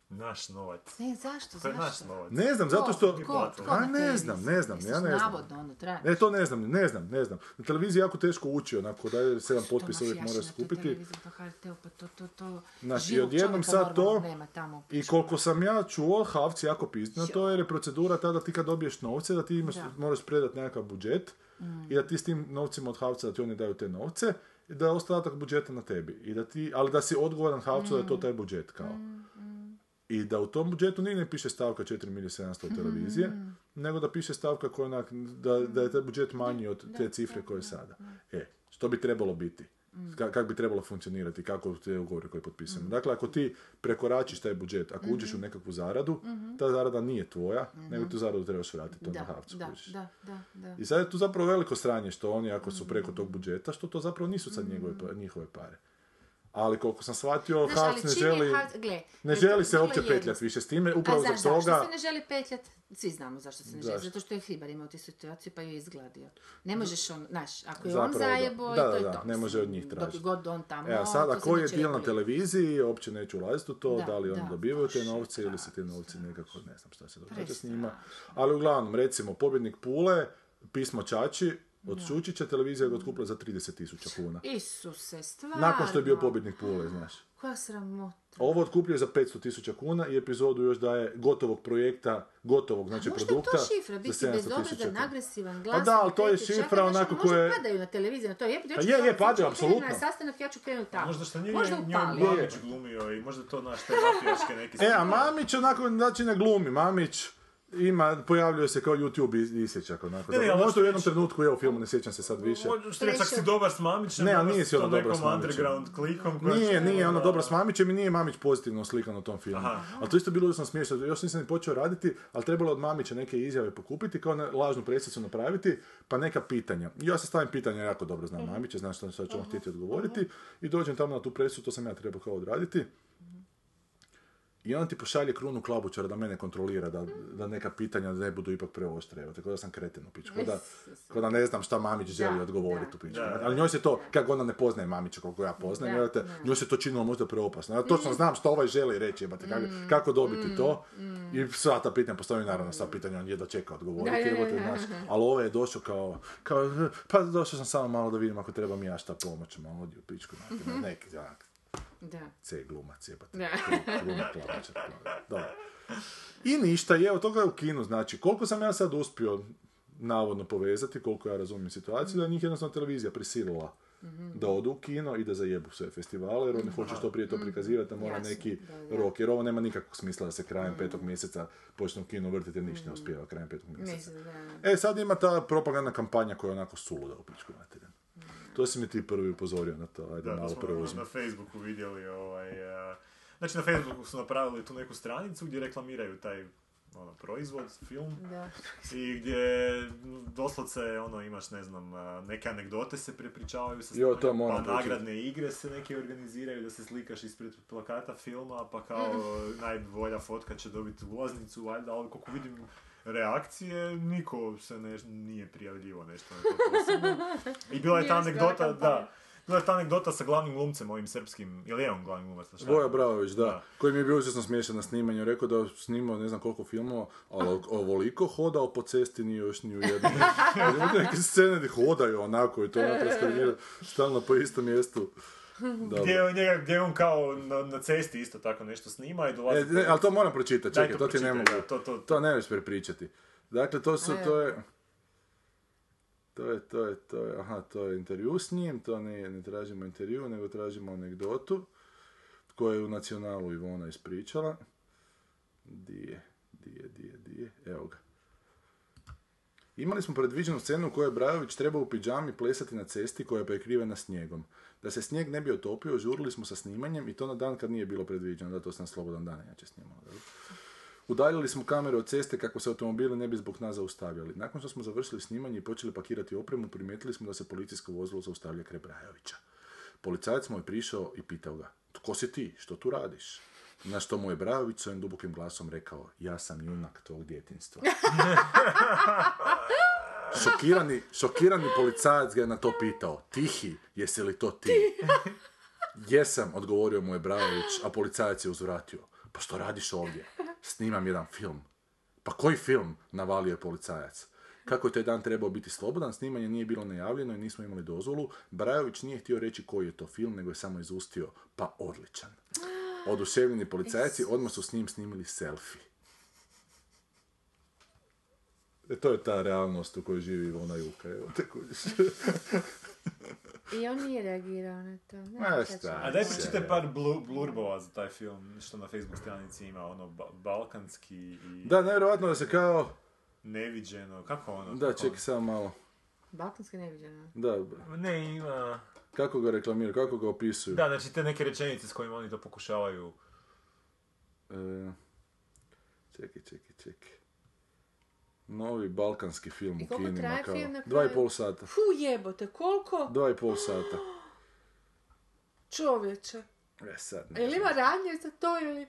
Naš novac. Ne, zašto, To je naš zašto? novac. Ne znam, zato što... Ko? Ko A ne znam, ne znam, ja ne znam. Navodno, ono, traje. Ne, to ne znam, ne znam, ne znam. Na televiziji jako teško ući, onako da je sedam potpisa uvijek moraš skupiti. televiziji, pa HRT-u, pa to, to, to... Znači, živog odjednom sad to- normalnog Nema tamo. I koliko sam ja čuo, Havci jako pisno, to jer je procedura tada ti kad dobiješ novce, da ti imaš, Da. moraš predati nekakav budžet i da ti s tim novcima od Havca, da ti oni daju te novce i da je ostatak budžeta na tebi. I da ti, ali da si odgovoran Havcu da je to taj budžet kao. I da u tom budžetu nije ne piše stavka 4 milije 700 od televizije, nego da piše stavka koja onak, da, da je taj budžet manji od te cifre koje je sada. E, što bi trebalo biti? Ka- kako bi trebalo funkcionirati, kako te ugovore koje potpisujemo. Dakle, ako ti prekoračiš taj budžet, ako uđeš u nekakvu zaradu, ta zarada nije tvoja, nego tu zaradu trebaš vratiti Da, Havcu. da, da, da, da. I sad je tu zapravo veliko sranje što oni ako su preko tog budžeta, što to zapravo nisu sad njegove, pa- njihove pare. Ali koliko sam shvatio, Znaš, ali Hartz ne želi, Hartz- gle, ne želi se uopće petljati više s time, upravo zbog zašto toga... se ne želi petljat? Svi znamo zašto se ne želi. Zato što je Hribar imao tu situaciju pa ju je izgladio. Ne možeš on, znaš, ako je Zapravo on zajebo, Da, to da, je da, to. ne može od njih tražiti. Dok god on tamo, Evo sada, koji je deal na televiziji, uopće neću ulaziti u to, da, Da, li oni dobivaju te novce ili se ti novci nekako, ne znam šta se događa s njima. Ali uglavnom, recimo, pobjednik Pule, pismo Čači, od Čučića, televizija ga otkupila za 30.000 kuna. Isuse, stvarno. Nakon što je bio pobjednik Pule, znaš. Koja sramota. Ovo otkupljuje za 500.000 kuna i epizodu još daje gotovog projekta, gotovog, znači Možda je produkta. to šifra, biti 700.000 bezobrazan, agresivan, glasan. da, ali to je šifra znaš, onako možda koje- padaju na televiziji, na to je, ja Pa ću je, je, padaju, apsolutno. Na sastanak, ja ću krenuti tamo. Možda što nije Možda njoj. Mamić glumio i možda to naš te mafijaške neke E, a. Mamić onako, znači ne glumi, Mamić ima, pojavljuje se kao YouTube is- isječak, onako. Ne, ne, možda u jednom trenutku je u filmu, ne sjećam se sad više. Možda što reći, si dobar s Mamićem, Ne, nije s si ono s Mamićem. underground klikom. koja Nije, nije, ono da. dobro s Mamićem i nije Mamić pozitivno slikan u tom filmu. Aha. Ali to isto bilo sam smiješno, još nisam ni počeo raditi, ali trebalo od Mamića neke izjave pokupiti, kao na, lažnu presicu napraviti, pa neka pitanja. I ja se stavim pitanja, jako dobro znam Mamića, znam što sad ću on htjeti odgovoriti, i dođem tamo na tu presicu, to sam ja trebao kao odraditi. I on ti pošalje krunu klabučara da mene kontrolira, da, da neka pitanja ne budu ipak preoštre. Evo, tako da sam kreten u pičku. Da, ko da ne znam šta Mamić želi Da, odgovoriti da. u pičku. Da, da. Ali njoj se to, kako ona ne poznaje Mamića koliko ja poznajem, Da, da. njoj se to činilo možda preopasno. Ja točno znam što ovaj želi reći, jebate, kako, Mm, kako dobiti to. I sva ta pitanja postavljaju, naravno, sva pitanja on jedva čeka odgovoriti. Da, da, da, jebote, da. znaš. Ali ovaj je došao kao, kao, pa došao sam samo malo da vidim ako treba mi ja šta pomoć, malo odi u pičku, znate, neki, jak, Da. C glumac, jebate. Da. Gluma dobro. I ništa, i evo, toga je u kinu, znači, koliko sam ja sad uspio navodno povezati, koliko ja razumijem situaciju, da njih jednostavno televizija prisilila da odu u kino i da zajebu sve festivale, jer oni hoće što prije to prikazivati, da mora Jasno, neki da, da. rok, jer ovo nema nikakvog smisla da se krajem petog mjeseca počne u kino vrtiti, ništa ne uspijeva krajem petog mjeseca. Da. E, sad ima ta propagandna kampanja koja je onako suluda u pičku materinu. To si mi ti prvi upozorio na to, ajde Da, to malo smo preuzmi. na Facebooku vidjeli ovaj... a, Znači na Facebooku su napravili tu neku stranicu gdje reklamiraju taj ono, proizvod, film. Da. I gdje doslovce ono imaš ne znam a, neke anegdote se prepričavaju sa Jo, to pa nagradne igre se neke organiziraju da se slikaš ispred plakata filma pa kao najbolja fotka će dobiti ulaznicu valjda ali koliko vidim reakcije niko se ne, nije prijavljivo nešto na to posebno. I bila je ta anegdota, da, bila je ta anegdota sa glavnim glumcem ovim srpskim, ili je on glavni glumac? Voja Bravović, da, Da. koji mi je bio užasno smiješan na snimanju, rekao da je snimao ne znam koliko filmova, ali ovoliko hodao po cesti nije još ni u jednom. Neke scene gdje hodaju onako i to ono transformira stalno po istom mjestu. Gdje, on njega, gdje on kao na, na cesti isto tako nešto snima i dolazi... E, ne, ali to moram pročitati, čekaj, to to ti ne mogu. da, to- to- To ne možeš prepričati. Dakle, to su, to je... To je, to je, to je, aha, to je intervju s njim, to ne, ne tražimo intervju, nego tražimo anegdotu koju je u nacionalu Ivona ispričala. Di je, di je, di je, di je, evo ga. Imali smo predviđenu scenu u kojoj je Brajović trebao u pidžami plesati na cesti koja je prekrivena snijegom. Da se snijeg ne bi otopio, žurili smo sa snimanjem i to na dan kad nije bilo predviđeno, da to sam slobodan dan inače snimao. dobro. Udaljili smo kamere od ceste kako se automobili ne bi zbog nas zaustavljali. Nakon što smo završili snimanje i počeli pakirati opremu, primijetili smo da se policijsko vozilo zaustavlja kraj Brajovića. Policajac mu je prišao i pitao ga, tko si ti, što tu radiš? Na što mu je Brajović svojim dubokim glasom rekao, ja sam junak tvog djetinstva. šokirani, šokirani policajac ga je na to pitao, tihi, jesi li to ti? Jesam, odgovorio mu je Brajović, a policajac je uzvratio. Pa što radiš ovdje? Snimam jedan film. Pa koji film? Navalio je policajac. Kako je taj dan trebao biti slobodan, snimanje nije bilo najavljeno i nismo imali dozvolu. Brajović nije htio reći koji je to film, nego je samo izustio, pa odličan. Oduševljeni policajci odmah su s njim snimili selfie. E, to je ta realnost u kojoj živi Ivona Juka. Evo, te kužiš. I on nije reagirao na to. Ne, Ma, šta A daj pročitaj par blu, blurbova za taj film, što na Facebook stranici ima, ono, ba- balkanski i Da, nevjerojatno da se kao... neviđeno, kako ono? Da, kako čekaj samo malo. Balkanski neviđeno. Da, ono? Ne, ima... kako ga reklamiraju, kako ga opisuju. Da, znači te neke rečenice s kojima oni to pokušavaju. E, čekaj, čekaj, čekaj. Novi balkanski film I u koliko kinima. traje kao- film na Dva i pol sata. Fu jebote, koliko? Dva i pol sata. Čovječe. E sad, ne znam. ima radnje za to ili...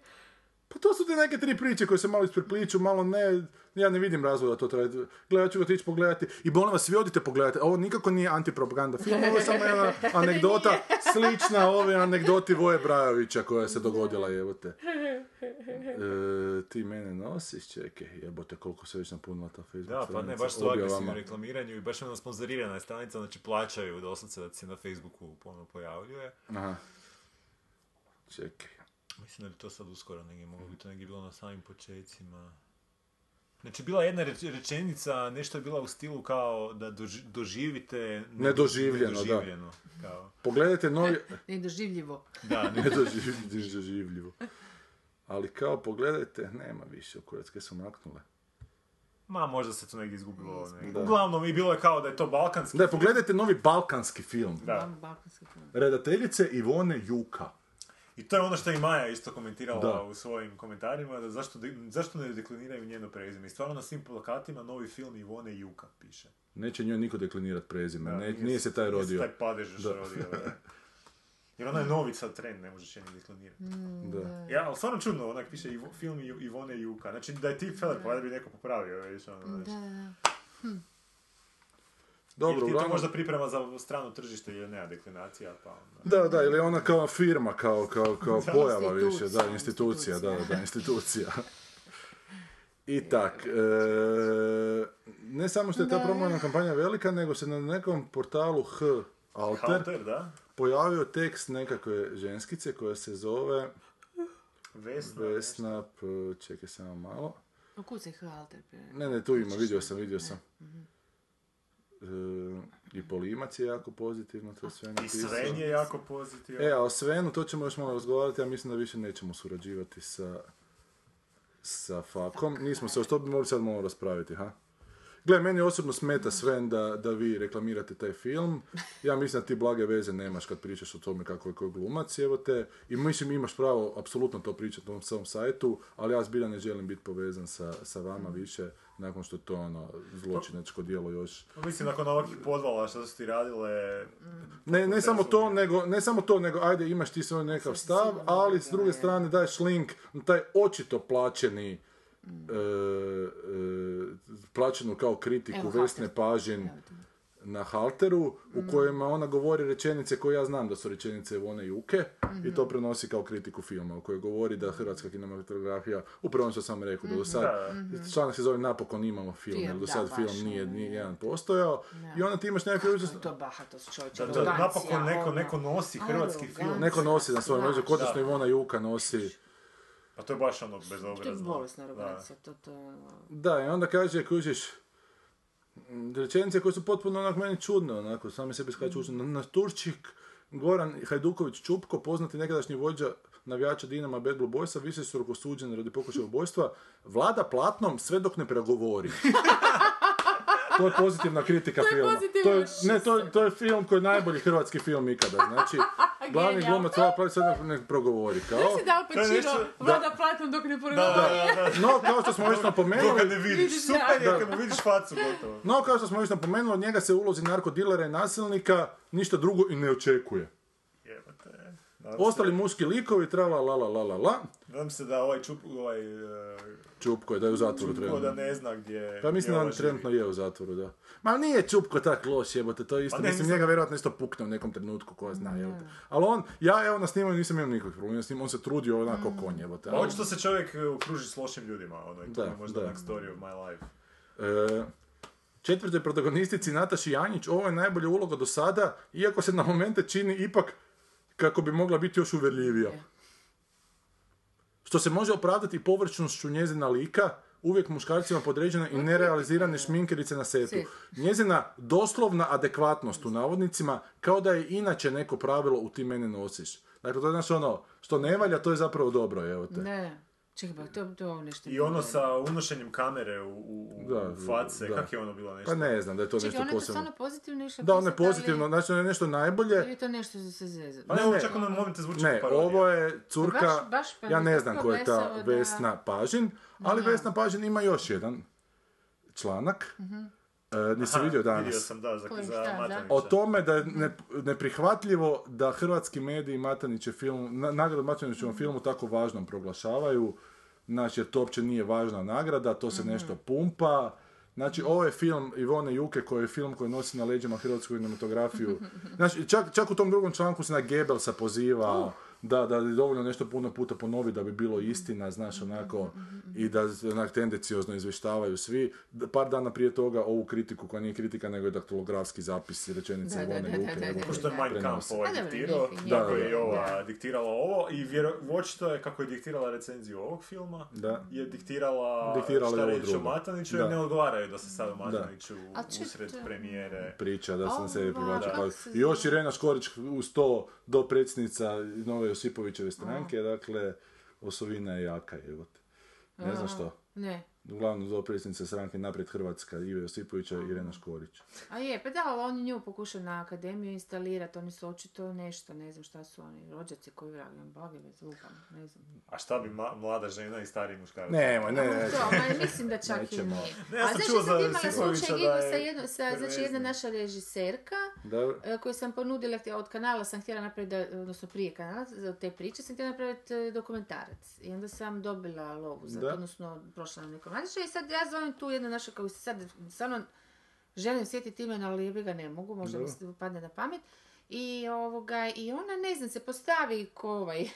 Pa to su te neke tri priče koje se malo isprepliču, malo ne, ja ne vidim razloga da to traje. Gledaj, ja ću ga otići pogledati. I molim vas, svi odite pogledati. Ovo nikako nije antipropaganda film, ovo je samo jedna anegdota slična ove anegdoti Voje Brajovića koja se dogodila, jebote. E, ti mene nosiš, čekaj, jebote, koliko se već napunila ta Facebook Da, pa ne, baš su u reklamiranju i baš je ono sponzorirana je stranica, znači plaćaju doslovce da se na Facebooku ponovno pojavljuje. Aha. Čekaj. Mislim da bi to sad uskoro negdje moglo biti, to negdje bilo na samim počecima. Znači, bila je jedna reč- rečenica, nešto je bila u stilu kao da doži- doživite... ne- Nedoživljeno, da. nedoživljeno, Kao, Pogledajte novi... Nedoživljivo. da, ne, Nedoživ- Nedoživljivo. Ali kao, pogledajte, nema više, u Kuracke su maknule. ma možda se to negdje izgubilo. negdje. Uglavnom, i bilo je kao da je to balkanski Da, pogledajte novi balkanski film. Da. Balkanski film. Redateljice Ivone Juka. I to je ono što je i Maja isto komentirala Da. u svojim komentarima, da zašto, de- zašto ne dekliniraju njeno prezime. I stvarno na svim plakatima novi film Ivone Juka piše. Neće njoj niko deklinirat prezime, Da, ne, nije se taj Nije rodio. se taj padež još Da. rodio, da. Jer ona je novi sad trend, ne možeš je ni deklinirati. Da. Ja, ali stvarno čudno, onak piše Ivo, film Iv- Ivone Juka. Znači da je ti feler, pa valjda bi neko popravio, vidiš, ono, Da, znači. da, da. Dobro, Ili ti je to uglavnom- možda priprema za strano tržište jer nema deklinacija, pa onda... Da, da, ili je ona kao firma, kao, kao, kao Da. pojava više, Institucija, da, institucija, da, institucija. da, institucija. I tak, e, ne samo što je ta Da. promojna kampanja velika, nego se na nekom portalu H. Alter Halter, da? pojavio tekst nekakve ženskice koja se zove Vesna. Vesna, p, čekaj samo malo. U kucaj halter. Ne, ne, tu ima, vidio sam, vidio sam. E, I Polimac je jako pozitivno to sve I napisao. Sven je jako pozitivan. E, a o Svenu, to ćemo još malo razgovarati, ja mislim da više nećemo surađivati sa, sa Fakom. Nismo se, to bi mogli sad malo raspraviti, ha? Gle, meni osobno smeta Sven da, da vi reklamirate taj film. Ja mislim da ti blage veze nemaš kad pričaš o tome kako je koji glumac, evo te. I mislim imaš pravo apsolutno to pričati na ovom samom sajtu, ali ja zbilja ne želim biti povezan sa, sa vama više, nakon što to ono zločinačko djelo još Mislim, nakon ovakvih podvala što su ti radile... ne, ne samo to, nego, ne samo to, nego ajde imaš ti svoj nekakav stav, ali s druge strane daješ link na taj očito plaćeni e, e, plaćenu kao kritiku Evo, Vesne Halter. Pažin Evo na Halteru, u kojima ona govori rečenice koje ja znam da su rečenice Ivone Juke i to prenosi kao kritiku filma, u kojoj govori da hrvatska kinematografija, upravo ono što sam rekao, da do sad, članak se zove napokon imamo film, Film, jer do da, sad baš, film nije, nije je. jedan postojao i onda ti imaš nekakve To je bahatost čovječe. Da, da, napokon neko, ono. neko nosi hrvatski film. Neko nosi na svojom leđu, da. Ivona Juka nosi. Pa to je baš ono To je bezobrazno. bolesna Da. arogancija, to, to je... ono- Da, i onda kaže, kužiš, m, rečenice koje su potpuno onak meni čudne, onako, sami sebi skaču mm. na, na Turčik, Goran Hajduković Čupko, poznati nekadašnji vođa navijača Dinama Bad Blue Boysa, više su osuđeni radi pokušaja ubojstva, vlada platnom sve dok ne pregovori. to je pozitivna kritika To je filma. To je, ne, to, je- to je film koji je najbolji hrvatski film ikada. Znači, glavni glumac platnom sve dok ne progovori. Kao, Znaš si da To je Pacino nešto- vlada platom dok ne Da, pogovori? da, da. no, kao što smo već Dok napomenuli, ga ne vidiš. Super da. je kad mu vidiš facu gotovo. No, kao što smo već napomenuli, od njega se ulozi narkodilera i nasilnika ništa drugo i ne očekuje. Ostali muški likovi, trala la la la la la, Nadam se da ovaj čup, ovaj... Uh, Čupko je da je u zatvoru Čupko da ne zna gdje... Pa mislim gdje da ova on trenutno je u zatvoru, da. Ma nije Čupko tak loš, jebote, to je isto, Pa ne, mislim, mislim- njega vjerojatno isto pukne u nekom trenutku, ko zna, jebote. Ali on, ja evo na snimanju nisam imao nikakvih problema s njim, on se trudio onako konj, jebote. Pa ali- očito se čovjek uh, okruži s lošim ljudima, ono, i to Da, je možda da. onak story of my life. E, četvrtoj protagonistici Nataši Janjić, ovo je najbolja uloga do sada, iako se na momente čini ipak kako bi mogla biti još uvjerljivija. Što se može opravdati površnošću njezina lika, uvijek muškarcima podređena i nerealizirane šminkerice na setu. Njezina doslovna adekvatnost u navodnicima, kao da je inače neko pravilo u ti mene nosiš. Dakle, to je znaš ono, što ne valja, to je zapravo dobro, evo te. Ne, čekaj, pa to, to nešto... I ono sa unošenjem kamere u, u, Da, face, da. kak je ono bilo nešto? Pa ne znam da je to Čekaj, nešto ona je to posebno. stvarno pozitivno išla Da, ono je ali- pozitivno, znači ono je nešto najbolje, Ili je to nešto za se zezati? Pa ne, Ne, ovo čak ono momente zvuči Ne, ovo je curka, Baš- baš pa ja ne znam ko je ta da- Vesna Pažin, ali Aha. Vesna Pažin ima još jedan članak Mhm. E, nisi vidio danas? Vidio sam, da, za, Koji, za šta, da? O tome da je ne, neprihvatljivo da hrvatski mediji Mataniće film, na, nagradu Matanićevom filmu tako važnom proglašavaju, znači jer to uopće nije važna nagrada, to se nešto pumpa. Znači, ovo je film Ivone Juke, koji je film koji nosi na leđima hrvatsku kinematografiju. Znači, čak, čak u tom drugom članku se na Goebbelsa poziva, da, da je dovoljno nešto puno puta ponovi da bi bilo istina, znaš, onako, i da onak tendenciozno izvještavaju svi. Par dana prije toga ovu kritiku, koja nije kritika, nego je daktilografski zapis rečenice Da, da, Ivone da, da, Juke. da, evo, da, Pošto je da. Mein Kampf ovaj A dobro, diktirao, tako je i ova da. diktirala ovo i vjero, očito je kako je diktirala recenziju ovog filma, Da. je diktirala, Diktirala šta reći o. Mataniću jer ne odgovaraju da se sad o Mataniću usred premijere. priča da sam sebi privlačio. Pa, I još Irena Škorić uz to do predsjednica nove Josipovićeve stranke, dakle, osovina je jaka, evo te. Ne znam što. Ne. Uglavnom do predsjednice stranke Naprijed Hrvatska, Ive Josipovića i Irena Škorić. A je, pa da, ali oni nju pokušaju na akademiju instalirati, oni su očito nešto, ne znam šta su oni, rođaci koji već lupam, ne znam. A šta bi ma- mlada žena i stariji muškarac? Nemoj, ne, ne, To, ma mislim da čak i nije. Ne, ja sam čuo za imala Sipovića slučaj da je sa jednom, sa, znači jedna naša režiserka, Dobro. e, koju sam ponudila, od kanala sam htjela napraviti, da- odnosno prije kanala, za te priče sam htjela napraviti e, dokumentarac. I onda sam dobila lovu za odnosno prošla na nekom natječaju i sad ja zovem tu jednu našu koju se sad stvarno želim sjetiti imena, ali jebi ga ne mogu, možda mi se padne na pamet. I, ovoga, I ona, ne znam, se postavi ko ovaj,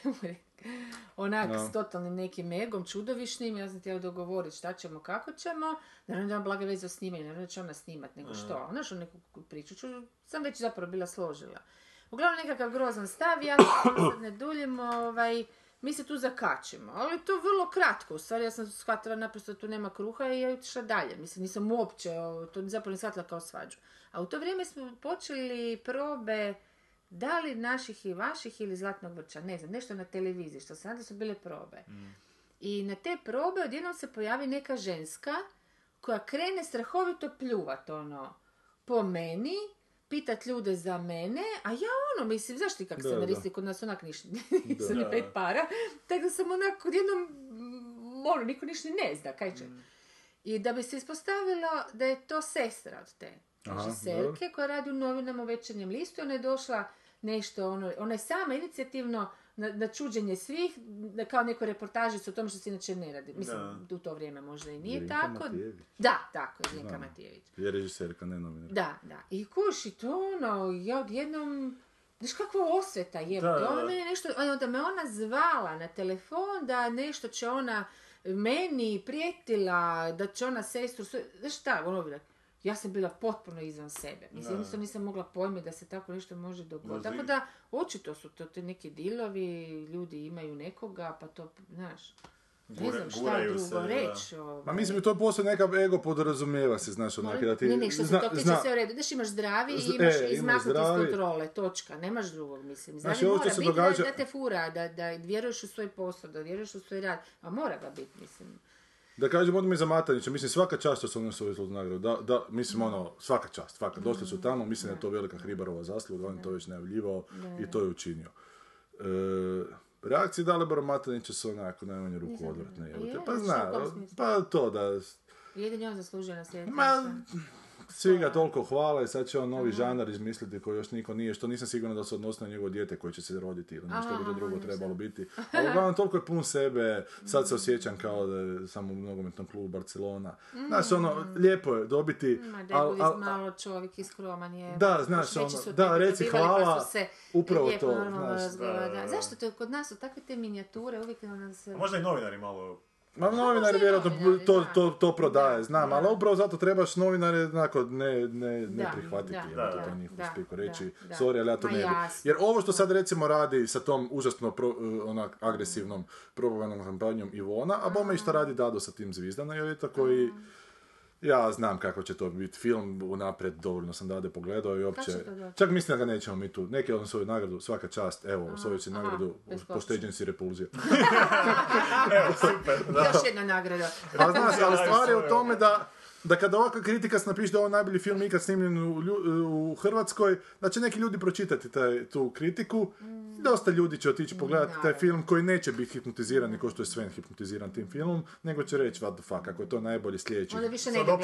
onak Da. s totalnim nekim egom, čudovišnim, ja sam htjela dogovoriti šta ćemo, kako ćemo, naravno da imam blage veze o snimanju, naravno da će ona snimat, nego što, znaš, u neku priču ću, sam već zapravo bila složila. Uglavnom nekakav grozan stav, ja sad ne duljim, ovaj, mi se tu zakačimo, ali to vrlo kratko, u stvari ja sam shvatila naprosto da tu nema kruha i ja otišla dalje, mislim nisam uopće, to zapravo ne shvatila kao svađu. A u to vrijeme smo počeli probe, da li naših i vaših ili Zlatnog vrča, ne znam, nešto na televiziji, što se da su bile probe. I na te probe odjednom se pojavi neka ženska koja krene strahovito pljuvat, ono, po meni, pitat ljude za mene, a ja ono, mislim, zašto ti kak Da, scenaristi kod nas onak ništa, nisu ni pet para, tako da sam onak odjednom, mm, ono, niko ništa ni ne zna, kaj će. I da bi se ispostavilo da je to sestra od te. Aha, režiserke koja radi u novinama u večernjem listu, ona je došla nešto, ono, ona je sama inicijativno na, na čuđenje svih, da kao neku reportažicu o tome što se inače ne radi. Mislim, u to vrijeme možda i nije Zrinka tako. Matijević. Da, tako Znam. Matijević. Je režiserka, ne novinar. Da, da. I kuši to ono, ja odjednom, znaš kakva osveta je, Da, da, ona da. mene nešto, a onda me ona zvala na telefon da nešto će ona meni prijetila, da će ona sestru, znaš šta, ono bi ja sam bila potpuno izvan sebe. Mislim, jednostavno nisam mogla pojmiti da se tako nešto može dogoditi. Tako da, očito su to te neki dilovi, ljudi imaju nekoga, pa to, znaš, ne Gura- znam šta drugo reći. Ma ovaj. mislim, to postoje neka ego podrazumijeva se, znaš, onak, da ti... Ne, ne, što se zna- to tiče zna- sve u redu. Znaš, imaš zdravi i imaš e, izmaknuti iz kontrole, točka. Nemaš drugog, mislim. Zdravi Znači, ovo što mora se biti događa- da, da te fura, da, da vjeruješ u svoj posao, da vjeruješ u svoj rad. A mora ga biti, mislim. Da kažem, odmah za Matanića, mislim, svaka čast što su oni osvojili nagradu. Da, da, mislim, ono, svaka čast, svaka. Došli su tamo, mislim da je to velika Hribarova zasluga, on je to već najavljivao i to je učinio. E, reakcije Dalibora Matanića su onako najmanje ruku odvratne. Je, Pa zna, pa to da Jedini on zaslužio na svijetu. Ma, svi ga toliko hvale, sad će on novi žanar izmisliti koji još niko nije, što nisam siguran da se odnosi na njegovo dijete koje će se roditi ili nešto bi to Aha, drugo trebalo biti. Ali uglavnom toliko je pun sebe, sad se osjećam kao da je samo u nogometnom klubu Barcelona. Znaš, ono, lijepo je dobiti, Ma da al- je al- malo čovjek i skroman je. Da, znaš, ono, da, reci dobivali, pa hvala, se upravo to, znaš. Da, da, da. Zašto to kod nas su takve te minijature, uvijek nam se... A možda i novinari malo... Ma novinari vjerojatno to, to, to prodaje, Da, znam, da. ali upravo zato trebaš novinare onako ne, ne, ne Da, prihvatiti, da, da, to da, njihov da, spiku reći, da. sorry, ali ja to Ma ne bi. Jer ovo što sad recimo radi sa tom užasno pro, uh, onak agresivnom propagandnom kampanjom Ivona, a bome i šta radi Dado sa tim zvizdana, je koji ja znam kako će to biti film, unaprijed dovoljno sam Dade pogledao i uopće, čak mislim da ga nećemo mi tu, neki on svoju nagradu, svaka čast, evo, osvojit si nagradu, pošteđen si repulzija. Još jedna nagrada. A znaš, ali stvar je u tome da, da kada ovakva kritika se napiše da je ovo najbolji film ikad snimljen u, lju- u Hrvatskoj, da će neki ljudi pročitati taj, tu kritiku, dosta ljudi će otići pogledati taj film koji neće biti hipnotiziran kao što je Sven hipnotiziran tim filmom, nego će reći what the fuck, ako je to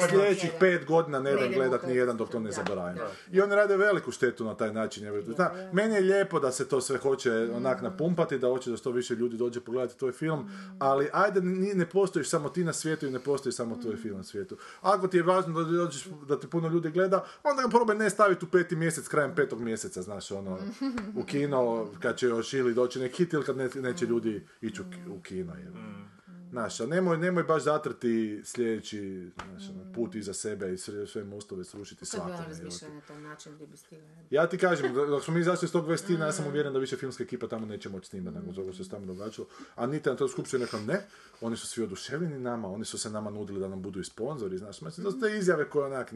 gledat Sljedećih jedan. pet godina ne idemo gledat ni jedan dok to ne da, zaboravim. da. I oni rade veliku štetu na taj način. evo. Zna, meni je lijepo da se to sve hoće onak napumpati, da hoće da što više ljudi dođe pogledati tvoj film, ali ajde ne postojiš samo ti na svijetu i ne postoji samo tvoj film na svijetu. Ako ti je važno da dođeš, da te puno ljudi gleda, onda ga probaj ne staviti u peti mjesec, krajem petog mjeseca, znaš, ono, u kino, kad će još ili doći neki hit ili kad ne, neće ljudi ići u, ki- u kino. jel. Znaš, a nemoj, nemoj baš zatrti sljedeći znaš, ono, put iza sebe i sve, sve mostove srušiti bi svakome. on jel te. razmišljao na taj način gdje bi stigla. Ja ti kažem, dok smo mi izašli iz tog Vestina, ja sam uvjeren da više filmska ekipa tamo neće moći snimati nego toga što se tamo događalo. A niti na toj skupštini rekla ne, oni su svi oduševljeni nama, oni su se nama nudili da nam budu i sponzori, znaš, mislim, to su te izjave koje onak,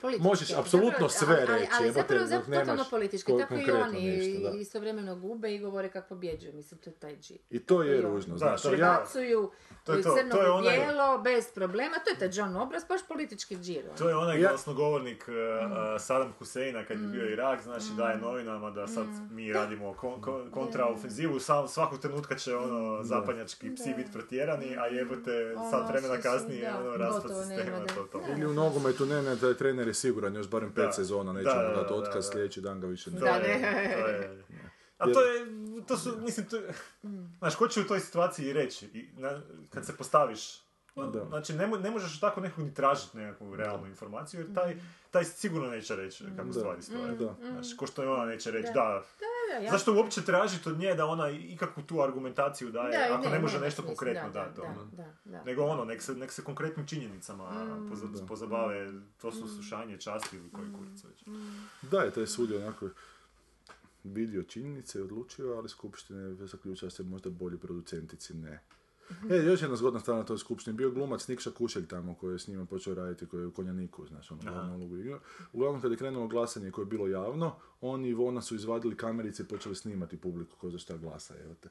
Politički. Možeš apsolutno sve ali- ali- reći, Ali jebote, zapravo, zapravo totalno politički, ko- tako i oni da. istovremeno gube i govore kako pobjeđuju, mislim, to je taj džip. I to je ružno, Da, to je- ja, Prebacuju To je to, crno to je onaj- bijelo, bez problema, to je taj John Obraz, baš politički džir. ono. To je onaj Ja- glasnogovornik uh, uh, Saddam Huseina kad je bio Irak, znači daje novinama da sad mi radimo kon- kon- kontraofenzivu, sam, svakog trenutka će ono zapadnjački psi biti pretjerani, a jebote sat Ono, vremena kasnije da, ono raspad sistema da. ili u nogometu ne, ne, taj trener je siguran, još barem pet Da. sezona, Da, nećemo da, dati da, otkaz, da. sljedeći dan ga više ne. Da, ne. A to je, to su, mislim, to, znaš, ko će u toj situaciji reći, I, na- kad se postaviš, Da. znači ne, mo- ne možeš tako nekog ni tražiti nekakvu realnu informaciju, jer taj, taj sigurno neće reći kako Da. stvari stoje. Da. Znaš, ko što i ona neće reći, da, Da, da, ja- zašto uopće tražiti od nje da ona ikakvu tu argumentaciju daje, Da, ako ne, može nema nešto smisla, konkretno da, dati. da, ono. da, da. Nego ono, nek se, nek se konkretnim činjenicama Mm. poza- pozabave, to su slušanje, časti ili koji kurac već. Da, je taj sud je onako vidio činjenice i odlučio, ali skupština je zaključila da se možda bolji producentici ne. E, još jedna zgodna stvar na toj skupštini, bio glumac Nikša Kušelj tamo koji je s njima počeo raditi, koji je u Konjaniku, znaš, ono glavnu ulogu igrao. Uglavnom kad je krenulo glasanje koje je bilo javno, oni i Ivona su izvadili kamerice i počeli snimati publiku ko za šta glasa, evo te.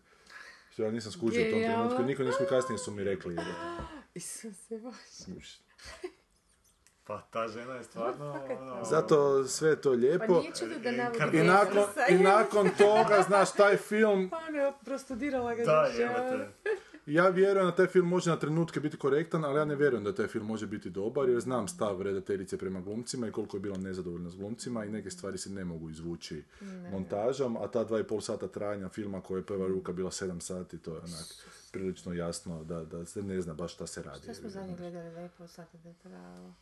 Što ja nisam skužio u tom trenutku, niko nismo kasnije su mi rekli, evo te. Isuse Bože. Pa ta žena je stvarno... ono, Zato sve je to Pa lijepo. nije čudo da Kar- I nakon, I nakon toga, znaš, taj film Ona je prostudirala ga Da. Ja vjerujem da taj film može na trenutke biti korektan, ali ja ne vjerujem da taj film može biti dobar, jer znam stav redateljice prema glumcima i koliko je bila nezadovoljna s glumcima i neke stvari se ne mogu izvući montažom, a ta dva i pol sata trajanja filma koja je prva ruka bila sedam sati, to je onak prilično jasno da, da se ne zna baš šta se radi. Šta smo zadnje gledali da je po sata da je trajalo?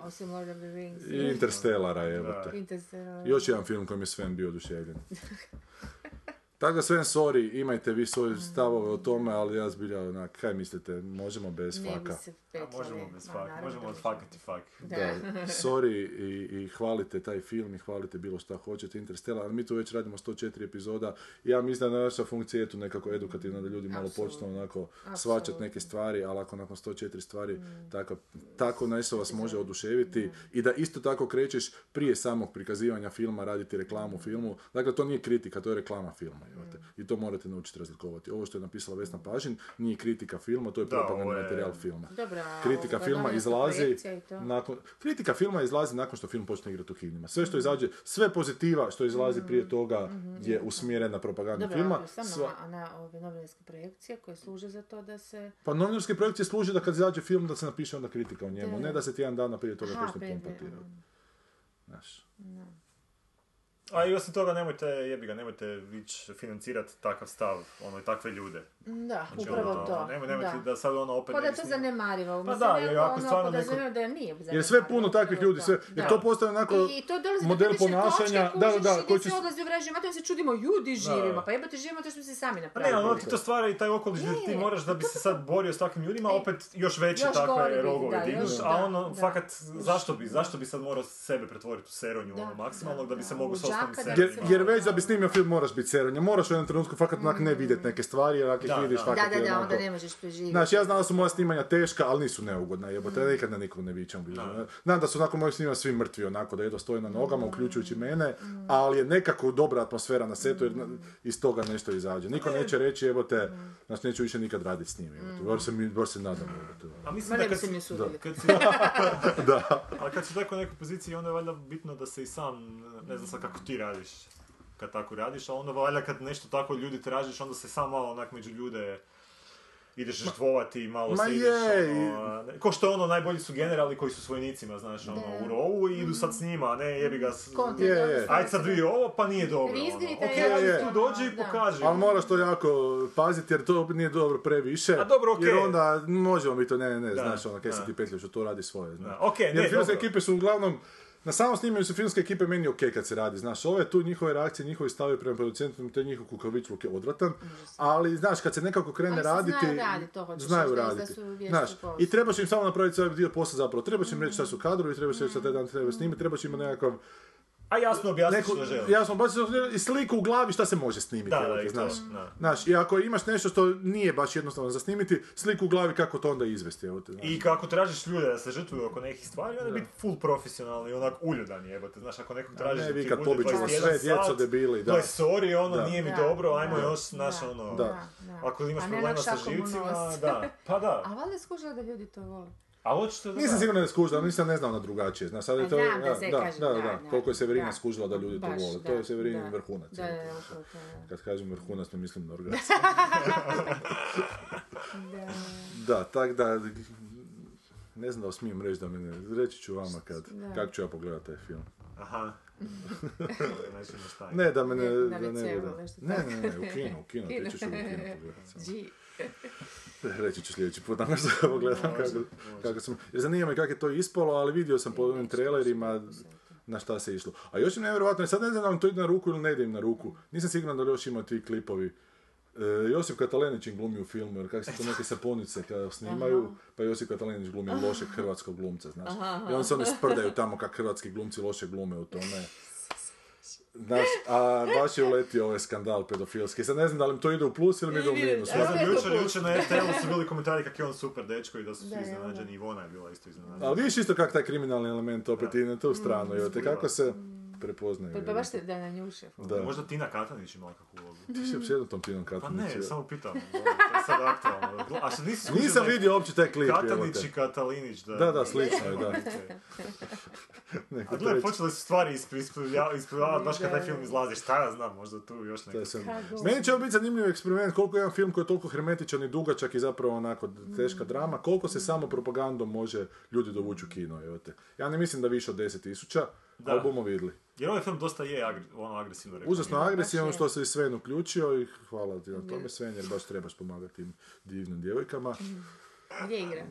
Osim Lord of the Rings. I Interstellara, evo te. Još jedan film kojem je Sven bio oduševljen. Tako da Sven, sorry, imajte vi svoje stavove o tome, ali ja zbilja, onak, kaj mislite, možemo bez Ne bi faka? A možemo bez Ma, fak, naravno možemo fakati fak. Da. Da, sorry i, i hvalite taj film i hvalite bilo šta hoćete, Interstellar, ali mi tu već radimo 104 epizoda i ja mislim da naša funkcija je tu nekako edukativna, da ljudi malo počnu onako svačati neke stvari, ali ako nakon 104 stvari tako, tako nešto vas može oduševiti i da isto tako krećeš prije samog prikazivanja filma raditi reklamu filmu, dakle to nije kritika, to je reklama filma, jebote. i to morate naučiti razlikovati. Ovo što je napisala Vesna Pažin nije kritika filma, to je propagandni materijal filma. Dobra, Kritika filma izlazi nakon, kritika filma izlazi nakon što film počne igrati u kinima. Sve što izađe, sve pozitiva što izlazi prije toga je usmjerena propaganda Dobro, filma. ali samo Sva- na, na ove novinarske projekcije koje služe za to da se... pa novinarske projekcije služe da kad izađe film da se napiše onda kritika o njemu, ne da se tjedan dana prije toga počne pumpati. prije- evo. A i osim toga, nemojte, jebi ga, nemojte ići financirati takav stav, ono, i takve ljude. Da, Znači, upravo ono, to. Nemoj, nemojte da. da sad ono opet... Kao da ne je to zanemarivo. Pa Mislim, da, jer ako ono stvarno neko- da je nije Jer je sve puno takvih ljudi, to. sve, jer Da. to postaje onako I, I to dolazi model ponašanja, točke, da, da, kužiš, da, koji će... se odlazi u vražje, a se čudimo, ljudi živimo, pa jebate živimo to što se sami Pa napravili. ne, ono ti to stvara i taj okoliš gdje ti Je, moraš da bi se sad borio s takvim ljudima, opet još veće takve rogove da, još, a da, ono, da. fakat, zašto bi, zašto bi sad morao sebe pretvoriti u seronju, Da, ono, maksimalnog, da, da bi se da, mogu s ostalim da Jer, seronjima. jer već da bi snimio film moraš biti seronja, moraš u jednom trenutku fakat ne vidjeti neke stvari, jer Da, vidiš da. fakat Da, da, da, onako- onda ne možeš preživjeti. Znači, ja znam da su moja snimanja teška, ali nisu neugodna, jebote, ja nikad na nikog ne vičem. Znam da su onako moji snimanja svi mrtvi, onako, da jedno stoje na nogama, uključujući mene, ali je nekako dobra atmosfera na setu, jer iz toga nešto izađe. Niko neće reći, jebote, znači neću više nikad raditi s njim, jebote, bar se, mi, bar se nadam, jebote. A mislim da kad si, kad Da. ali kad si u takvoj nekoj poziciji, onda je valjda bitno da se i sam, ne znam sad kako ti radiš, kad tako radiš, a onda valjda kad nešto tako ljudi tražiš, onda se samo malo onak među ljude ideš žrtvovati i malo ma se ideš, je, ono, ko što ono, najbolji su generali koji su s vojnicima, znaš, ono, u rovu i idu sad s njima, a ne, jebi ga, s- Je, je. Ajde sad vi ovo, pa nije dobro. Ono. Ok, je. tu dođi i pokaži. Ali moraš to jako paziti jer to nije dobro previše. A dobro, okej. Jer onda možemo mi to, ne, ne, ne, Da, znaš, ono, kaj se ti petljaš, to radi svoje, znaš. Da, jer ne, filmske dobro. ekipe su uglavnom, na samom snimanju su filmske ekipe meni ok kad se radi, znaš, ove tu njihove reakcije, njihovi stavi prema producentima, to je njihov kukavičluk je odvratan, ali znaš, kad se nekako krene Ali se raditi, znaju raditi, to hoćeš znaju da- raditi. Znaš, i trebaš im samo napraviti svoj dio posla zapravo, trebaš im reći šta su kadrovi, trebaš reći šta taj dan treba snimiti, trebaš im nekakav A jasno objasniš što želiš. jasno, baš i sliku u glavi šta se može snimiti, Da, da, to, znaš. da. Znaš, i ako imaš nešto što nije baš jednostavno za snimiti, sliku u glavi kako to onda izvesti, evo te, znaš. I kako tražiš ljude da se žrtvuju oko nekih stvari, onda biti full profesionalni i onak uljudan jebote. Znaš, ako nekog tražiš ne, da vi ti kad pobiću 21 vas sve, djeco debili, da. gle, sorry, ono, Da. nije mi Da, dobro, ajmo da, još, znaš, da, ono, Da. da. ako imaš problema sa živcima, da, pa da. A valjda je skužila da ljudi to vole. A očito da Nisam da. siguran da je skužila, ali nisam ne znao na drugačije. Znaš, sad je to, znam da da, se da, kaže, da, da, da, da. koliko je Severina Da. skužila da ljudi to vole. da, To je Severinin da. vrhunac. Da, da, da, da. Kad kažem vrhunac, ne mislim na orgasm. Da. da, tak da, ne znam da li smijem reći da me ne, reći ću vama kad, Da. kako ću ja pogledati taj film. Aha. Ne da me ne, Na da ne Ne, tako. ne, ne, u kinu, u kinu, ti ćeš u kinu pogledati. Reći ću sljedeći put, nakon što pogledam kako, kako sam... Jer zanima me kako je to ispalo, ali vidio sam po ovim trailerima na šta se išlo. A još im nevjerojatno, sad ne znam da vam to ide na ruku ili ne ide im na ruku. Nisam siguran da li još ima ti klipovi. E, Josip Katalenić im glumi u filmu, jer kako se to neke sapunice kada snimaju, pa Josip Katalenić glumi lošeg hrvatskog glumca, znaš. I onda se oni sprdaju tamo kako hrvatski glumci loše glume u tome. Znaš, a baš je uletio ovaj skandal pedofilski. Sad ne znam da li to ide u plus ili mi ide u minus. Ja znam, jučer, jučer na RTL-u su bili komentari kak je on super dečko i da su svi iznenađeni. Ivona je bila isto iznenađena. Ali vidiš isto kako taj kriminalni element opet ide na tu stranu, jel te kako se prepoznaje. Pa, pa baš te da na njuše. Da. Možda Tina Katanić ima kakvu ulogu. Ti si opsjedao tom Tinom Pa Katanić. ne, samo pitam. ono, To je sad aktualno. A što nisi Nisam je vidio uopće taj klip, Katanić i Katalinić, da. Da, da, slično je, da. A gle, počele su stvari isplivavati baš kad taj film izlazi. Šta ja znam, možda tu još neko. je sve. Meni će ovo biti zanimljiv eksperiment koliko jedan film koji je toliko hermetičan i dugačak i zapravo onako teška drama, koliko se samo propagandom može ljudi dovući u kino. Evo te. Ja ne mislim da više od 10.000, ali bomo vidjeli. Jer ovaj film dosta je agre, ono agresivno rekao. Užasno agresivan baš je. što se i Sven uključio i hvala ti na tome Sven jer baš trebaš pomagati tim divnim djevojkama. Gdje igra?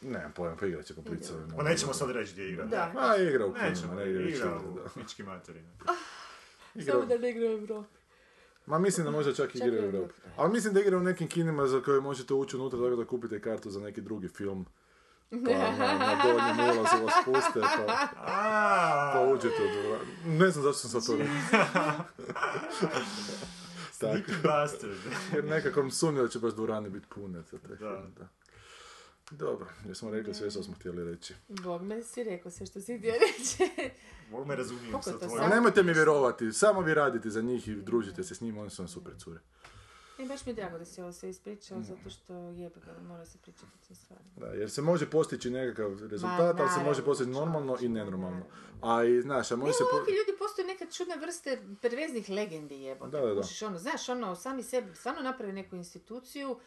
Nemam pojma, pa igrat će po plicovima. Pa nećemo sad reći gdje igra. Da. A igra u kinima, ne igra igra u da. pički materine. Samo da ne igra u Evropi. Ma mislim da možda čak Čak igra u i. Europi. Ali mislim da igra u nekim kinima za koje možete ući unutra tako da kupite kartu za neki drugi film. Pa na, na donjem ulazu vas puste, pa, pa uđete u dvoranu. Ne znam zašto sam sad to rekao. Tako, Sneaky bastard. jer nekako sumnjao da će baš dvorane biti pune za taj Da. film, da. Dobro, jer smo rekli sve što smo htjeli reći. Bog me si rekao sve što si htio reći. Mogu me razumijem sa tvojom. Nemojte mi vjerovati, samo vi radite za njih i družite se s njima, oni su vam super cure. I baš mi je drago da si ovo sve ispričao, zato što jebe ga, mora se pričati o tim stvarima. Da, jer se može postići nekakav rezultat, ali se može postići normalno i nenormalno. naravno. A i, znaš, a može se... Evo Po... ljudi postoje neka čudne vrste perveznih legendi jebote. Da, da, da. Ono, znaš, ono, sami sebi stvarno napravi neku instituciju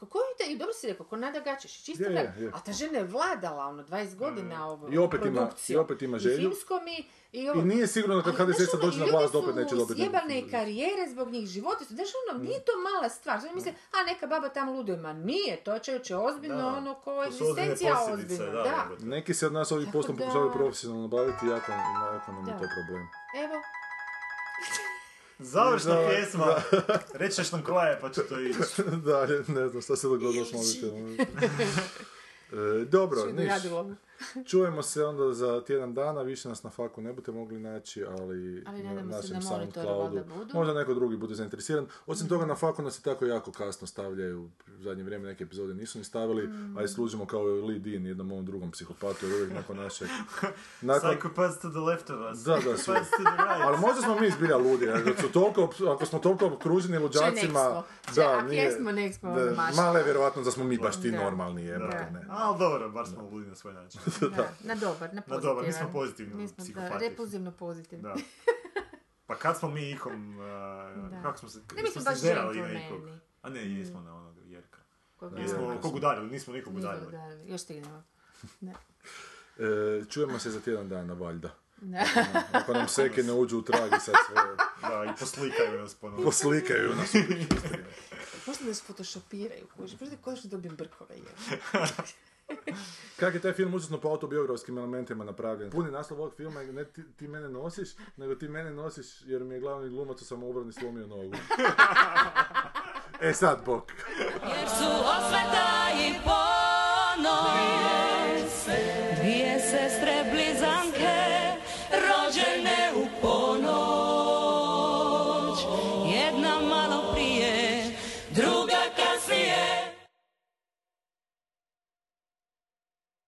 ko- koju ide, i dobro si rekao, ko Nada Gačešić, čisto Je, je. A ta žena je vladala, ono, 20 godina ovo, I opet ima- i opet ima I želju. filmskom i, i ovo. I nije sigurno da kad HDZ sad ono, dođe na vlast, opet neće dobiti sjebane film. karijere zbog njih, životi su, znaš, ono, nije to mala stvar. Znači, misle, a neka baba tamo luduje, ma nije, to je čovječe ozbiljno, Da. ono, ko egzistencija ozbiljna. da, Da. Neki se od nas ovih poslom da- pokušavaju profesionalno baviti, jako, jako nam je to problem. evo, Završna Da, pjesma. Rećeš nam koja je, pa će to ići. da, ne znam šta se dogodilo s mobitelom. E, dobro, niš. Čujemo se onda za tjedan dana, više nas na faku ne budete mogli naći, ali, Ali na našem na monitoru Soundcloudu. Možda neko drugi bude zainteresiran. Osim toga na faku nas i tako jako kasno stavljaju, u zadnje vrijeme neke epizode nisu ni stavili, Mm. a i služimo kao lead in jednom ovom drugom psihopatu, jer uvijek nakon našeg... Nakon, Psychopaths to the left of us. Da, da, svi. Psychopaths to the right. ali možda smo mi zbilja ludi, ako, su toliko, ako smo toliko okruženi luđacima, nek smo. Če, ak jesmo, nek smo da, mala je vjerojatnost da smo mi baš ti Da. normalni, Da. ne. Ali dobro, bar smo ludi na svoj način. Da, na dobar, na pozitivan. dobar, mi smo pozitivno Mi smo, da, repulzivno pozitivno. Da. Pa kad smo mi ikom, uh, Da. kako smo se, Ne, mi smo se baš na ikog? A ne, jesmo na onog Jerka. Koga Jesmo je- kog udarili, nismo nikog udarili. udarili. Još stignemo. Ne. E, čujemo se za tjedan dana, valjda. Ne. Ako nam seke ne uđu u trag i sad sve Da, i poslikaju nas ponovno. poslikaju nas. Možda nas photoshopiraju, kuži. Možda konačno dobijem brkove. Je. Kak je taj film užasno po autobiografskim elementima napravljen. Puni naslov ovog filma je ne ti, ti mene nosiš, nego ti mene nosiš jer mi je glavni glumac u samoobrani slomio nogu. e sad, bok. Jer su osveta i ponos